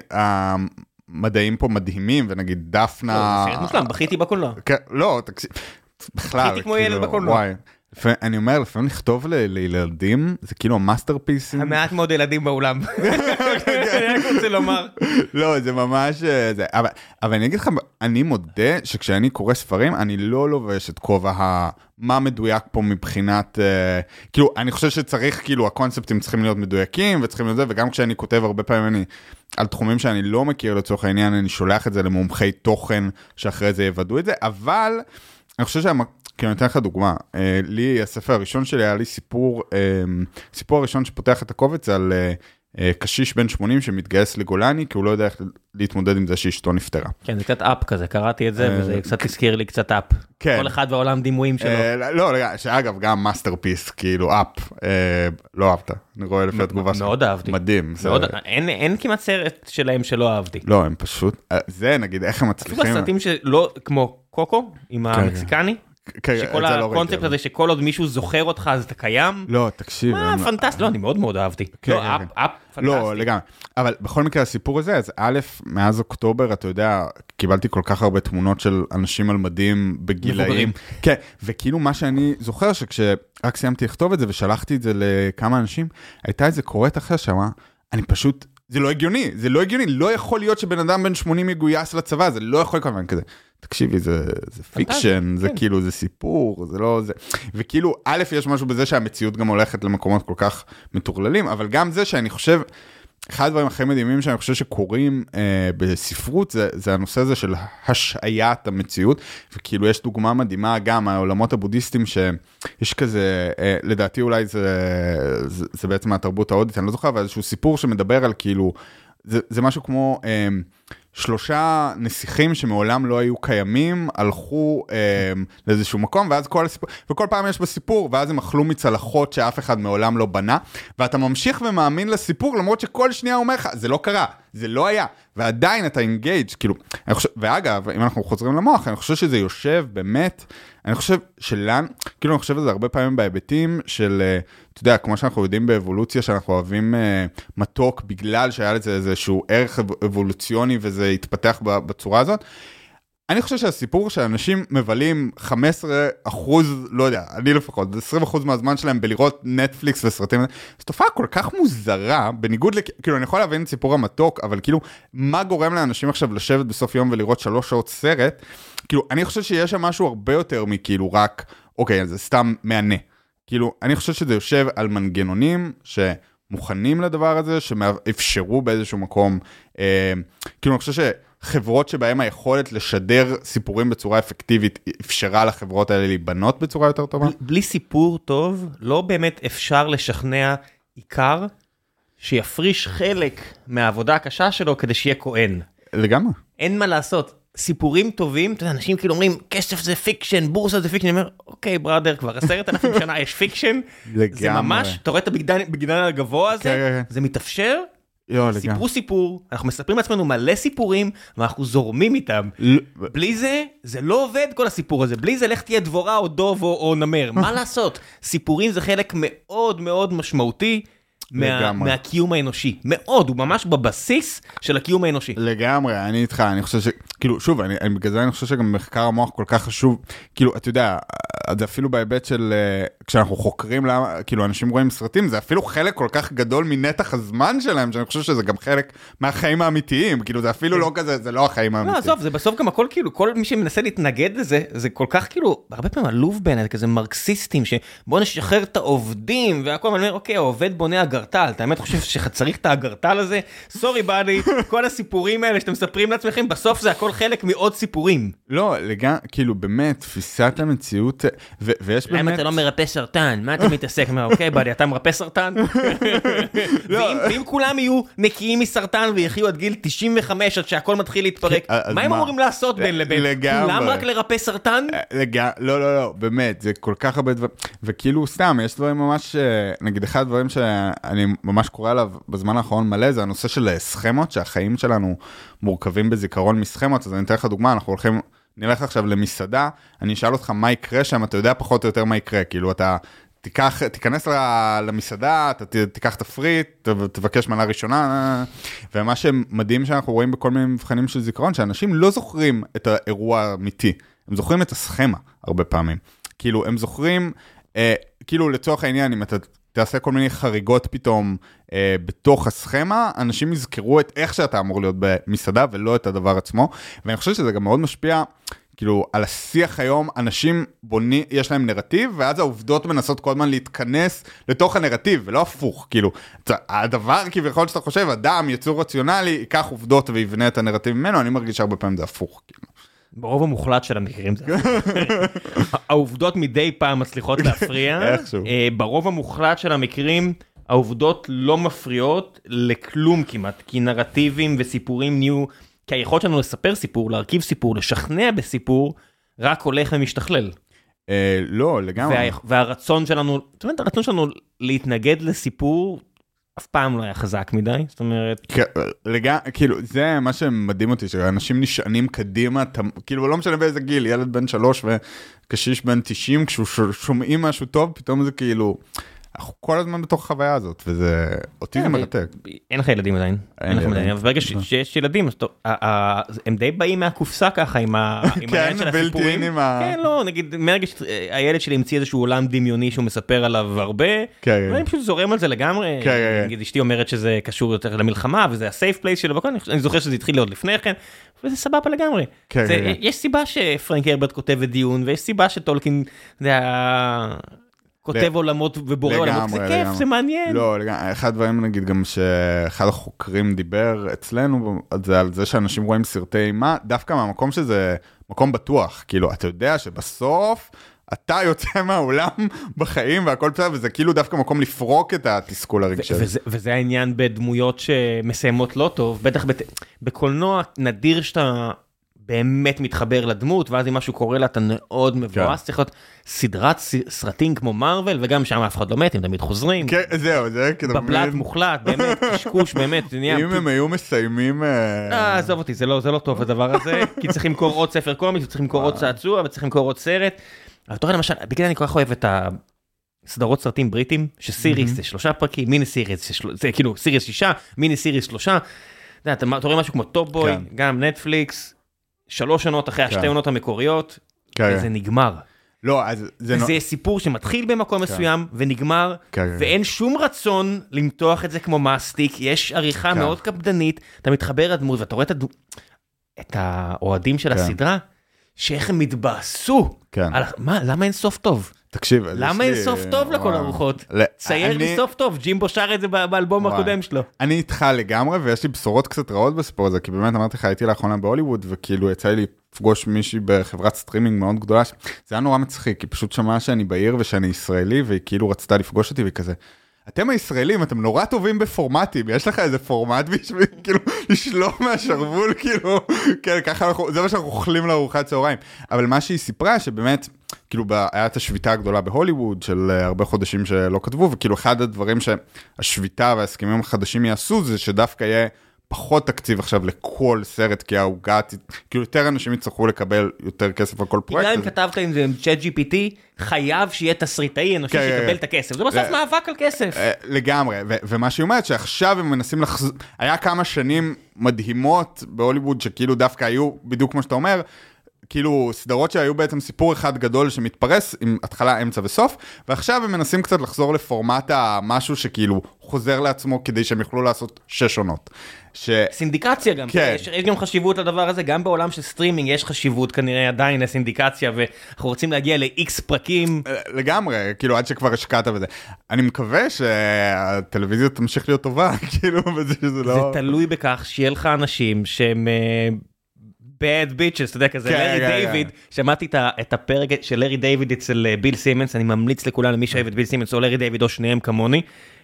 המדעיים פה מדהימים, ונגיד דפנה... לא, סרט מושלם, בכיתי בקולנוע. כן, לא, תקשיב, בכלל, בכיתי כמו ילד כאילו, בקולנוע. וואי. אני אומר, לפעמים לכתוב לילדים, זה כאילו המאסטרפיסים. המעט מאוד ילדים באולם. *laughs* אני רק רוצה לומר. לא, זה ממש... אה, אבל אני אגיד לך, אני מודה שכשאני קורא ספרים, אני לא לובש את כובע ה... מה מדויק פה מבחינת... אה, כאילו, אני חושב שצריך, כאילו, הקונספטים צריכים להיות מדויקים וצריכים להיות זה, וגם כשאני כותב הרבה פעמים אני... על תחומים שאני לא מכיר לצורך העניין, אני שולח את זה למומחי תוכן שאחרי זה יוודאו את זה, אבל אני חושב שה... כאילו, אני אתן לך דוגמה. אה, לי, הספר הראשון שלי היה לי סיפור, אה, סיפור הראשון שפותח את הקובץ על אה, קשיש בן 80 שמתגייס לגולני, כי הוא לא יודע איך להתמודד עם זה שאשתו נפטרה. כן, זה קצת Up כזה, קראתי את זה, אה, וזה קצת הזכיר לי קצת Up. כן. כל אחד והעולם דימויים שלו. אה, לא, לא, שאגב, גם masterpiece, כאילו, Up, אה, לא אהבת, אני רואה לפי התגובה שלך. מאוד אהבתי. מדהים. אין, כמעט סרט שלהם שלא אהבתי. לא, הם פשוט, אה, זה נגיד, איך הם אפילו מצליחים. הסרטים שלא, כמו קוקו, עם המקסיקני, כן, שכל לא הקונספט הזה שכל עוד מישהו זוכר אותך אז אתה קיים. לא, תקשיב. מה, פנטסטי, לא, אני מאוד מאוד אהבתי. כן, לא, כן, אפ, כן. אפ, פנטסטי. לא, לגמרי. אבל בכל מקרה, הסיפור הזה, אז א', מאז אוקטובר, אתה יודע, קיבלתי כל כך הרבה תמונות של אנשים על מדים בגילאים. כן, וכאילו מה שאני זוכר, שכשרק סיימתי לכתוב את זה ושלחתי את זה לכמה אנשים, הייתה איזה קוראת אחר שאמרה, אני פשוט, זה לא הגיוני, זה לא הגיוני, לא יכול להיות שבן אדם בן 80 יגויס לצבא, זה לא יכול לקרות, ואני כזה, תקשיבי, זה, זה fiction, זה כן. כאילו, זה סיפור, זה לא זה, וכאילו, א', יש משהו בזה שהמציאות גם הולכת למקומות כל כך מטורללים, אבל גם זה שאני חושב, אחד הדברים הכי מדהימים שאני חושב שקורים אה, בספרות זה, זה הנושא הזה של השעיית המציאות וכאילו יש דוגמה מדהימה גם העולמות הבודהיסטיים שיש כזה אה, לדעתי אולי זה, זה, זה בעצם מהתרבות ההודית אני לא זוכר אבל איזשהו סיפור שמדבר על כאילו זה, זה משהו כמו אה, שלושה נסיכים שמעולם לא היו קיימים הלכו אה, לאיזשהו מקום ואז כל הסיפור וכל פעם יש בסיפור ואז הם אכלו מצלחות שאף אחד מעולם לא בנה ואתה ממשיך ומאמין לסיפור למרות שכל שנייה אומר לך זה לא קרה זה לא היה. ועדיין אתה אינגייג' כאילו חושב ואגב אם אנחנו חוזרים למוח אני חושב שזה יושב באמת אני חושב שלנו כאילו אני חושב על זה הרבה פעמים בהיבטים של אה, אתה יודע כמו שאנחנו יודעים באבולוציה שאנחנו אוהבים אה, מתוק בגלל שהיה לזה איזשהו ערך אב- אבולוציוני וזה התפתח בצורה הזאת. אני חושב שהסיפור שאנשים מבלים 15 אחוז, לא יודע, אני לפחות, 20 אחוז מהזמן שלהם בלראות נטפליקס וסרטים, זו תופעה כל כך מוזרה, בניגוד, לכ- כאילו אני יכול להבין את סיפור המתוק, אבל כאילו, מה גורם לאנשים עכשיו לשבת בסוף יום ולראות שלוש שעות סרט? כאילו, אני חושב שיש שם משהו הרבה יותר מכאילו רק, אוקיי, זה סתם מהנה. כאילו, אני חושב שזה יושב על מנגנונים שמוכנים לדבר הזה, שאפשרו באיזשהו מקום, אה, כאילו, אני חושב שחברות שבהן היכולת לשדר סיפורים בצורה אפקטיבית, אפשרה לחברות האלה להיבנות בצורה יותר טובה. בלי- בלי סיפור טוב, לא באמת אפשר לשכנע איכר שיפריש חלק מהעבודה הקשה שלו כדי שיהיה כהן. לגמרי. אין מה לעשות. סיפורים טובים, אתה יודע, אנשים כאילו אומרים, כסף זה fiction, בורסה זה fiction, אני אומר, אוקיי, brother, כבר עשרת אלפים שנה יש fiction, *laughs* זה לגמרי. ממש, אתה רואה את הבגדן הבגדן הגבוה הזה, כן, כן, כן. זה מתאפשר, לא, לגמרי. סיפרו סיפור, אנחנו מספרים לעצמנו מלא סיפורים, ואנחנו זורמים איתם. ל- בלי זה, זה לא עובד כל הסיפור הזה, בלי זה לך תהיה דבורה או דוב או, או נמר, מה *laughs* לעשות? סיפורים זה חלק מאוד מאוד משמעותי מה. מהקיום האנושי, מאוד, הוא ממש בבסיס של הקיום האנושי. לגמרי, אני איתך, אני חושב ש... כאילו, שוב, אני, אני, בגלל זה אני חושב שגם מחקר המוח כל כך חשוב. כאילו, אתה יודע, זה אפילו בהיבט של... אה, כשאנחנו חוקרים למה, כאילו, אנשים רואים סרטים, זה אפילו חלק כל כך גדול מנתח הזמן שלהם, שאני חושב שזה גם חלק מהחיים האמיתיים. כאילו, זה אפילו לא כזה, זה לא החיים לא, האמיתיים. עזוב, זה בסוף גם הכל כאילו, כל מי שמנסה להתנגד לזה, זה כל כך כאילו, הרבה פעמים עלוב בעיניי, כזה מרקסיסטים, שבוא נשחרר את העובדים, והכל, ואני אומר, אוקיי, העובד בונה אגרטל, אתה באמת חושב שצריך את האגרטל הזה? סורי באדי, כל הסיפורים האלה שאתם מספרים לעצמכם, בסוף זה הכל חלק מעוד סיפורים. לא, לגמרי, כאילו באמת, תפיסת המציאות, ו- ויש באמת... למה אתה לא מרפא סרטן? מה אתה מתעסק? מה, אוקיי, באדי, אתה מרפא סרטן? לא. ואם- ואם כולם יהיו נקיים מסרטן ויחיו עד גיל 95 עד שהכל מתחיל להתפרק, כן, מה הם? אמורים לעשות בין לבין? לגמרי. כולם רק לרפא סרטן? לג... לא, לא, לא, באמת, זה כל כך הרבה דברים, וכאילו סתם, יש דברים ממש, אה, נגיד אחד הדברים שאני ממש קורא עליו בזמן האחרון מלא, זה הנושא של סכמות, שהחיים שלנו מורכבים בזיכרון מסכמות, אז אני אתן לך דוגמה, אנחנו הולכים, נלך עכשיו למסעדה, אני אשאל אותך מה יקרה שם, אתה יודע פחות או יותר מה יקרה, כאילו אתה... תיקח, תיכנס למסעדה, אתה תיקח תפריט, תבקש מנה ראשונה, ומה שמדהים שאנחנו רואים בכל מיני מבחנים של זיכרון, שאנשים לא זוכרים את האירוע האמיתי, הם זוכרים את הסכמה הרבה פעמים. כאילו, הם זוכרים, אה, כאילו לצורך העניין, אם אתה תעשה כל מיני חריגות פתאום אה, בתוך הסכמה, אנשים יזכרו את איך שאתה אמור להיות במסעדה ולא את הדבר עצמו, ואני חושב שזה גם מאוד משפיע. כאילו על השיח היום אנשים בונים יש להם נרטיב ואז העובדות מנסות כל הזמן להתכנס לתוך הנרטיב ולא הפוך כאילו הדבר כביכול שאתה חושב אדם יצור רציונלי ייקח עובדות ויבנה את הנרטיב ממנו אני מרגיש שהרבה פעמים זה הפוך. כאילו. ברוב המוחלט של המקרים זה *laughs* העובדות מדי פעם מצליחות להפריע, *laughs* איכשהו. אה, ברוב המוחלט של המקרים העובדות לא מפריעות לכלום כמעט, כי נרטיבים וסיפורים נהיו, כי היכולת שלנו לספר סיפור, להרכיב סיפור, לשכנע בסיפור, רק הולך ומשתכלל. אה, לא לגמרי. וה, והרצון שלנו, זאת אומרת הרצון שלנו להתנגד לסיפור אף פעם לא היה חזק מדי, זאת אומרת, לגמרי, כאילו, זה מה שמדהים אותי, שאנשים נשענים קדימה, כאילו, לא משנה באיזה גיל, ילד בן שלוש וקשיש בן 90, כששומעים משהו טוב, פתאום זה כאילו, אנחנו כל הזמן בתוך החוויה הזאת, וזה, אותי זה כן, מרתק. אין לך ילדים עדיין, אין לך ילדים. אבל ברגע ש- שיש ילדים, הם די באים מהקופסה ככה עם ה- *laughs* עם כן, העניין של הסיפורים. כן, לא, נגיד, מרגע שהילד שלי המציא איזשהו עולם דמיוני שהוא מספר עליו הרבה, כן, ואני פשוט זורם על זה לגמרי. כן, כן. נגיד, אשתי אומרת שזה קשור יותר למלחמה, וזה ה safe place שלו, אני אני זוכר שזה התחיל עוד לפני כן, וזה סבבה לגמרי. כן, כן, כן. יש סיבה שפרנק הרברט כותב את Dune, ויש סיבה שטולקין, זה. כותב ל- עולמות ובורא עולמות, זה לגמרי, כיף, לגמרי. זה מעניין. לא, לגמרי, אחד הדברים נגיד גם שאחד החוקרים דיבר אצלנו, זה על זה שאנשים רואים סרטי אימה, דווקא מהמקום שזה מקום בטוח, כאילו, אתה יודע שבסוף אתה יוצא *laughs* מהאולם בחיים והכל בסדר, וזה כאילו דווקא מקום לפרוק את התסכול הרגשי. וזה, וזה העניין בדמויות שמסיימות לא טוב, בטח בת, בקולנוע נדיר שאתה באמת מתחבר לדמות, ואז אם משהו קורה לה אתה מאוד מבואס, כן. צריך להיות סדרת סרטים כמו מארוול, וגם שם אף אחד לא מת, הם תמיד חוזרים. כן, זהו, זה כאילו... בבלת מין- מוחלט, *laughs* באמת, קשקוש, באמת, זה נהיה... אם הם היו מסיימים... אה, אה, עזוב אותי, זה לא, זה לא טוב הדבר הזה, *laughs* כי צריך למכור עוד ספר קומיקס, וצריך למכור עוד צעצוע, וצריך למכור עוד סרט. אבל אתה רואה למשל, בגלל אני כל כך אוהב את הסדרות סרטים בריטים, ש series זה שלושה פרקים, mini series זה, של... זה כאילו series שישה, mini series שלושה. אתה, אתה רואה משהו כמו Top Boy, כן. גם נטפליקס, שלוש עונות אחרי כן. השתי עונות המקוריות, כן, וזה נגמר. לא, אז זה... זה סיפור שמתחיל במקום מסוים ונגמר, כן, כן. ואין שום רצון למתוח את זה כמו מסטיק, יש עריכה כן. מאוד קפדנית, אתה מתחבר לדמות ואתה רואה את הדמות, את האוהדים של כן. הסדרה, שאיך הם התבאסו. כן. על- מה, למה אין סוף טוב? תקשיב, למה אין סוף טוב לכל. הרוחות? צייר לי סוף טוב, ג'ימבו שר את זה באלבום. הקודם שלו. אני איתך לגמרי, ויש לי בשורות קצת רעות בסיפור הזה, כי באמת אמרתי לך, הייתי לאחרונה בהוליווד, וכאילו יצא לי לפגוש מישהי בחברת סטרימינג מאוד גדולה, זה היה נורא מצחיק, היא פשוט שמעה שאני בעיר ושאני ישראלי, והיא כאילו רצתה לפגוש אותי, והיא כזה, אתם הישראלים, אתם נורא טובים בפורמטים, יש לך איזה פורמט בשביל *laughs* כאילו לשלוף מהשרוול, *laughs* כאילו, כן, ככה אנחנו, זה מה שאנחנו אוכלים לארוחת צהריים. אבל מה שהיא סיפרה, שבאמת, כאילו, היה את השביתה הגדולה בהוליווד של אה, הרבה חודשים שלא כתבו, וכאילו אחד הדברים שהשביתה וההסכמים החדשים יעשו, זה שדווקא יהיה פחות תקציב עכשיו לכל סרט, כי העוגה, כאילו יותר אנשים יצטרכו לקבל יותר כסף על כל פרויקט. גם אם כתבת עם זה עם צ'אט GPT, חייב שיהיה תסריטאי אנושי כן, שיקבל כן. את הכסף. זה בסוף מאבק על כסף. אה, לגמרי, ומה שהיא אומרת שעכשיו הם מנסים לחזור, היה כמה שנים מדהימות בהוליווד שכאילו דווקא היו, בדיוק כמו שאתה אומר, כאילו סדרות שהיו בעצם סיפור אחד גדול שמתפרס עם התחלה, אמצע וסוף, ועכשיו הם מנסים קצת לחזור לפורמט המשהו שכאילו חוזר לעצמו כדי שהם יוכלו לעשות שש עונות. ש... סינדיקציה גם, כן. יש, יש גם חשיבות לדבר הזה, גם בעולם של סטרימינג יש חשיבות כנראה עדיין לסינדיקציה ואנחנו רוצים להגיע ל-X פרקים. לגמרי, כאילו עד שכבר השקעת בזה. אני מקווה שהטלוויזיה תמשיך להיות טובה, *laughs* כאילו, וזה לא... זה תלוי בכך שיהיה לך אנשים שהם אה, bad bitches, אתה יודע, כזה כן, לארי כן, דיוויד, שמעתי את הפרק של לארי דיוויד אצל אה, ביל סימנס, אני ממליץ לכולם, למי שאוהב את ביל סימנס או לארי דיוויד או שניהם כמוני,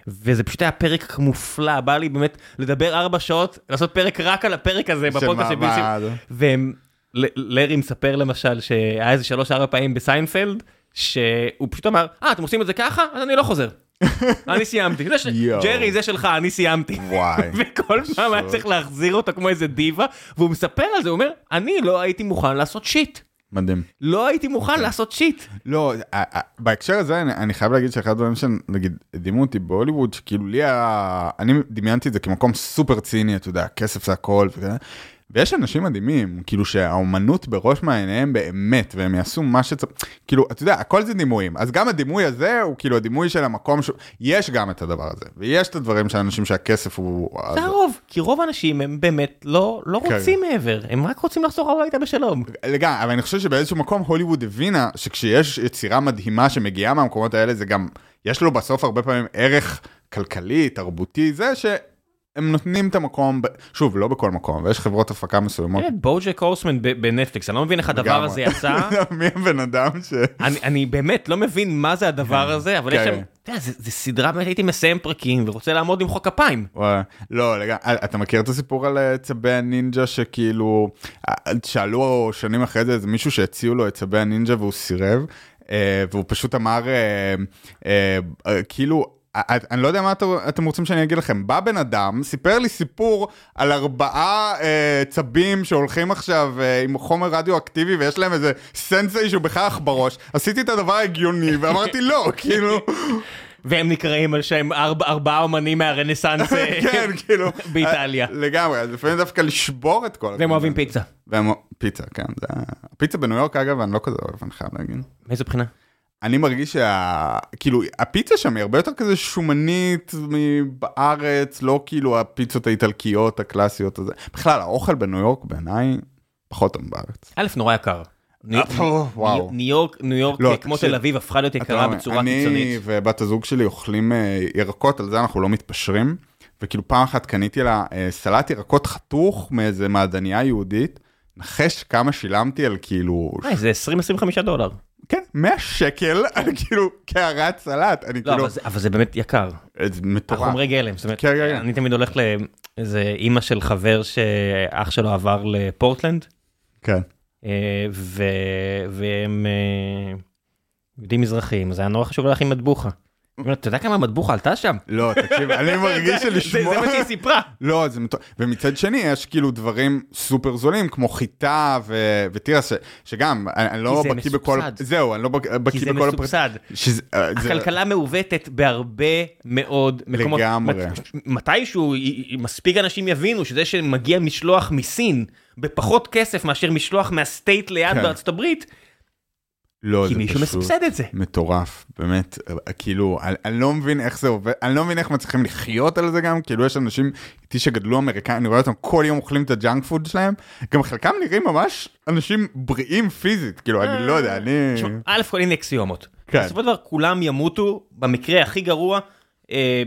וזה פשוט היה פרק מופלא, בא לי באמת לדבר ארבע שעות, לעשות פרק רק על הפרק הזה בפודקאסט של ביל סימנס. ולארי מספר למשל שהיה איזה שלוש ארבע פעמים בסיינפלד, שהוא פשוט אמר, אה, אתם עושים את זה ככה? אז אני לא חוזר. *laughs* אני סיימתי. זה ש- יואו. ג'רי, זה שלך, אני סיימתי. וואי. *laughs* וכל פעם היה צריך להחזיר אותו כמו איזה דיבה, והוא מספר על זה, הוא אומר, אני לא הייתי מוכן לעשות shit. מדהים. לא הייתי מוכן לעשות shit. לא, ה- ה- בהקשר הזה אני, אני חייב להגיד שאחד הדברים שנגיד הדהימו אותי בהוליווד, שכאילו לי היה, אני דמיינתי את זה כמקום סופר ציני, אתה יודע, כסף זה הכל וכזה. ויש אנשים מדהימים, כאילו שהאומנות בראש מעייניהם באמת, והם יעשו מה שצריך, כאילו, אתה יודע, הכל זה דימויים, אז גם הדימוי הזה הוא כאילו הדימוי של המקום, ש... יש גם את הדבר הזה, ויש את הדברים של אנשים שהכסף הוא... זה הרוב, כי רוב האנשים הם באמת לא לא כן. רוצים מעבר, הם רק רוצים לחזור הביתה בשלום. לגמרי, אבל אני חושב שבאיזשהו מקום הוליווד הבינה שכשיש יצירה מדהימה שמגיעה מהמקומות האלה, זה גם, יש לו בסוף הרבה פעמים ערך כלכלי, תרבותי, זה שהם נותנים את המקום, ב... שוב, לא בכל מקום, ויש חברות הפקה מסוימות. כן, בוג'ק הורסמן בנטפליקס, אני לא מבין איך הדבר. הזה יצא. *laughs* מי הבן אדם ש... אני, אני באמת לא מבין מה זה הדבר הזה, אבל יש כן. שם, אתה יודע, זה, סדרה, באמת הייתי מסיים פרקים ורוצה לעמוד למחוא כפיים. לא, לגמרי, אתה מכיר את הסיפור על אה, צבי הנינג'ה שכאילו, אה, שאלו שנים אחרי זה איזה מישהו שהציעו לו את צבי הנינג'ה והוא סירב, אה, והוא פשוט אמר, אה, אה, אה, כאילו, אה, אני לא יודע מה אתם- רוצים שאני אגיד לכם, בא בן אדם, סיפר לי סיפור על ארבעה אה, צבים שהולכים עכשיו אה, עם חומר רדיואקטיבי ויש להם איזה סנסei שהוא בכלל בראש, עשיתי את הדבר ההגיוני ואמרתי לא, *laughs* כאילו, והם נקראים על שם ארבע, ארבעה אומנים מהרנסאנס אה, *laughs* כן, כאילו, *laughs* באיטליה. אה, לגמרי, אז לפעמים דווקא לשבור את כל... והם אוהבים פיצה. והם... פיצה, כן. זה... פיצה בניו יורק, אגב, אני לא כזה אוהב, אני חייב להגיד. מאיזה בחינה? אני מרגיש שה... כאילו, הפיצה שם היא הרבה יותר כזה שומנית בארץ, לא כאילו הפיצות האיטלקיות הקלאסיות הזה. בכלל, האוכל בניו יורק בעיניי פחות טוב בארץ. א', נורא יקר. ניו-. ניו- ניו יורק, ניו יורק, לא, כמו. תל אביב, הפכה להיות יקרה בצורה אני קיצונית. ובת הזוג שלי אוכלים אה, ירקות, על זה אנחנו לא מתפשרים. וכאילו פעם אחת קניתי לה אה, סלט ירקות חתוך מאיזה מעדניה יהודית. נחש כמה שילמתי על כאילו, אה, זה 20-25 דולר. כן, 100 שקל *laughs* על כאילו קערת סלט. אני לא, כאילו, אבל זה- אבל זה באמת יקר. זה מטורף. החומרי גלם. זאת אומרת, כן, כן, כן. אני תמיד הולך לאיזה אימא של חבר שאח שלו עבר לפורטלנד, כן. אה, ו- והם אה, יהודים מזרחים, אז היה נורא חשוב להכין מטבוחה. אתה יודע כמה מטבוחה עלתה שם? לא, תקשיב, אני *laughs* מרגיש זה שלשמוע... זה מה שהיא סיפרה. לא, זה מטורף. ומצד שני, יש כאילו דברים סופר זולים, כמו חיטה ותירס, שגם, אני לא זה בקיא בכל... מסובסד. זהו, אני לא בק- כי בקיא זה בכל הפרטים. מסובסד. שזה- אה, זה- הכלכלה מעוותת בהרבה מאוד מקומות. לגמרי. מת- מתישהו מספיק אנשים יבינו שזה שמגיע משלוח מסין בפחות כסף מאשר משלוח מהסטייט ליד כן. בארצות הברית, לא, כי מישהו מסבסד את זה. מטורף, באמת, אה, כאילו, אני, אני לא מבין איך זה עובד, אני לא מבין איך מצליחים לחיות על זה גם, כאילו יש אנשים איתי שגדלו אמריקאים, אני רואה אותם כל יום אוכלים את ה junk food שלהם, גם חלקם נראים ממש אנשים בריאים פיזית, כאילו, אני לא יודע, אני... תשמע, א' כל הנה אקסיומות. כן. בסופו של דבר כולם ימותו במקרה הכי גרוע אה,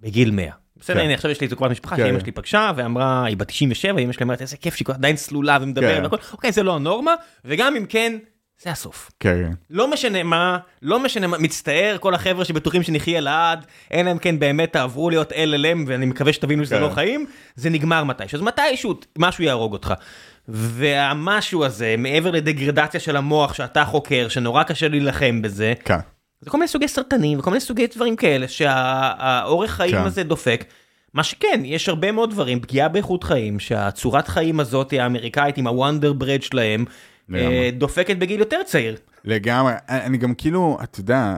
בגיל 100. בסדר, כן. הנה עכשיו יש לי איזה קרובת משפחה כן. שאמא שלי פגשה ואמרה, היא בת 97, אמא שלי אומרת איזה כיף שהיא עדיין צלולה ומדברת כן. והכל, אוקיי זה לא הנורמה, וגם אם כן, זה הסוף. כן. לא משנה מה, לא משנה מה, מצטער כל החבר'ה שבטוחים שנחיה לעד, אלא אם כן באמת תעברו להיות LLM ואני מקווה שתבינו שזה כן. לא חיים, זה נגמר מתישהו, אז מתישהו משהו יהרוג אותך. והמשהו הזה, מעבר לדגרדציה של המוח שאתה חוקר, שנורא קשה להילחם בזה, כן. זה כל מיני סוגי סרטנים וכל מיני סוגי דברים כאלה שהאורך חיים כן. הזה דופק. מה שכן, יש הרבה מאוד דברים, פגיעה באיכות חיים, שהצורת חיים הזאת האמריקאית עם הוונדר ברד שלהם, דופקת בגיל יותר צעיר. לגמרי, אני גם כאילו, אתה יודע,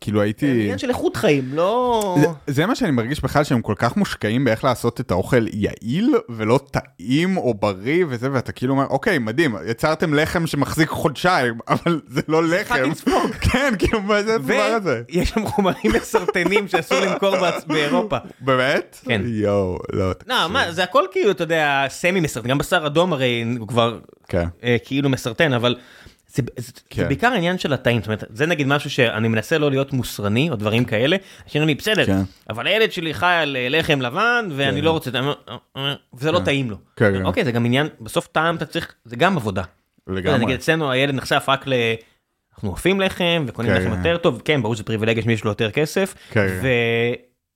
כאילו זה הייתי... עניין של איכות חיים, לא... זה, זה מה שאני מרגיש בכלל שהם כל כך מושקעים באיך לעשות את האוכל יעיל ולא טעים או בריא וזה ואתה כאילו אומר אוקיי מדהים יצרתם לחם שמחזיק חודשיים *laughs* אבל זה לא לחם. *laughs* כן כאילו מה זה הדבר הזה? ויש שם חומרים מסרטנים שאסור למכור באירופה. באמת? כן. יואו לא. לא. מה, זה הכל כאילו, אתה יודע, סמי מסרטן, גם בשר אדום הרי הוא כבר כן. אה, כאילו מסרטן, אבל זה, זה, זה כן. בעיקר העניין של הטעים, זאת אומרת, זה נגיד משהו שאני מנסה לא להיות מוסרני או דברים כאלה, אנשים אומרים לי בסדר, כן. אבל הילד שלי חי על אה, לחם לבן ואני כן. לא רוצה, אומר, אה, וזה לא כן. טעים לו. כן, כן. אוקיי, זה גם עניין, בסוף טעם אתה צריך, זה גם עבודה. יודע, נגיד לגמרי. אצלנו הילד נחשף רק ל... אנחנו אופים לחם וקונים כן, לחם כן. יותר טוב, כן, ברור שזה פריבילגיה שמי יש לו יותר כסף, כן, ו...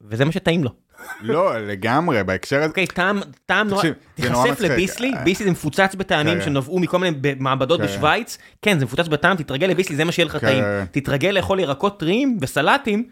וזה מה שטעים לו. לא, לגמרי, בהקשר הזה, אוקיי, טעם, טעם נורא, תיחשף. לביסלי, אה, ביסלי זה מפוצץ בטעמים כן. שנבעו מכל מיני מעבדות כן. בשוויץ, כן, זה מפוצץ בטעם, תתרגל לביסלי, זה מה שיהיה לך כן. טעים. תתרגל לאכול ירקות טריים וסלטים,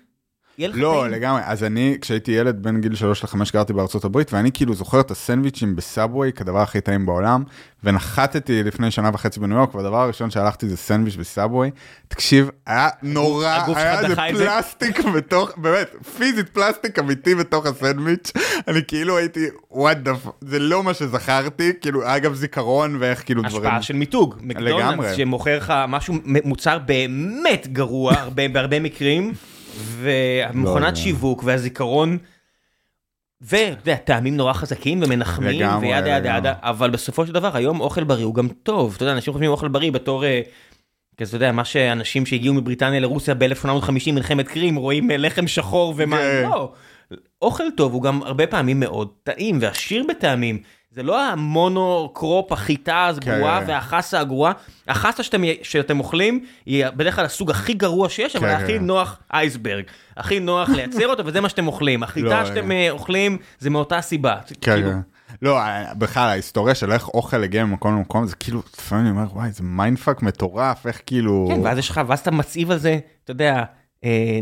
יהיה לך לא. לגמרי. אז אני, כשהייתי ילד בין גיל 3 ל-5 גרתי בארצות הברית, ואני כאילו זוכר את הסנדוויצ'ים בסאבווי כדבר הכי טעים בעולם, ונחתתי לפני שנה וחצי בניו יורק, והדבר הראשון שהלכתי זה סנדוויץ' בסאבווי. תקשיב, היה נורא, הגוף היה איזה את זה? פלסטיק בתוך, באמת, פיזית פלסטיק אמיתי בתוך הסנדוויץ'. אני כאילו הייתי, וואט דה. זה לא מה שזכרתי, כאילו, גם זיכרון ואיך כאילו דברים. השפעה של מיתוג, מקדונלדס לגמרי. שמוכר לך משהו, מוצר באמת גרוע, הרבה- בהרבה מקרים, והמכונת לא, שיווק והזיכרון, ואתה יודע, טעמים נורא חזקים ומנחמים, לגמרי, וידה ידה. ידה, אבל בסופו של דבר היום אוכל בריא הוא גם טוב, אתה יודע, אנשים חושבים אוכל בריא בתור... אה, כזה, אתה יודע, מה שאנשים שהגיעו מבריטניה לרוסיה ב-1850 מלחמת קרים רואים אה, לחם שחור ומים, כן. לא. אוכל טוב הוא גם הרבה פעמים מאוד טעים ועשיר בטעמים. זה לא ה monocrop, החיטה הגרועה כן. והחסה הגרועה. החסה שאתם, שאתם אוכלים היא בדרך כלל הסוג הכי גרוע שיש, אבל כן. הכי נוח אייסברג. הכי נוח לייצר אותו וזה מה שאתם אוכלים. החיטה לא, שאתם כן. אה, אוכלים זה מאותה סיבה. כן, כאילו, כן. לא, בכלל, ההיסטוריה של איך אוכל הגיע ממקום למקום, זה כאילו, לפעמים אני אומר, וואי, זה mindfuck מטורף, איך כאילו... כן, ואז יש לך, ואז אתה מצהיב על זה, אתה יודע, אה,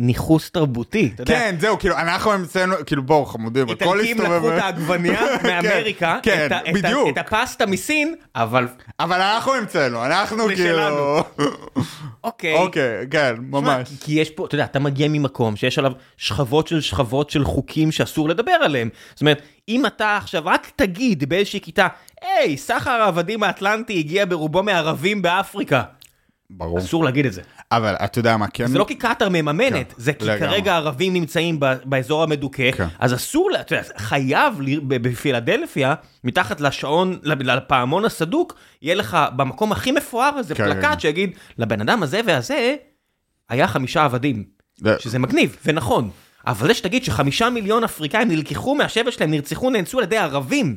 ניכוס תרבותי. כן, זהו, כאילו, אנחנו המצאנו, כאילו, בואו, חמודים, הכל איטלקים הסתובב... לקחו את העגבניה *laughs* מאמריקה, כן, את ה- את ה- בדיוק. את הפסטה מסין, אבל אבל אנחנו המצאנו, אנחנו כאילו... *laughs* אוקיי. אוקיי, כן, ממש. כי יש פה, אתה יודע, אתה מגיע ממקום שיש עליו שכבות של שכבות של חוקים שאסור לדבר עליהם. זאת אומרת, אם אתה עכשיו רק תגיד באיזושהי כיתה, היי, סחר העבדים האטלנטי הגיע ברובו מערבים באפריקה. ברור. אסור להגיד את זה. אבל אתה יודע מה, כן... זה לא כי קטאר מממנת, כן, זה כי לגמרי. כרגע הערבים נמצאים ב- באזור המדוכא, כן. אז אסור, אתה יודע, חייב בפילדלפיה, מתחת לשעון, לפעמון הסדוק, יהיה לך במקום הכי מפואר הזה כן. פלקט שיגיד, לבן אדם הזה והזה, היה חמישה עבדים. זה- שזה מגניב ונכון. אבל זה שתגיד שחמישה מיליון אפריקאים נלקחו מהשבט שלהם, נרצחו, נאנסו על ידי ערבים.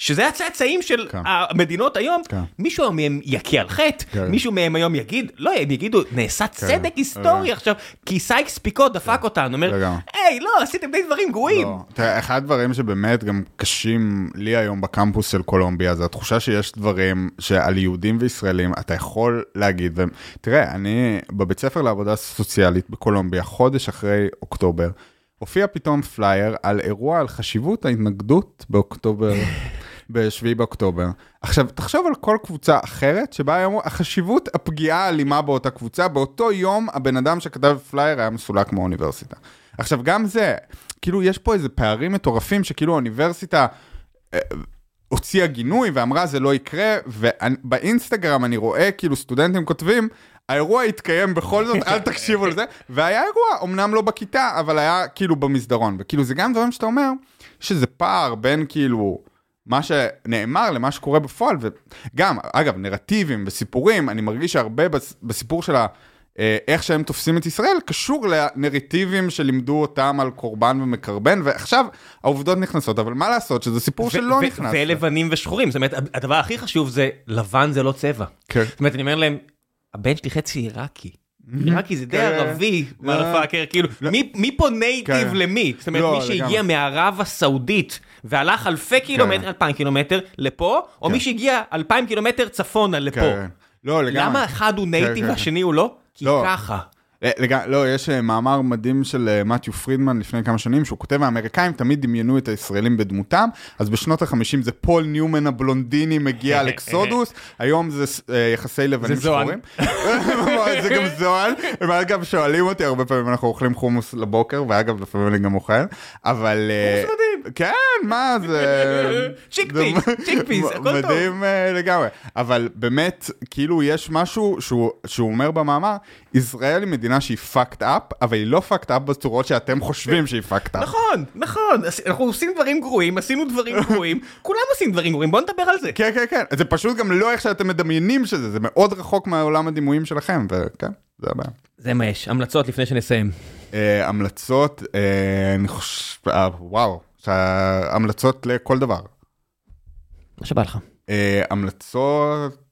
שזה הצאצאים של כן. המדינות היום, כן. מישהו מהם יכה על חטא, כן. מישהו מהם היום יגיד, לא, הם יגידו, נעשה צדק היסטורי עכשיו, כי סייקס פיקו דפק אותנו, אומר. היי, לא, עשיתם די דברים גרועים. לא. תראה, אחד הדברים שבאמת גם קשים לי היום בקמפוס של קולומביה, זה התחושה שיש דברים שעל יהודים וישראלים אתה יכול להגיד, ו... תראה, אני בבית ספר לעבודה סוציאלית בקולומביה, חודש אחרי אוקטובר, הופיע פתאום פלייר על אירוע על חשיבות ההתנגדות באוקטובר. *laughs* ב-7 באוקטובר. עכשיו, תחשוב על כל קבוצה אחרת שבה היום החשיבות הפגיעה האלימה באותה קבוצה, באותו יום הבן אדם שכתב פלייר היה מסולק מהאוניברסיטה. עכשיו, גם זה, כאילו יש פה איזה פערים מטורפים שכאילו האוניברסיטה אה, הוציאה גינוי ואמרה זה לא יקרה, ובאינסטגרם אני רואה כאילו סטודנטים כותבים, האירוע התקיים בכל זאת, אל תקשיבו לזה, *laughs* והיה אירוע, אמנם לא בכיתה, אבל היה כאילו במסדרון, וכאילו זה גם דברים שאתה אומר, שזה פער בין כאילו... מה שנאמר למה שקורה בפועל, וגם, אגב, נרטיבים וסיפורים, אני מרגיש שהרבה בס- בסיפור של ה... אה, איך שהם תופסים את ישראל, קשור לנרטיבים שלימדו אותם על קורבן ומקרבן, ועכשיו העובדות נכנסות, אבל מה לעשות שזה סיפור שלא נכנס. ולבנים ושחורים, זאת אומרת, הדבר הכי חשוב זה, לבן זה לא צבע. כן. זאת אומרת, אני אומר להם, הבן שלי חצי עיראקי. עיראקי זה די כן. ערבי, לא. motherfucker, כאילו, מי- מי פה native כן. למי? זאת אומרת, לא, מי שהגיע. מערב הסעודית והלך אלפי קילומטר, אלפיים קילומטר לפה, או כן. מי שהגיע אלפיים קילומטר צפונה לפה. כן. לא, לגמרי. למה אחד הוא native כן, כן. והשני הוא לא? כי לא. ככה. אה. לא, יש אה, מאמר מדהים של אה, מתיו פרידמן לפני כמה שנים, שהוא כותב, האמריקאים תמיד דמיינו את הישראלים בדמותם, אז בשנות ה-50 זה פול ניומן הבלונדיני מגיע *laughs* על אקסודוס, היום זה אה, יחסי לבנים. שחורים. *laughs* זה גם זוהן, הם אגב שואלים אותי הרבה פעמים, אנחנו אוכלים חומוס לבוקר, ואגב, לפעמים אני גם אוכל, אבל... אה, חומוס מדהים. כן, מה זה... chickpeas, chickpeas, הכל טוב. מדהים אה, לגמרי. אבל באמת, כאילו יש משהו שהוא שהוא אומר במאמר, ישראל היא מדינה שהיא fucked up, אבל היא לא fucked up בצורות שאתם חושבים שהיא fucked up. נכון, נכון, אנחנו עושים דברים גרועים, עשינו דברים *laughs* גרועים, כולם עושים דברים גרועים, בוא נדבר על זה. כן, כן, כן. זה פשוט גם לא איך שאתם מדמיינים שזה, זה מאוד רחוק מהעולם הדימויים שלכם, וכן, זה הבעיה. זה מה יש, המלצות לפני שנסיים. אה, המלצות, אה, אני חושב, אה, וואו, המלצות לכל דבר. מה שבא לך. המלצות,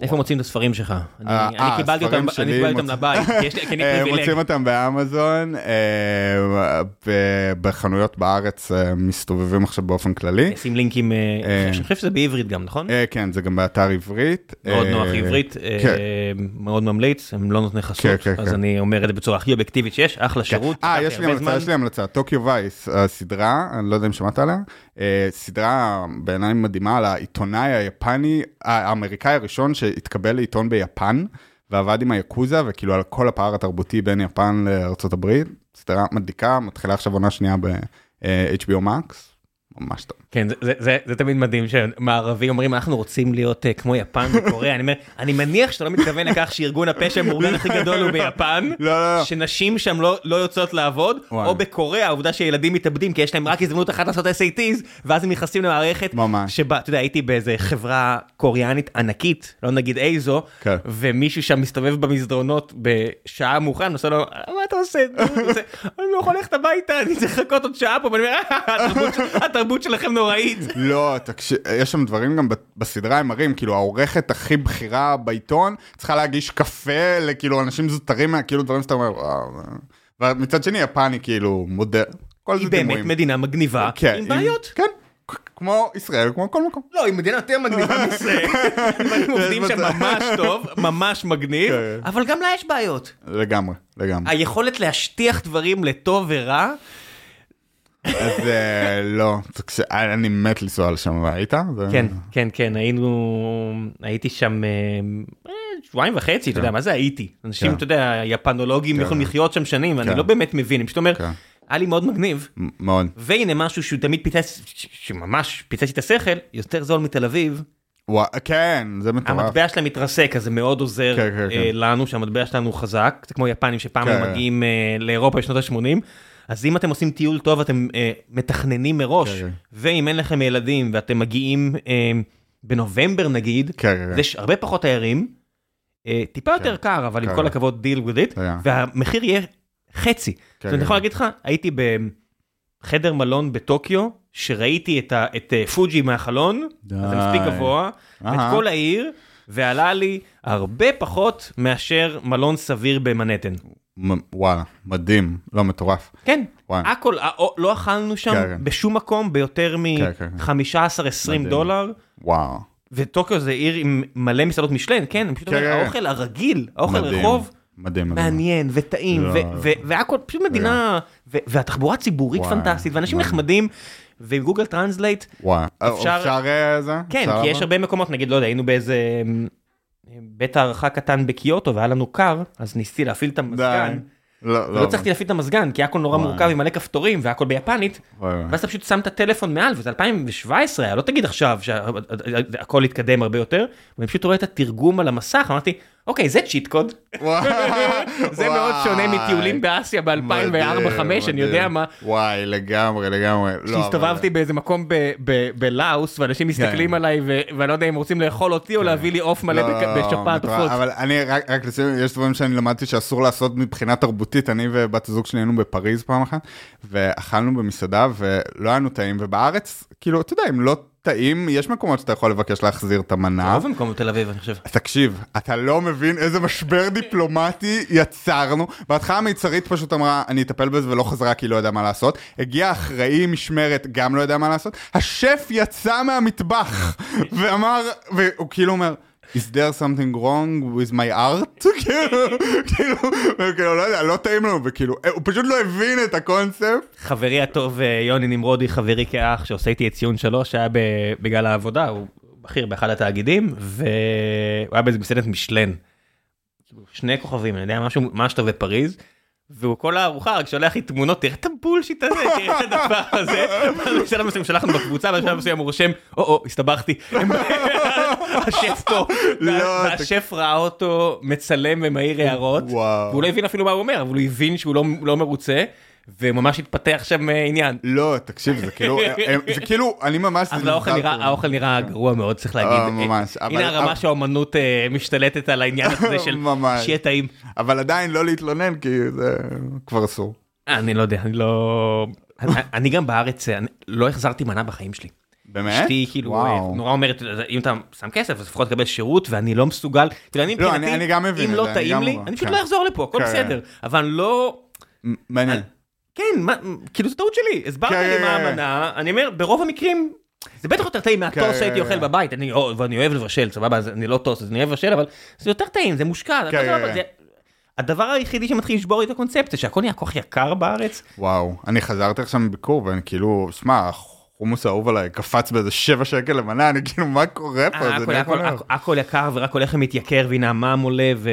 איפה מוצאים את הספרים שלך? אני- אה, אני אה, קיבלתי אותם לבית, כי אני אה, פריבילג. מוצאים אותם באמזון, בחנויות בארץ מסתובבים עכשיו באופן כללי. שים לינקים. אני חושב שזה בעברית גם, נכון? כן, זה גם באתר עברית. מאוד נוח עברית, כן. מאוד ממליץ, הם לא נותני חסות, כן, כן, אז. אני אומר את זה בצורה הכי אובייקטיבית שיש, אחלה שירות. אה, יש לי המלצה. יש לי המלצה, טוקיו וייס, הסדרה, אני לא יודע אם שמעת עליה, סדרה בעיניי מדהימה על העיתונאי היפני, האמריקאי הראשון שהתקבל לעיתון ביפן, ועבד עם היאקוזה, וכאילו על כל הפער התרבותי בין יפן הברית, סדרה מדליקה, מתחילה עכשיו עונה שנייה ב-HBO Max, ממש טוב. כן, זה- זה- זה זה תמיד מדהים שמערבים אומרים אנחנו רוצים להיות אה, כמו יפן וקוריאה, אני אומר, אני מניח שאתה לא מתכוון לכך שארגון הפשע המאורגן הכי גדול הוא ביפן, *laughs* לא, לא, לא. שנשים שם לא לא יוצאות לעבוד, וואי. או בקוריאה העובדה שילדים מתאבדים כי יש להם רק הזדמנות אחת לעשות SATs, ואז הם נכנסים למערכת ממש. שבה, אתה יודע, הייתי באיזה חברה קוריאנית ענקית, לא נגיד איזו, כן. ומישהו שם מסתובב במסדרונות בשעה מאוחר, עושה לו, מה אתה עושה? אני לא יכול ללכת הביתה, אני צריך לחכות עוד שעה פה, ואני אומר, "התרבות של- התרבות שלכם נוראית. לא, תקשיב, יש שם דברים גם בסדרה הם מראים, כאילו העורכת הכי בכירה בעיתון צריכה להגיש קפה לכאילו אנשים זוטרים, כאילו דברים שאתה אומר, וואו. ומצד שני יפני כאילו מודה, כל היא זה באמת דימויים. מדינה מגניבה, כן, עם בעיות. כן, כמו ישראל, כמו כל מקום. לא, היא מדינה יותר מגניבה *laughs* מישראל. דברים עובדים שם. ממש טוב, ממש מגניב, כן. אבל גם לה יש בעיות. לגמרי, לגמרי. היכולת להשטיח דברים לטוב ורע, אז אה, לא, אני מת לנסוע לשם, היית? זה- כן, כן, כן, היינו, הייתי שם אה, אה, שבועיים וחצי, אתה יודע, מה זה הייתי? אנשים, כן. אתה יודע, יפנולוגים כן. יכולים לחיות שם שנים, אני כן. לא באמת מבין, אני פשוט אומר, כן. היה לי מאוד מגניב, מאוד. והנה משהו שהוא תמיד פיצץ, שממש פיצץ את השכל, יותר זול מתל אביב, כן, זה מטורף. המטבע שלהם מתרסק, אז זה מאוד עוזר כן, כן, כן. לנו, שהמטבע שלנו חזק, זה כמו יפנים שפעם כן. מגיעים לאירופה בשנות ה-80, אז אם אתם עושים טיול טוב, אתם אה, מתכננים מראש, כן, כן. ואם אין לכם ילדים ואתם מגיעים אה, בנובמבר נגיד, כן, כן, כן. יש הרבה פחות תיירים, אה, טיפה יותר קר, אבל עם כן. כל הכבוד deal with it, כן. והמחיר יהיה חצי. זאת אומרת, אני כן. יכול להגיד לך, הייתי בחדר מלון בטוקיו, שראיתי את ה- את אה, פוג'י מהחלון, אז זה מספיק די. גבוה, את אהה. כל העיר, ועלה לי הרבה פחות מאשר מלון סביר במנהטן. וואלה, מדהים, לא מטורף. כן, וואי. הכל, אה, לא אכלנו שם כן, כן. בשום מקום ביותר כן, כן. מ-15-20 מדהים. דולר. וואו. וטוקיו זה עיר עם מלא מסעדות משלן, כן, פשוט כן, אומר, כן. האוכל הרגיל, האוכל מדהים, רחוב, מדהים, מדהים. מעניין וטעים, לא, ו- לא. ו- והכל, פשוט מדינה, ו- והתחבורה הציבורית פנטסטית, ואנשים וואי. נחמדים, ועם Google Translate, וואו. אפשר- אפשר אה, זה? כן, אפשר כי יש? הרבה מקומות, נגיד, לא יודע, היינו באיזה אמ, בית הארחה קטן בקיוטו, והיה לנו קר, אז ניסיתי להפעיל את המזגן, די. לא, ולא הצלחתי להפעיל את המזגן, כי הכל נורא. מורכב עם מלא כפתורים, והכל ביפנית. ואז אתה פשוט שם את הטלפון מעל, וזה 2017 היה, לא תגיד עכשיו שהכל התקדם הרבה יותר, ואני פשוט רואה את התרגום על המסך, אמרתי, אוקיי, זה cheat code. זה מאוד שונה. מטיולים באסיה ב-2004-2005, אני יודע. מה. וואי, לגמרי, לגמרי. לא, כשהסתובבתי באיזה מקום בלאוס, ואנשים מסתכלים כן. עליי, ואני לא יודע אם רוצים לאכול אותי או להביא לי עוף מלא לא, בשפעת. עופות. אבל אני רק, לסיום, יש דברים שאני למדתי שאסור לעשות מבחינה תרבותית, אני ובת הזוג שלי היינו בפריז פעם אחת, ואכלנו במסעדה ולא היה לנו טעים, ובארץ, כאילו, אתה יודע, אם לא טעים, יש מקומות שאתה יכול לבקש להחזיר את המנה. רוב המקום בתל אביב, אני חושב. תקשיב, אתה לא מבין איזה משבר דיפלומטי יצרנו. בהתחלה המיצרית פשוט אמרה, אני אטפל בזה ולא חזרה כי היא לא ידעה מה לעשות. הגיע אחראי משמרת, גם לא ידע מה לעשות. השף יצא מהמטבח ואמר, והוא כאילו אומר, is there something wrong with my art? *laughs* כאילו, כאילו, לא יודע, לא טעים לנו, וכאילו, הוא פשוט לא הבין את הקונספט. חברי הטוב אה, יוני נמרודי, חברי כאח, שעושה איתי את ציון שלוש, היה בגלל העבודה, הוא בכיר באחד התאגידים, והוא היה באיזה מסעדת משלן. כאילו, שני כוכבים, אני יודע, משהו ממש טוב בפריז, והוא כל הארוחה רק שולח לי תמונות, תראה את הבולשיט הזה, תראה את הדבר הזה. *laughs* בשלב מסוים שלחנו בקבוצה, בשלב מסוים הוא רושם, או-או, הסתבכתי. *laughs* השף פה, לא, והשף ראה אותו מצלם ומעיר הערות. והוא לא הבין אפילו מה הוא אומר, אבל הוא הבין שהוא לא- לא מרוצה, וממש התפתח שם אה, עניין. לא, תקשיב, זה כאילו, הם- זה כאילו, אני ממש... זה האוכל נראה, גרוע מאוד, צריך להגיד. אה, ממש, הנה הרמה שהאומנות אה, משתלטת על העניין הזה *laughs* של. שיהיה טעים. אבל עדיין לא להתלונן, כי זה כבר אסור. אני לא יודע, אני לא... אני- אני גם בארץ, אה, אני לא החזרתי מנה בחיים שלי. באמת? אשתי כאילו וואו. אה, נורא אומרת, אם אתה שם כסף אז לפחות תקבל שירות ואני לא מסוגל. תראה, אני לא, אני- מבחינתי, אני גם מבין אם לא אני טעים לי, אני פשוט כן. לא אחזור לפה, הכל כן. בסדר. אבל לא... מעניין. כן, מה- כאילו זו טעות שלי, הסברת כן, לי מה כן, כן. המנה, אני אומר, ברוב המקרים, זה בטח יותר טעים מהטוס כן, שהייתי כן, אוכל כן. בבית, אני או- ואני אוהב לבשל, סבבה, אז אני לא טוס, אז אני אוהב לבשל, אבל זה יותר טעים, זה מושקע, כן, סבבה, כן, זה- הדבר היחידי שמתחיל לשבור לי את הקונספציה, שהכל נהיה כל כך יקר בארץ, וואו, אני חזרתי עכשיו מביקור, ואני כאילו, שמע, החומוס האהוב עליי קפץ באיזה 7 שקל למנה, אני כאילו, מה קורה פה? הכל יקר ורק הולך ומתייקר, והנה המע"מ עולה, ו...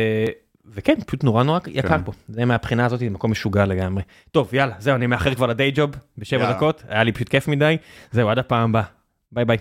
וכן, פשוט נורא נורא יקר כן. פה, זה מהבחינה הזאת, מקום משוגע לגמרי. טוב, יאללה, זהו, אני מאחר כבר לדיי ג'וב בשבע. דקות, היה לי פשוט כיף מדי, זהו, עד הפעם הבאה, ביי ביי.